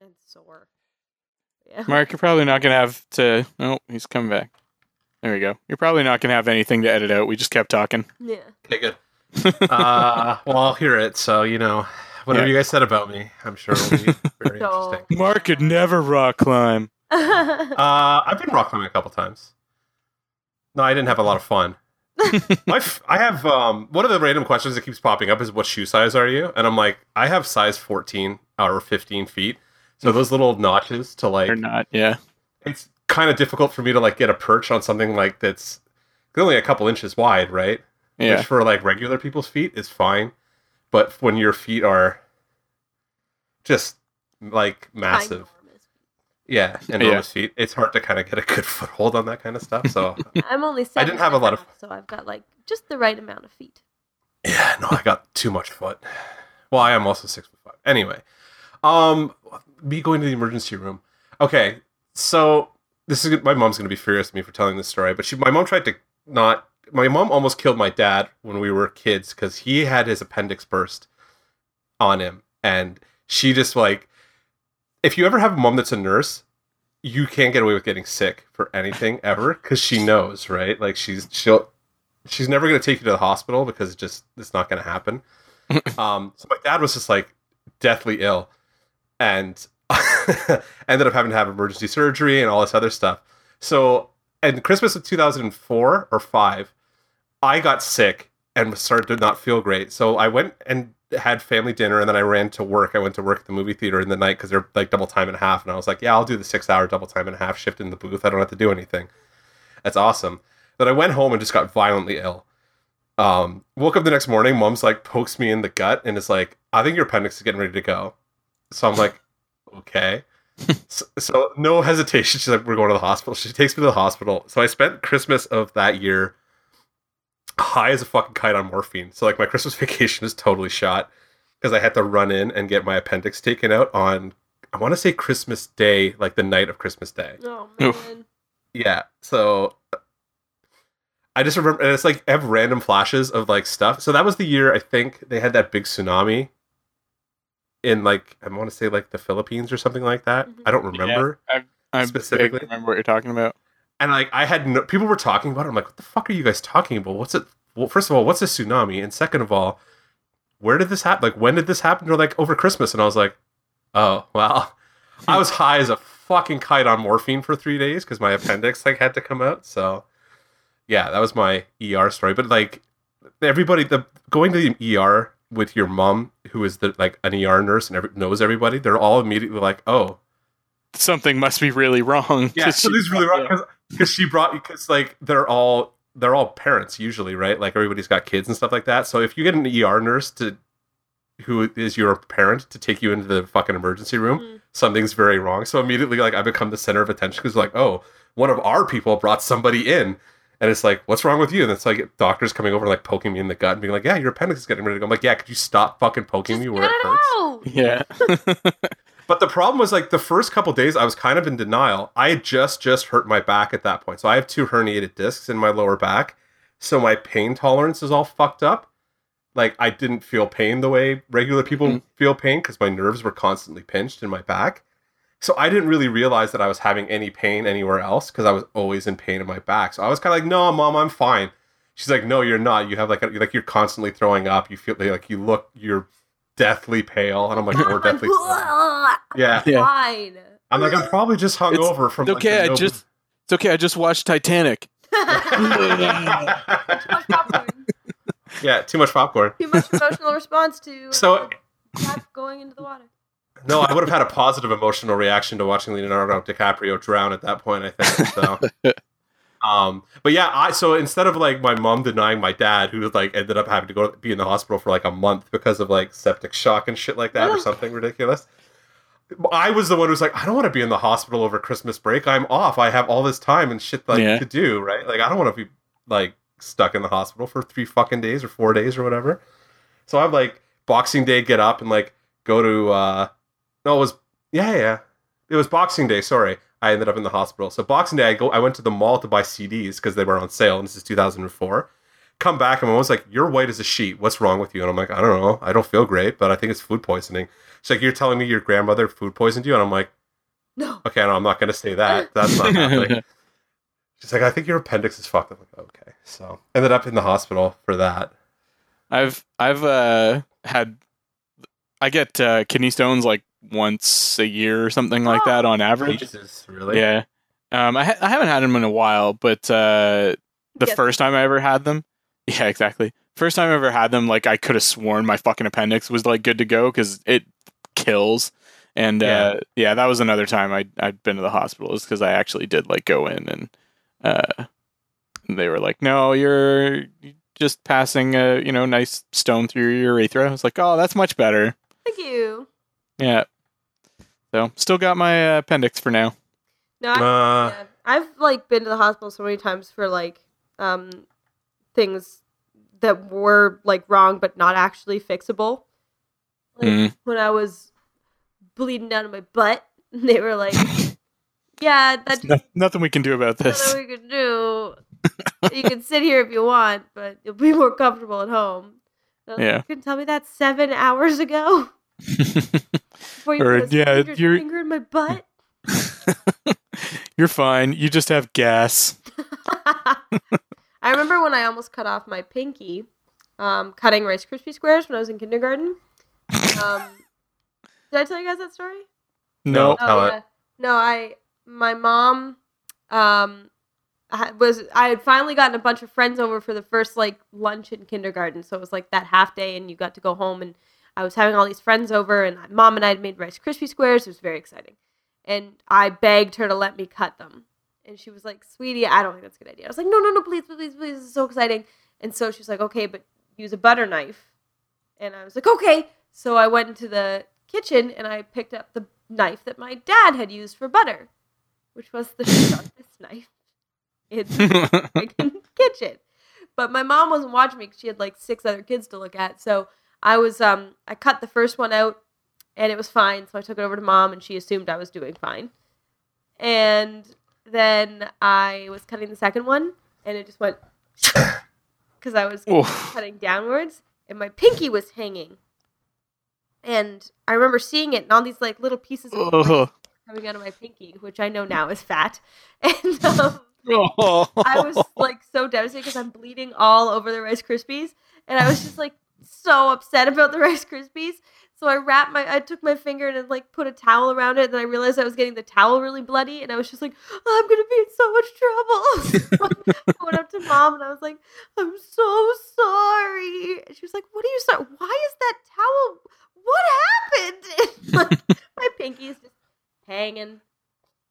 and sore. Yeah. [laughs] Mark, you're probably not gonna have to. Oh, he's coming back. There we go. You're probably not gonna have anything to edit out. We just kept talking. Yeah. Okay, good. [laughs] uh, well, I'll hear it. So you know, whatever Yeah. you guys said about me, I'm sure it'll be [laughs] very So- interesting. Mark could never rock climb. Uh, I've been rock climbing a couple times. No, I didn't have a lot of fun. My, f- I have um, one of the random questions that keeps popping up is what shoe size are you? And I'm like, I have size 14 or 15 feet. So those little notches to like, or not? Yeah. it's kind of difficult for me to like get a perch on something like that's only a couple inches wide, right? Yeah. Which for like regular people's feet is fine, but when your feet are just like massive, yeah, enormous feet, it's hard to kind of get a good [laughs] foothold on that kind of stuff. So [laughs] I'm only I didn't have a lot of- so I've got like just the right amount of feet. yeah, no, I got too much foot. Well, I am also six foot five. Anyway, um, me going to the emergency room. Okay, so this is my mom's gonna be furious at me for telling this story, but she, my mom tried to not. My mom almost killed my dad when we were kids because he had his appendix burst on him, and she just like, if you ever have a mom that's a nurse, you can't get away with getting sick for anything ever because she knows, right? Like she's she'll she's never going to take you to the hospital because it just it's not going to happen. [laughs] um, so my dad was just like deathly ill, and [laughs] ended up having to have emergency surgery and all this other stuff. So, and Christmas of 2004 or five, I got sick and started to not feel great. So I went and had family dinner, and then I ran to work. I went to work at the movie theater in the night because they're like double time and a half, and I was like, yeah, I'll do the six hour double time and a half shift in the booth. I don't have to do anything. That's awesome. Then I went home and just got violently ill. Um, woke up the next morning, mom's like pokes me in the gut and is like, I think your appendix is getting ready to go. So I'm like, [laughs] okay. so, so no hesitation. She's like, we're going to the hospital. She takes me to the hospital. So I spent Christmas of that year high as a fucking kite on morphine. So like my Christmas [laughs] vacation is totally shot because I had to run in and get my appendix taken out on I want to say Christmas Day, like the night of Christmas Day. Oh Oof. man. Yeah. So I just remember, and it's like I have random flashes of like stuff. So that was the year I think they had that big tsunami in like I want to say like the Philippines or something like that. Mhm. I don't remember. I Specifically? specifically remember what you're talking about. And like I had no, people were talking about it. I'm like, what the fuck are you guys talking about? What's it? Well, first of all, what's a tsunami? And second of all, where did this happen? Like, when did this happen? They're like over Christmas, and I was like, oh well, [laughs] I was high as a fucking kite on morphine for three days because my appendix like had to come out. So yeah, that was my ER story. But like everybody, the going to the ER with your mom, who is the like an ER nurse and every, knows everybody, they're all immediately like, oh, Something must be really wrong. yeah, so this is really wrong [laughs] because she brought because like they're all they're all parents usually, right? Like everybody's got kids and stuff like that. So if you get an ER nurse to who is your parent to take you into the fucking emergency room, Mhm. something's very wrong. So immediately, like I become the center of attention because like, oh, one of our people brought somebody in. And it's like, what's wrong with you? And it's like doctors coming over, like poking me in the gut and being like, yeah, your appendix is getting ready to go. I'm like, yeah, could you stop fucking poking Just me get where it it hurts? out. Yeah. [laughs] [laughs] But the problem was like the first couple days I was kind of in denial. I had just just hurt my back at that point. So I have two herniated discs in my lower back. So my pain tolerance is all fucked up. Like I didn't feel pain the way regular people Mhm. feel pain because my nerves were constantly pinched in my back. So I didn't really realize that I was having any pain anywhere else because I was always in pain in my back. So I was kind of like, "No, mom, I'm fine." She's like, "No, you're not. You have like a, like you're constantly throwing up. You feel like you look you're deathly pale." And I'm like, "More [laughs] deathly." pale." Yeah. Yeah. Fine. I'm like, I'm probably just hungover from. It's like, okay. the I Nova- just it's okay. I just watched Titanic. [laughs] [laughs] Too much popcorn. yeah, too much popcorn. Too much emotional response to So uh, cat going into the water. no, I would have had a positive emotional reaction to watching Leonardo DiCaprio drown at that point. I think so. Um, but yeah, I so instead of like my mom denying my dad, who like ended up having to go be in the hospital for like a month because of like septic shock and shit like that, or something ridiculous. I was the one who's like, I don't want to be in the hospital over Christmas break. I'm off. I have all this time and shit like Yeah. to do, right? Like I don't want to be like stuck in the hospital for three fucking days or four days or whatever. So I'm like Boxing Day, get up and like go to uh no, it was yeah, yeah. It was Boxing Day, sorry. I ended up in the hospital. So Boxing Day I go I went to the mall to buy CDs because they were on sale and this is 2004. Come back and I was like, You're white as a sheet. What's wrong with you? And I'm like, I don't know. I don't feel great, but I think it's food poisoning. She's like, You're telling me your grandmother food poisoned you? And I'm like, No. Okay, no, I'm not gonna say that. [laughs] That's not happening. She's like, I think your appendix is fucked. I'm like, okay. So ended up in the hospital for that. I've I've uh had I get uh, kidney stones like once a year or something like that on average. Jesus, really? Yeah. Um, I ha- I haven't had them in a while, but uh, the Yes. first time I ever had them, [laughs] yeah, exactly. First time I ever had them, like I could have sworn my fucking appendix was like good to go because it kills. And Yeah. uh, yeah, that was another time I I'd been to the hospital is because I actually did like go in and uh, they were like, no, you're just passing a you know nice stone through your urethra. I was like, oh, that's much better. Thank you. Yeah. So still got my uh, appendix for now. No, I, Uh, yeah. I've like been to the hospital so many times for like um things that were like wrong but not actually fixable. Like Mm. when I was bleeding out of my butt, [laughs] they were like, "Yeah, that's No- nothing we can do about this. nothing we can do. you can sit here if you want, but you'll be more comfortable at home." And I was like, Yeah. you can tell me that seven hours ago [laughs] before you Or, put a yeah, finger- you're- finger in my butt. [laughs] You're fine. You just have gas. [laughs] I remember when I almost cut off my pinky, um, cutting Rice Krispie squares when I was in kindergarten. Um, [laughs] did I tell you guys that story? No. No. Tell it. No, I my mom um ha- was I had finally gotten a bunch of friends over for the first like lunch in kindergarten, so it was like that half day, and you got to go home, and I was having all these friends over, and my mom and I had made Rice Krispie squares. It was very exciting, and I begged her to let me cut them, and she was like, "Sweetie, I don't think that's a good idea." I was like, "No, no, no, please, please, please, this is so exciting," and so she's like, "Okay, but use a butter knife," and I was like, "Okay." So I went into the kitchen and I picked up the knife that my dad had used for butter, which was the [laughs] sharpest knife in the [laughs] kitchen. But my mom wasn't watching me because she had like six other kids to look at. So I was um I cut the first one out and it was fine. So I took it over to mom and she assumed I was doing fine. And then I was cutting the second one and it just went [coughs] because I was Oof. cutting downwards and my pinky was hanging. And I remember seeing it and all these like little pieces rice coming out of my pinky, which I know now is fat. [laughs] And um, Oh. [laughs] I was like so devastated because I'm bleeding all over the Rice Krispies, and I was just like so upset about the [laughs] Rice Krispies. So I wrapped my, I took my finger and like put a towel around it, and I realized I was getting the towel really bloody, and I was just like, oh, I'm gonna be in so much trouble. [laughs] So I went up to mom and I was like, I'm so sorry. And she was like, What are you sorry? Why is that towel? What happened? [laughs] like, my pinky is just hanging.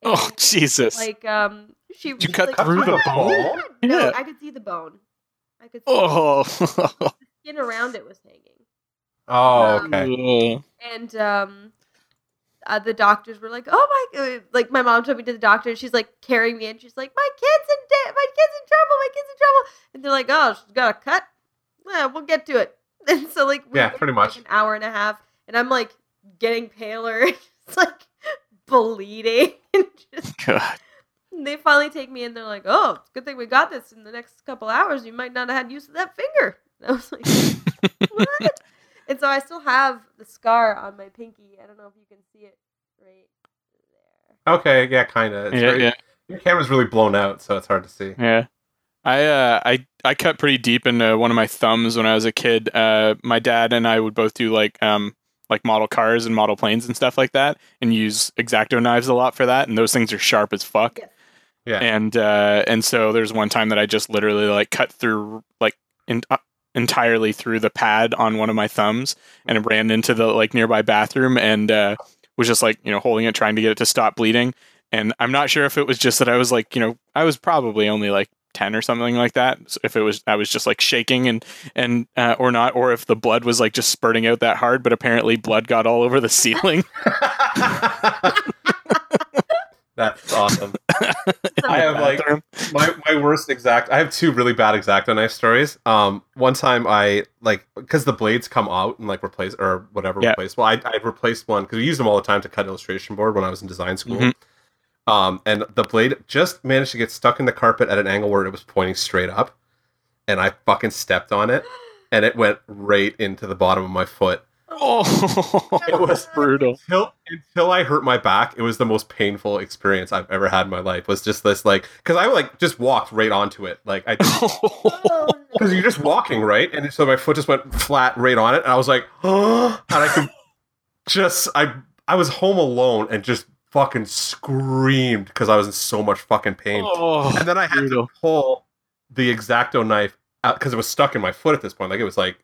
oh Jesus. like um she Did you cut like, through the bone? No, Yeah. I could see the bone. I could see oh. The skin around it was hanging. Oh, Um, okay. And um uh, the doctors were like, "Oh my!" uh, Like my mom took me to the doctor, and she's like carrying me and She's like, "My kid's in debt. My kid's in trouble. My kid's in trouble." And they're like, "Oh, she's got a cut. Yeah, we'll get to it." [laughs] And so like, we Yeah, pretty for, like, much. an hour and a half, and I'm like getting paler, [laughs] it's like bleeding, [laughs] and just God. they finally take me in. They're like, "Oh, it's a good thing we got this. In the next couple hours, you might not have had use of that finger." And [laughs] I was like, "What?" and so I still have the scar on my pinky. I don't know if you can see it right there. Okay, yeah, kind of. Yeah, yeah, Your camera's really blown out, so it's hard to see. yeah. I uh I I cut pretty deep into one of my thumbs when I was a kid. Uh my dad and I would both do like um like model cars and model planes and stuff like that and use X-Acto knives a lot for that and those things are sharp as fuck. Yes. Yeah. And uh and so there's one time that I just literally like cut through like in, uh, entirely through the pad on one of my thumbs and it ran into the like nearby bathroom and uh was just like, you know, holding it trying to get it to stop bleeding and I'm not sure if it was just that I was like, you know, I was probably only like 10 or something like that. So if it was, I was just like shaking and, and, uh, or not, or if the blood was like just spurting out that hard, but apparently blood got all over the [laughs] ceiling. [laughs] That's awesome. [laughs] I have like my, my worst exact I have two really bad X-Acto knife stories. Um one time I like because the blades come out and like replace or whatever Yeah. replace. Well I I replaced one because we used them all the time to cut illustration board when I was in design school. Mhm. Um and the blade just managed to get stuck in the carpet at an angle where it was pointing straight up. And I fucking stepped on it and it went right into the bottom of my foot. Oh, [laughs] It was brutal. until until I hurt my back, it was the most painful experience I've ever had in my life. Was just this like because I like just walked right onto it, like I because [laughs] [laughs] you're just walking right, and so my foot just went flat right on it, and I was like, oh, [gasps] and I could just I I was home alone and just fucking screamed because I was in so much fucking pain, oh, and then I had brutal. to pull the X-Acto knife out because it was stuck in my foot at this point, like it was like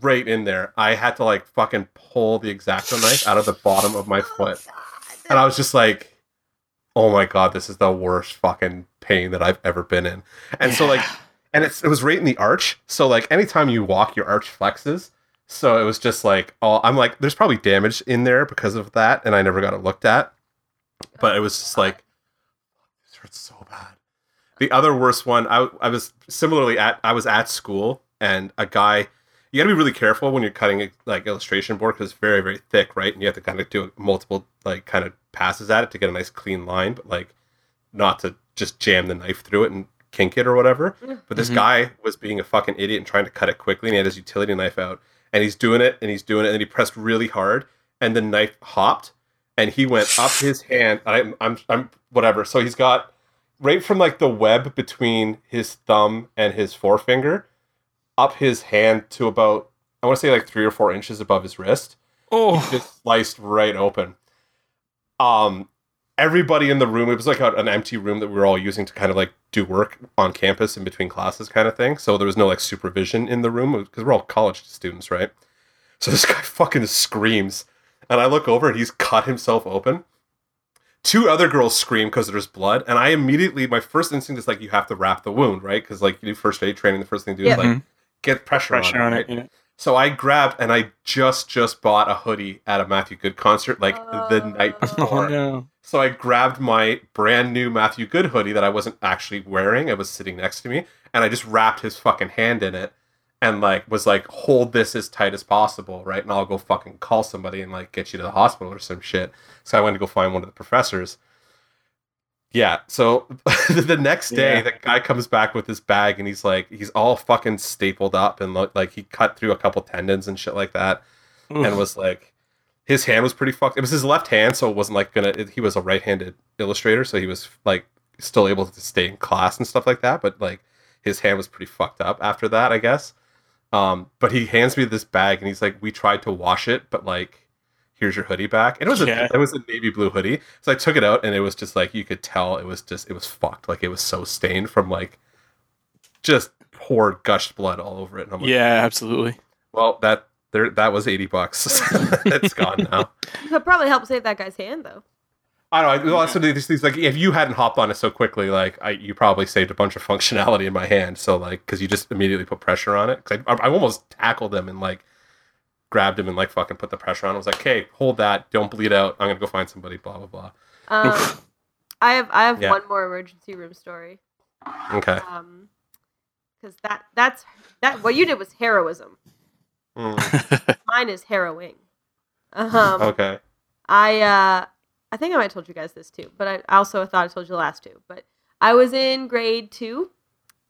right in there. I had to like fucking pull the X-Acto knife out of the bottom of my oh, foot. And I was just like, oh my god, this is the worst fucking pain that I've ever been in. And so like and it's it was right in the arch. So like anytime you walk, your arch flexes. So it was just like, oh I'm like, there's probably damage in there because of that, and I never got it looked at. But it was just oh, like this hurts so bad. The other worst one, I I was similarly at I was at school and a guy you got to be really careful when you're cutting like illustration board because it's very very thick right? And you have to kind of do multiple like kind of passes at it to get a nice clean line but like not to just jam the knife through it and kink it or whatever. But this Mhm. guy was being a fucking idiot and trying to cut it quickly and he had his utility knife out. And he's doing it and he's doing it and he pressed really hard and the knife hopped and he went up [laughs] his hand I'm, I'm i'm whatever. So he's got right from like the web between his thumb and his forefinger up his hand to about I want to say like three or four inches above his wrist, Oh, just sliced right open. Um, everybody in the room, it was like a- an empty room that we were all using to kind of like do work on campus in between classes, kind of thing. So there was no like supervision in the room because we're all college students, right? So this [laughs] guy fucking screams, and I look over and he's cut himself open. Two other girls scream because there's blood, and I immediately my first instinct is like you have to wrap the wound, right? Because like you do first aid training, the first thing to do Yeah. is like get pressure, pressure on, on it. right? Yeah. So I grabbed and I just just bought a hoodie at a Matthew Good concert like the night Oh. [laughs] oh before. Oh no. So I grabbed my brand new Matthew Good hoodie that I wasn't actually wearing. It was sitting next to me, and I just wrapped his fucking hand in it, and like was like, hold this as tight as possible, right? And I'll go fucking call somebody and like get you to the hospital or some shit. So I went to go find one of the professors. Yeah. So [laughs] the next day, Yeah. the guy comes back with his bag, and he's like, he's all fucking stapled up, and look like he cut through a couple tendons and shit like that and was like his hand was pretty fucked. It was his left hand, so it wasn't like gonna. It, he was a right-handed illustrator, so he was like still able to stay in class and stuff like that. But like his hand was pretty fucked up after that, I guess. Um, but he hands me this bag and he's like, "We tried to wash it, but like." Here's your hoodie back. And it was a Yeah. it was a navy blue hoodie. So I took it out and it was just like you could tell it was just it was fucked. Like it was so stained from like just poured gushed blood all over it. And I'm like, yeah, absolutely. well, that there that was eighty bucks. [laughs] it's gone now. [laughs] Could probably helped save that guy's hand though. I don't know. Also, these things like if you hadn't hopped on it so quickly, like I, you probably saved a bunch of functionality in my hand. So like, because you just immediately put pressure on it. Because I, I almost tackled him and like grabbed him and like fucking put the pressure on. I was like, "Hey, hold that! Don't bleed out. I'm gonna go find somebody." Blah blah blah. Um, I have I have Yeah. one more emergency room story. Okay. Um, because that that's that what you did was heroism. Mm, [laughs] Mine is harrowing. Um, okay. I uh I think I might have told you guys this too, but I also thought I told you the last two. But I was in grade two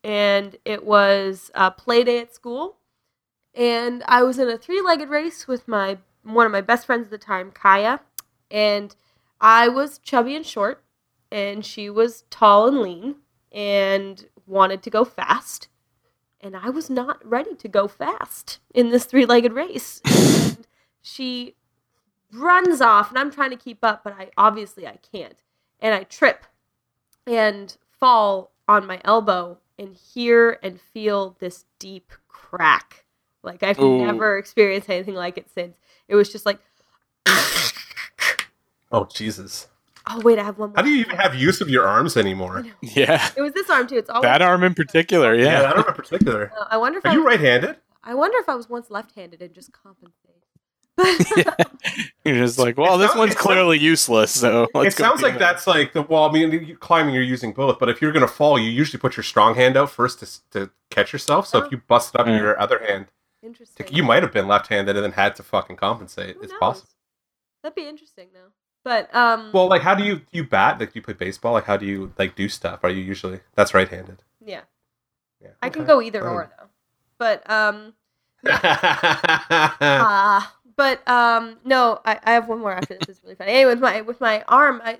and it was a play day at school. And I was in a three legged race with my one of my best friends at the time, Kaya. And I was chubby and short, and she was tall and lean and wanted to go fast. And I was not ready to go fast in this three legged race. [laughs] and she runs off and I'm trying to keep up, but I obviously I can't. And I trip and fall on my elbow and hear and feel this deep crack. Like I've Ooh. never experienced anything like it since. It was just like [laughs] Oh Jesus. Oh wait, I have one more. How do you even have use of your arms anymore? Yeah. It was this arm too. It's always That arm in particular, Yeah, yeah. that arm in particular. Uh, I wonder if Are I, you right-handed? I wonder if I was once left-handed and just compensate. [laughs] You're just like, well, It this sounds- one's it sounds- clearly useless, so let's it sounds like that. that's like the well. I mean, climbing you're using both, but if you're gonna fall, you usually put your strong hand out first to, to catch yourself. So Oh. if you busted up Yeah. your other hand, Interesting. you might have been left-handed and then had to fucking compensate. Who it's knows? possible. That'd be interesting though. But um, Well, like, how do you you bat? Like, do you play baseball? Like, how do you like do stuff? Are you usually that's right-handed? yeah, Yeah, I can go either Fine. or though. But um, yeah, [laughs] Ah, but um, no, I, I have one more after this. It's really funny. Anyway, with my with my arm, I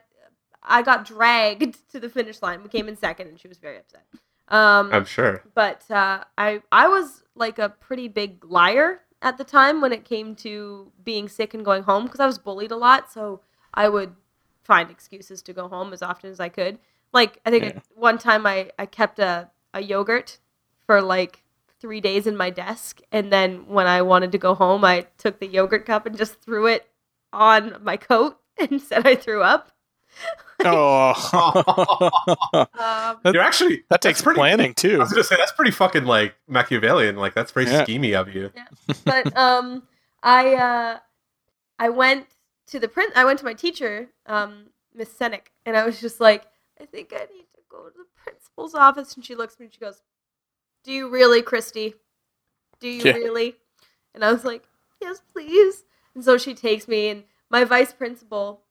I got dragged to the finish line. We came in second, and she was very upset. Um, I'm sure. but uh, I I was like a pretty big liar at the time when it came to being sick and going home because I was bullied a lot. So I would find excuses to go home as often as I could. Like I think Yeah. one time I I kept a a yogurt for like three days in my desk, and then when I wanted to go home, I took the yogurt cup and just threw it on my coat [laughs] and said I threw up. Oh, [laughs] Um, You're actually that takes that's pretty, planning I too. was gonna say that's pretty fucking like Machiavellian. Like that's very Yeah. schemy of you. but um i uh i went to the print i went to my teacher um miss Senek, and i was just like i think i need to go to the principal's office and she looks at me and she goes do you really christy do you Yeah. really and i was like yes please and so she takes me and my vice principal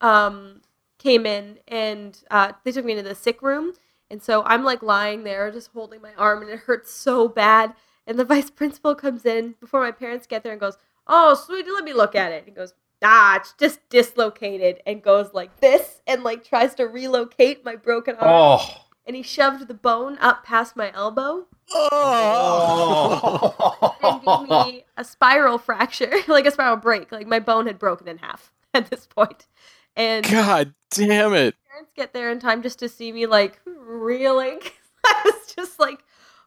um came in and uh, they took me into the sick room and so i'm like lying there just holding my arm and it hurts so bad and the [laughs] vice principal comes in before my parents get there and goes, Oh, sweetie, let me look at it. He goes, Ah, it's just dislocated and goes like this and like tries to relocate my broken arm. Oh. And he shoved the bone up past my elbow Oh. and gave me a spiral fracture, [laughs] like a spiral break. Like my bone had broken in half [laughs] at this point. And God damn it. parents get there in time just to see me like reeling. [laughs] I was just like,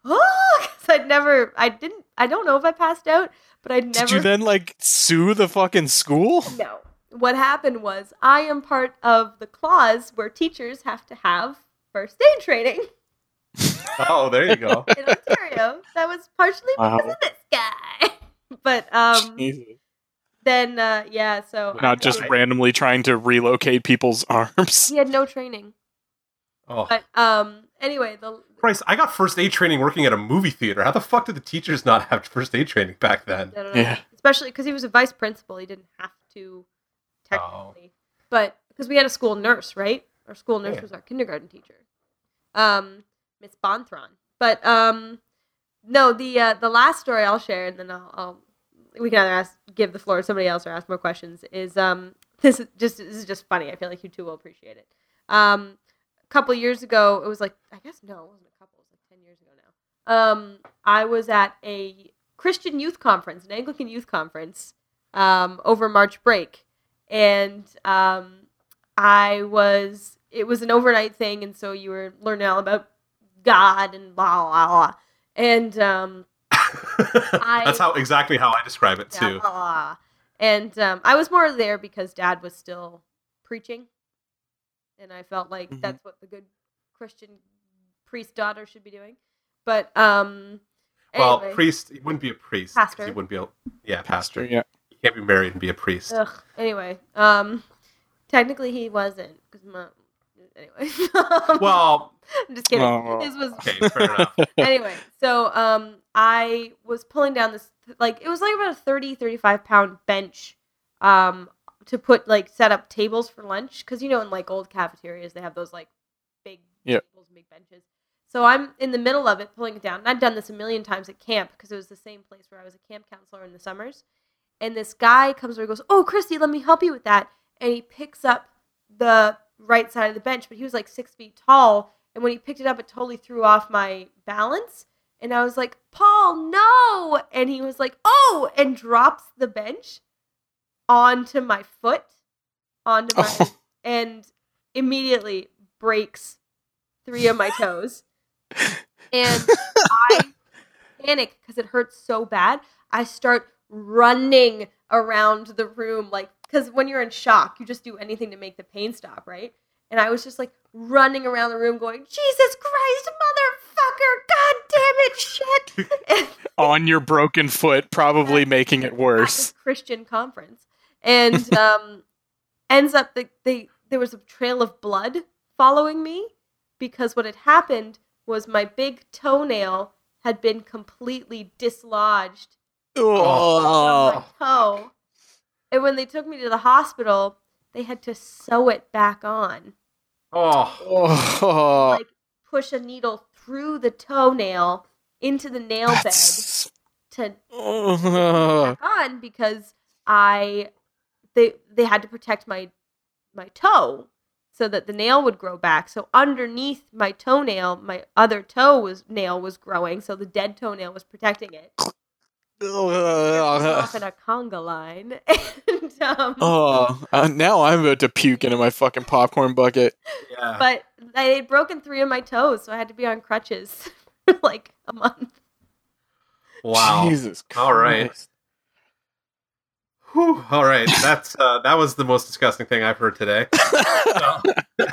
oh, because I'd never, I didn't, I don't know if I passed out, but I'd never. Did you then like sue the fucking school? [laughs] No. What happened was I am part of the clause where teachers have to have first aid training [laughs] oh, there you go. in Ontario. that was partially because Wow. of this guy. But um, Jesus. Then uh, yeah, so Not just I- randomly trying to relocate people's [laughs] arms. he had no training. Oh, But um, anyway, the Christ! I got first aid training working at a movie theater. How the fuck did the teachers not have first aid training back then? I don't know. Yeah. Especially because he was a vice principal, he didn't have to technically. But because we had a school nurse, right? Our school nurse Yeah. was our kindergarten teacher, um, Miss Bonthron. But um, no, the uh, the last story I'll share, and then I'll, I'll we can either ask give the floor to somebody else or ask more questions. Is um this is just this is just funny. I feel like you two will appreciate it. Um, a couple years ago, it was like I guess no, it wasn't a couple. It was like ten years ago now. Um, I was at a Christian youth conference, an Anglican youth conference, um, over March break, and um, I was. It was an overnight thing, and so you were learning all about God and blah blah blah. And um, That's how exactly how I describe it too. blah, blah. And um, I was more there because Dad was still preaching, and I felt like Mhm. that's what the good Christian priest daughter should be doing. But um, Well, anyway. priest, he wouldn't be a priest. Pastor. He wouldn't be a yeah pastor. Yeah. he can't be married and be a priest. Ugh. Anyway, um, technically he wasn't because my anyway. [laughs] Well, I'm just kidding. Oh. His was okay, fair enough. [laughs] anyway. So um, I was pulling down this like it was like about a 30, 35 pound bench, um, to put like set up tables for lunch because you know in like old cafeterias they have those like big Yep. tables, big benches. So I'm in the middle of it pulling it down. And I'd done this a million times at camp because it was the same place where I was a camp counselor in the summers. And this guy comes over and goes, Oh, Christy, let me help you with that. And he picks up the right side of the bench, but he was like six feet tall. And when he picked it up, it totally threw off my balance. And I was like, Paul, no. And he was like, Oh, and drops the bench onto my foot, onto my, Oh. [laughs] and immediately breaks three of my toes. And I panic because it hurts so bad. I start running around the room, like because when you're in shock, you just do anything to make the pain stop, right? And I was just like running around the room going, Jesus Christ, motherfucker, god damn it, shit. [laughs] On your broken foot, probably making it at worse. Christian conference, and [laughs] um, ends up that they there was a trail of blood following me because what had happened was my big toenail had been completely dislodged Oh. my toe, and when they took me to the hospital, they had to sew it back on, Oh, Oh. like push a needle through the toenail into the nail bed to Oh. [laughs] back on because I they they had to protect my my toe so that the nail would grow back. So underneath my toenail, my other toe was nail was growing, so the dead toenail was protecting it. Off in a conga line, [laughs] and um, Oh, uh, now I'm about to puke into my fucking popcorn bucket. yeah. but I had broken three of my toes, so I had to be on crutches [laughs] for like a month. Wow. Jesus Christ. All right. Whew. All right. That's uh, that was the most disgusting thing I've heard today. [laughs] So,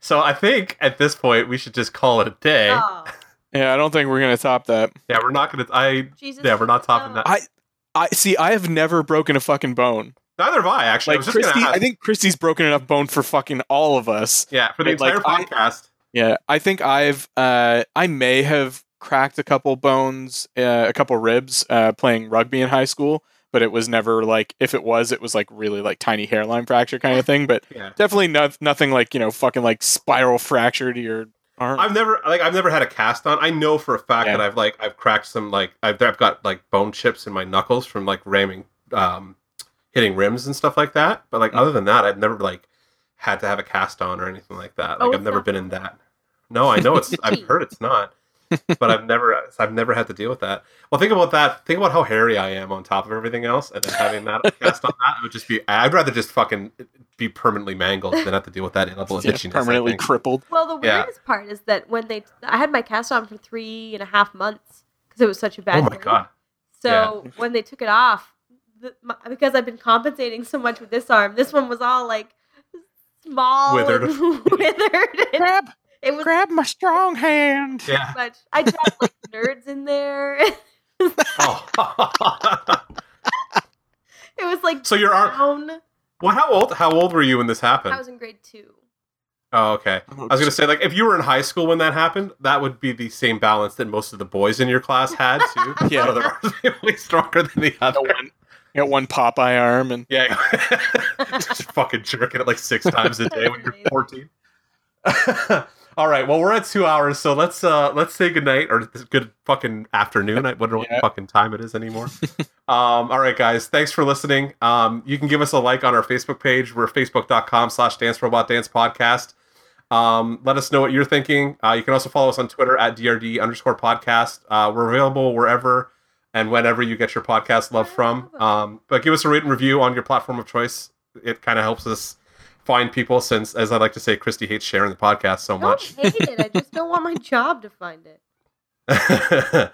so I think at this point we should just call it a day. Oh, Yeah, I don't think we're gonna top that. Yeah, we're not gonna. I Jesus! yeah, we're not topping no. that. I I see. I have never broken a fucking bone. Neither have I. Actually, I Like was just Christy, gonna ask. I think Christy's broken enough bone for fucking all of us. yeah, for the like, entire I- podcast. Yeah, I think I've uh I may have cracked a couple bones, uh, a couple ribs uh playing rugby in high school, but it was never like if it was it was like really like tiny hairline fracture kind of thing, but yeah. definitely not nothing like, you know, fucking like spiral fracture to your arm. I've never like I've never had a cast on. I know for a fact Yeah. that I've like I've cracked some like I've, I've got like bone chips in my knuckles from like ramming um hitting rims and stuff like that. But like Mm. other than that, I've never like had to have a cast on or anything like that. Oh, Like it's I've never not been in that. No, I know it's I've [laughs] heard it's not. But I've never I've never had to deal with that. Well, think about that. Think about how hairy I am on top of everything else, and then having that [laughs] cast on that it would just be. I'd rather just fucking be permanently mangled than have to deal with that level of Yeah, itchiness. I permanently think. crippled. Well, the Yeah. weirdest part is that when they, I had my cast on for three and a half months because it was such a bad. Oh my thing. god! So when they took it off, the, my, because I've been compensating so much with this arm, this one was all like small, Withered. and [laughs] withered. and Grab it was grab my strong hand. Yeah. much. I just had like [laughs] nerds in there. Oh. [laughs] it was like so your arm. down. Well, how old? How old were you when this happened? I was in grade two. Oh, okay. Oh, I was gonna say, like, if you were in high school when that happened, that would be the same balance that most of the boys in your class had too. [laughs] Yeah. One of them are way stronger than the other. got one, you got one Popeye arm and Yeah, just fucking jerking it like six times a day when you're Amazing. 14. All right, well, we're at two hours, so let's uh let's say goodnight or good fucking afternoon. I wonder what Yeah. fucking time it is anymore. um, all right, guys, thanks for listening. Um, you can give us a like on our Facebook page. We're facebook.com slash dance robot dance podcast. Um, let us know what you're thinking. Uh, you can also follow us on Twitter at DRD underscore podcast. Uh, we're available wherever and whenever you get your podcast love from. Um, but give us a rate and review on your platform of choice. It kind of helps us find people since, as I like to say, Christy hates sharing the podcast so I much. don't hate it. I just don't want my job to find it. [laughs]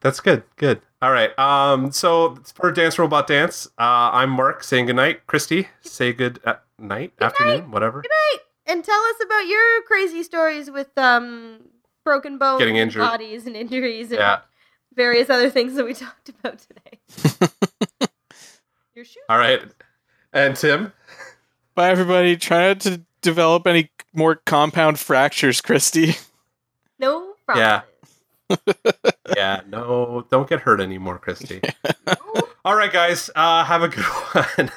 That's good. Good. All right. Um, so for Dance Robot Dance, uh, I'm Mark saying goodnight. Christy, say good uh, night, afternoon, whatever. Good night. And tell us about your crazy stories with um broken bones, Getting and injured. bodies, and injuries, and Yeah. various other things that we [laughs] talked about today. [laughs] your shoe. All right. And Tim. Bye, everybody. Try not to develop any more compound fractures, Christy. No problem. Yeah. Yeah. No, don't get hurt anymore, Christy. [laughs] All right, guys. Uh, have a good [laughs] one.